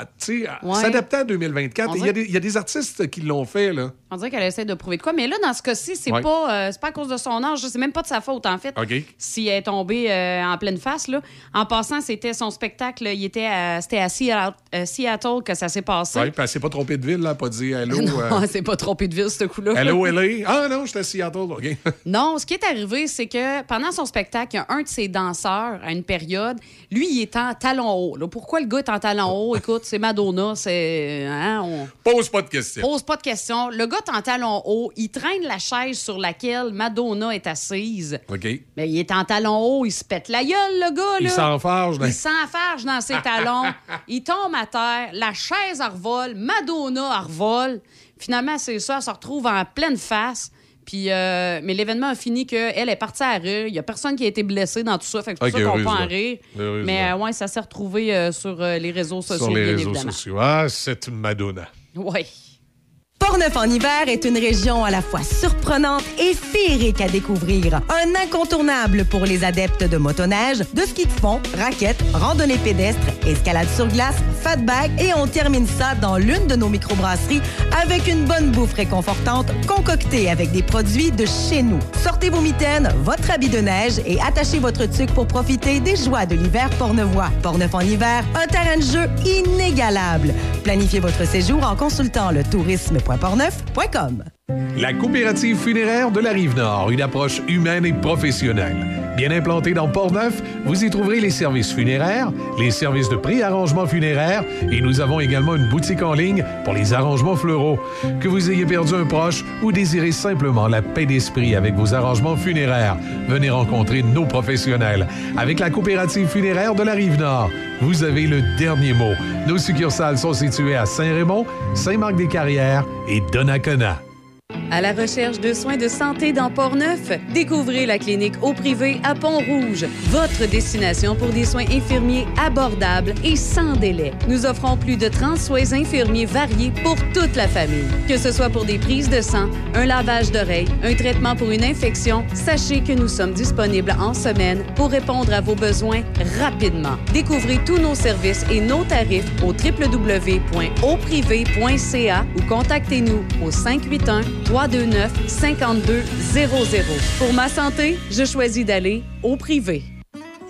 Ouais. s'adapter à 2024. On Et Il y, y a des artistes qui l'ont fait, là. On dirait qu'elle essaie de prouver de quoi. Mais là, dans ce cas-ci, c'est Ouais. pas, euh, c'est pas à cause de son âge. C'est même pas de sa faute, en fait. OK. Si elle est tombée euh, en pleine face, là. En passant, c'était son spectacle. Il était à, c'était à Seattle, euh, Seattle que ça s'est passé. Oui, puis elle s'est pas trompée de ville, là, pas dit allô. non, euh, c'est pas trompé de ville, ce coup-là. Allô, LA? Ah non, j'étais à Seattle, OK. Non, ce qui est arrivé, c'est que pendant son spectacle, il y a un de ses danseurs à une période. Lui, il est en talon haut. là. Pourquoi le gars est en talon haut? Écoute, c'est Madonna, c'est. hein, on... Pose pas de questions. Pose pas de questions. Le gars en talon haut. Il traîne la chaise sur laquelle Madonna est assise. OK. Mais il est en talon haut. Il se pète la gueule, le gars. Il s'enfarge dans- Il s'enfarge dans ses talons. il tombe à terre. La chaise en revole. Madonna en revole. Finalement, c'est ça. Elle se retrouve en pleine face. Puis, euh, mais l'événement a fini qu'elle est partie à rire. Il n'y a personne qui a été blessé dans tout ça. Fait que c'est pour Ok, ça qu'on peut en rire. Heureusement. Mais euh, ouais, ça s'est retrouvé euh, sur euh, les réseaux sociaux, Sur les bien réseaux évidemment. sociaux. Ah, c'est une Madonna. Oui. Portneuf en hiver est une région à la fois surprenante et féerique à découvrir. Un incontournable pour les adeptes de motoneige, de ski de fond, raquettes, randonnée pédestre, escalade sur glace, fat bag et on termine ça dans l'une de nos microbrasseries avec une bonne bouffe réconfortante concoctée avec des produits de chez nous. Sortez vos mitaines, votre habit de neige et attachez votre tuque pour profiter des joies de l'hiver portneuvois. Portneuf en hiver, un terrain de jeu inégalable. Planifiez votre séjour en consultant le tourisme.portneuf.com. La coopérative funéraire de la Rive-Nord, une approche humaine et professionnelle. Bien implantée dans Port-Neuf, vous y trouverez les services funéraires, les services de pré-arrangement funéraire et nous avons également une boutique en ligne pour les arrangements fleuraux. Que vous ayez perdu un proche ou désirez simplement la paix d'esprit avec vos arrangements funéraires, venez rencontrer nos professionnels. Avec la coopérative funéraire de la Rive-Nord, vous avez le dernier mot. Nos succursales sont situées à Saint-Raymond, Saint-Marc-des-Carrières et Donnacona. À la recherche de soins de santé dans Port-Neuf, découvrez la clinique au privé à Pont-Rouge, votre destination pour des soins infirmiers abordables et sans délai. Nous offrons plus de 30 soins infirmiers variés pour toute la famille. Que ce soit pour des prises de sang, un lavage d'oreilles, un traitement pour une infection, sachez que nous sommes disponibles en semaine pour répondre à vos besoins rapidement. Découvrez tous nos services et nos tarifs au www.auprivé.ca ou contactez-nous au 581 329 5200. Pour ma santé, je choisis d'aller au privé.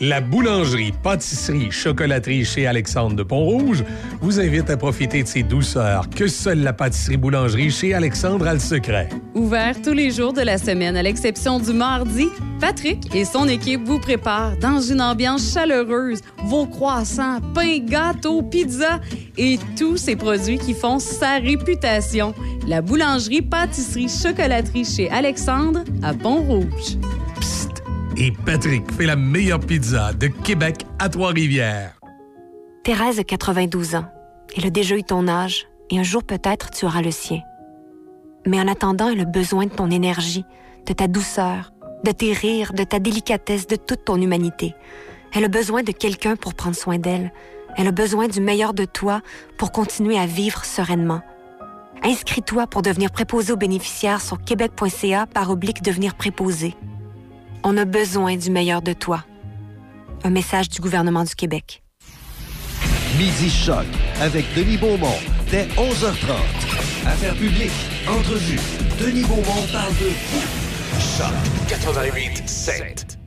La boulangerie, pâtisserie, chocolaterie chez Alexandre de Pont-Rouge vous invite à profiter de ces douceurs que seule la pâtisserie boulangerie chez Alexandre a le secret. Ouvert tous les jours de la semaine, à l'exception du mardi, Patrick et son équipe vous préparent dans une ambiance chaleureuse vos croissants, pains, gâteaux, pizzas et tous ces produits qui font sa réputation. La boulangerie, pâtisserie, chocolaterie chez Alexandre à Pont-Rouge et Patrick fait la meilleure pizza de Québec à Trois-Rivières. Thérèse a 92 ans. Elle a déjà eu ton âge et un jour peut-être tu auras le sien. Mais en attendant, elle a besoin de ton énergie, de ta douceur, de tes rires, de ta délicatesse, de toute ton humanité. Elle a besoin de quelqu'un pour prendre soin d'elle. Elle a besoin du meilleur de toi pour continuer à vivre sereinement. Inscris-toi pour devenir préposé aux bénéficiaires sur québec.ca par oblique devenir préposé. On a besoin du meilleur de toi. Un message du gouvernement du Québec. Midi Choc avec Denis Beaumont dès 11h30. Affaires publiques, entrevue. Denis Beaumont parle de Choc 88 7.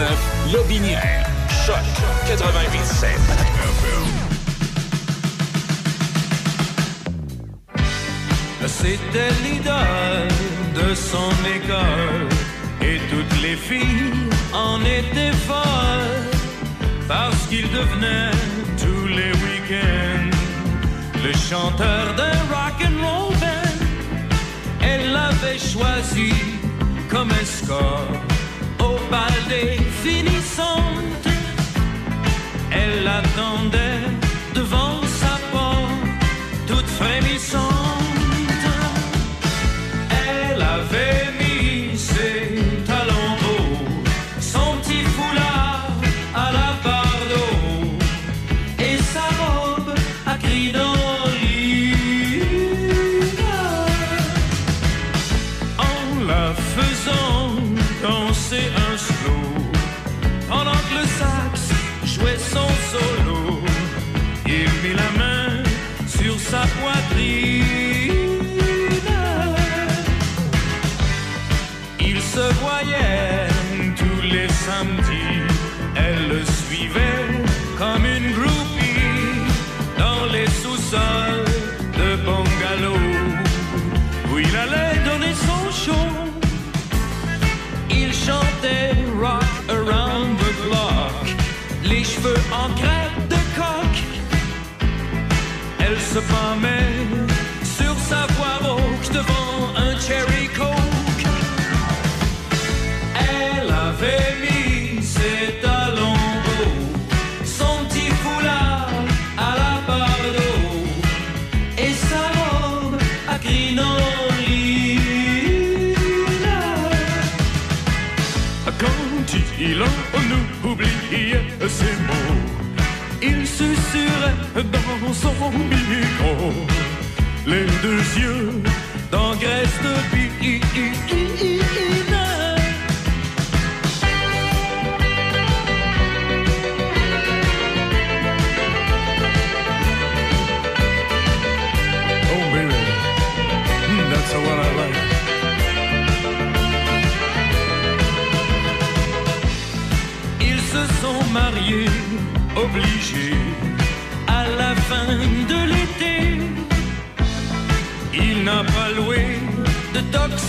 9 Choc C'était l'idole de son école. Et toutes les filles en étaient folles. Parce qu'il devenait tous les week-ends le chanteur d'un rock and roll band. Elle l'avait choisi comme escorte balles définissantes. Elle attendait. se sur sa voix rauque devant un cherry coke. Elle avait mis ses talons hauts, son petit foulard à la barre d'eau et sa robe à crinoline. Quand il en oubliait ses mots, il susurrait dans son billet. de yeux.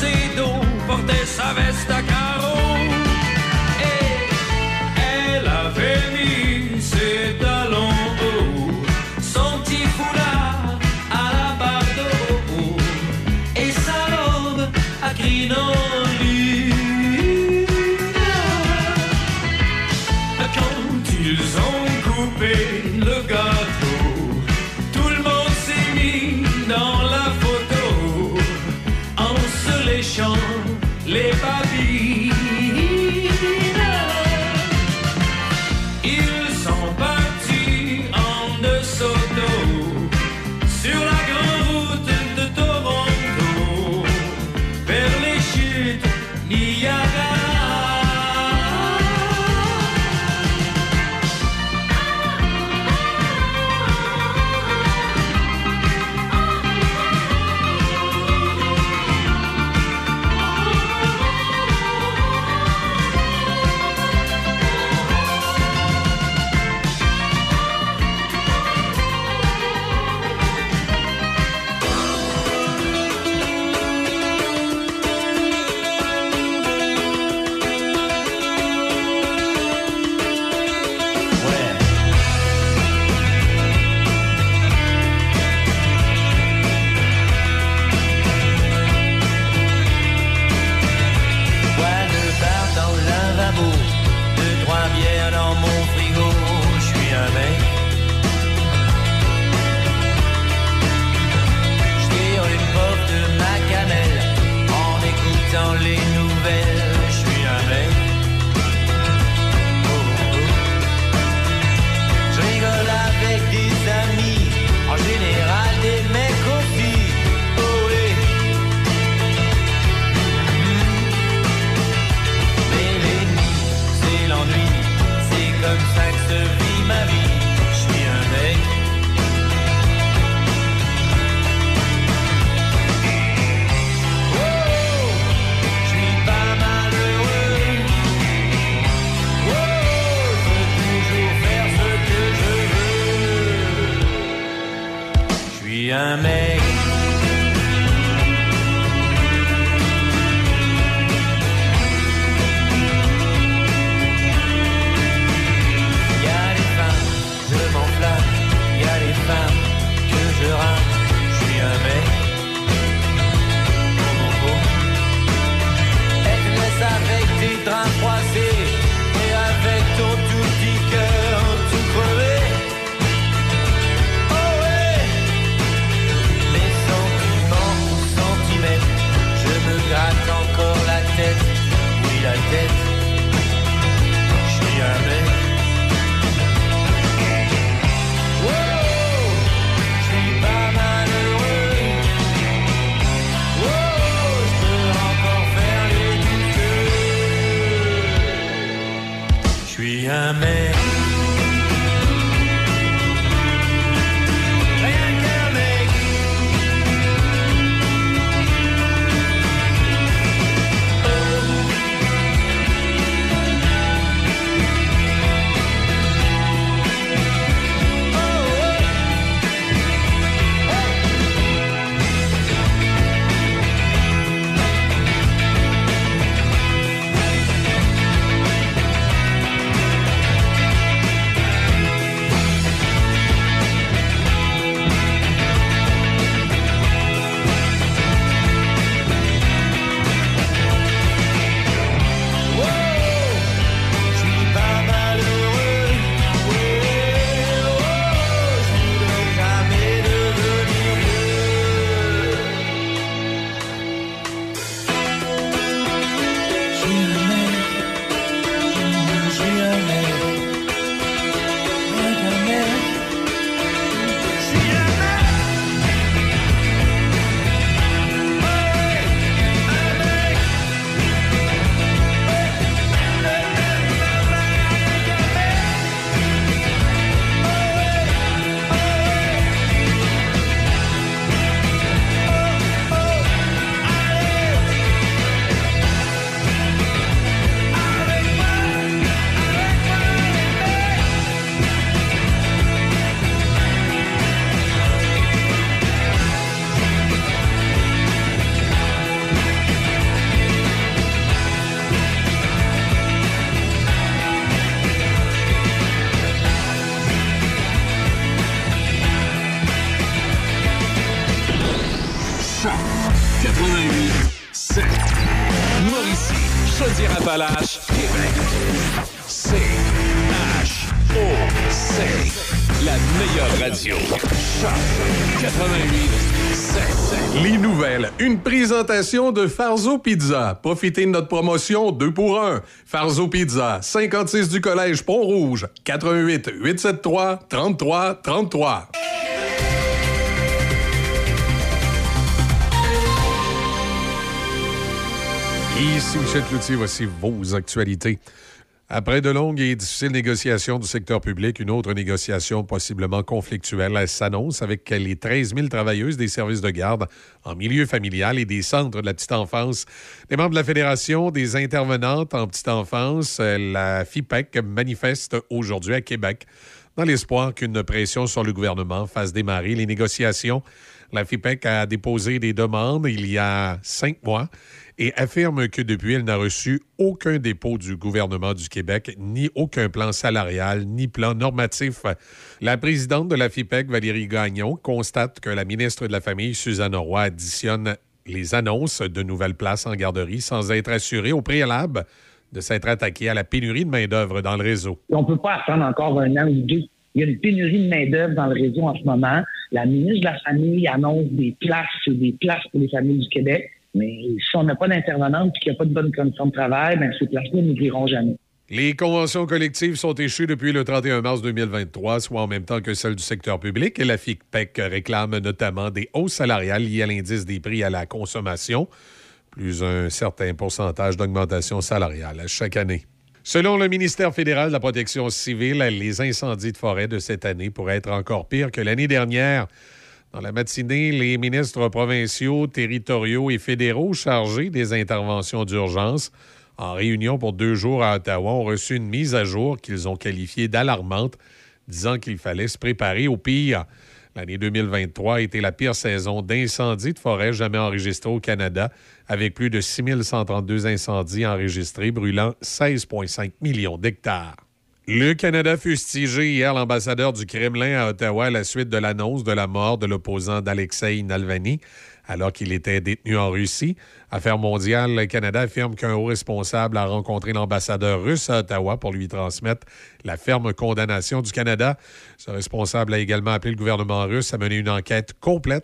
ses dos, portait sa veste à de Farzo Pizza. Profitez de notre promotion 2 pour 1. Farzo Pizza, 56 du Collège Pont-Rouge, 88 873 33 33. Ici Michel Cloutier, voici vos actualités. Après de longues et difficiles négociations du secteur public, une autre négociation possiblement conflictuelle s'annonce avec les 13 000 travailleuses des services de garde en milieu familial et des centres de la petite enfance. Les membres de la Fédération des intervenantes en petite enfance, la FIPEC, manifeste aujourd'hui à Québec dans l'espoir qu'une pression sur le gouvernement fasse démarrer les négociations. La FIPEC a déposé des demandes il y a cinq mois et affirme que depuis, elle n'a reçu aucun dépôt du gouvernement du Québec, ni aucun plan salarial, ni plan normatif. La présidente de la FIPEC, Valérie Gagnon, constate que la ministre de la Famille, Suzanne Roy, additionne les annonces de nouvelles places en garderie sans être assurée au préalable de s'être attaquée à la pénurie de main-d'œuvre dans le réseau. On ne peut pas attendre encore un an ou deux. Il y a une pénurie de main-d'œuvre dans le réseau en ce moment. La ministre de la Famille annonce des places, des places pour les familles du Québec. Mais si on n'a pas d'intervenante et qu'il n'y a pas de bonnes conditions de travail, ben ces places-là n'ouvriront jamais. Les conventions collectives sont échues depuis le 31 mars 2023, soit en même temps que celles du secteur public. La FICPEC réclame notamment des hausses salariales liées à l'indice des prix à la consommation, plus un certain pourcentage d'augmentation salariale chaque année. Selon le ministère fédéral de la Protection civile, les incendies de forêt de cette année pourraient être encore pires que l'année dernière. Dans la matinée, les ministres provinciaux, territoriaux et fédéraux chargés des interventions d'urgence en réunion pour deux jours à Ottawa ont reçu une mise à jour qu'ils ont qualifiée d'alarmante, disant qu'il fallait se préparer au pire. L'année 2023 a été la pire saison d'incendies de forêt jamais enregistrée au Canada, avec plus de 6132 incendies enregistrés, brûlant 16,5 millions d'hectares. Le Canada fustigé hier l'ambassadeur du Kremlin à Ottawa à la suite de l'annonce de la mort de l'opposant d'Alexei Navalny alors qu'il était détenu en Russie. Affaires mondiales, le Canada affirme qu'un haut responsable a rencontré l'ambassadeur russe à Ottawa pour lui transmettre la ferme condamnation du Canada. Ce responsable a également appelé le gouvernement russe à mener une enquête complète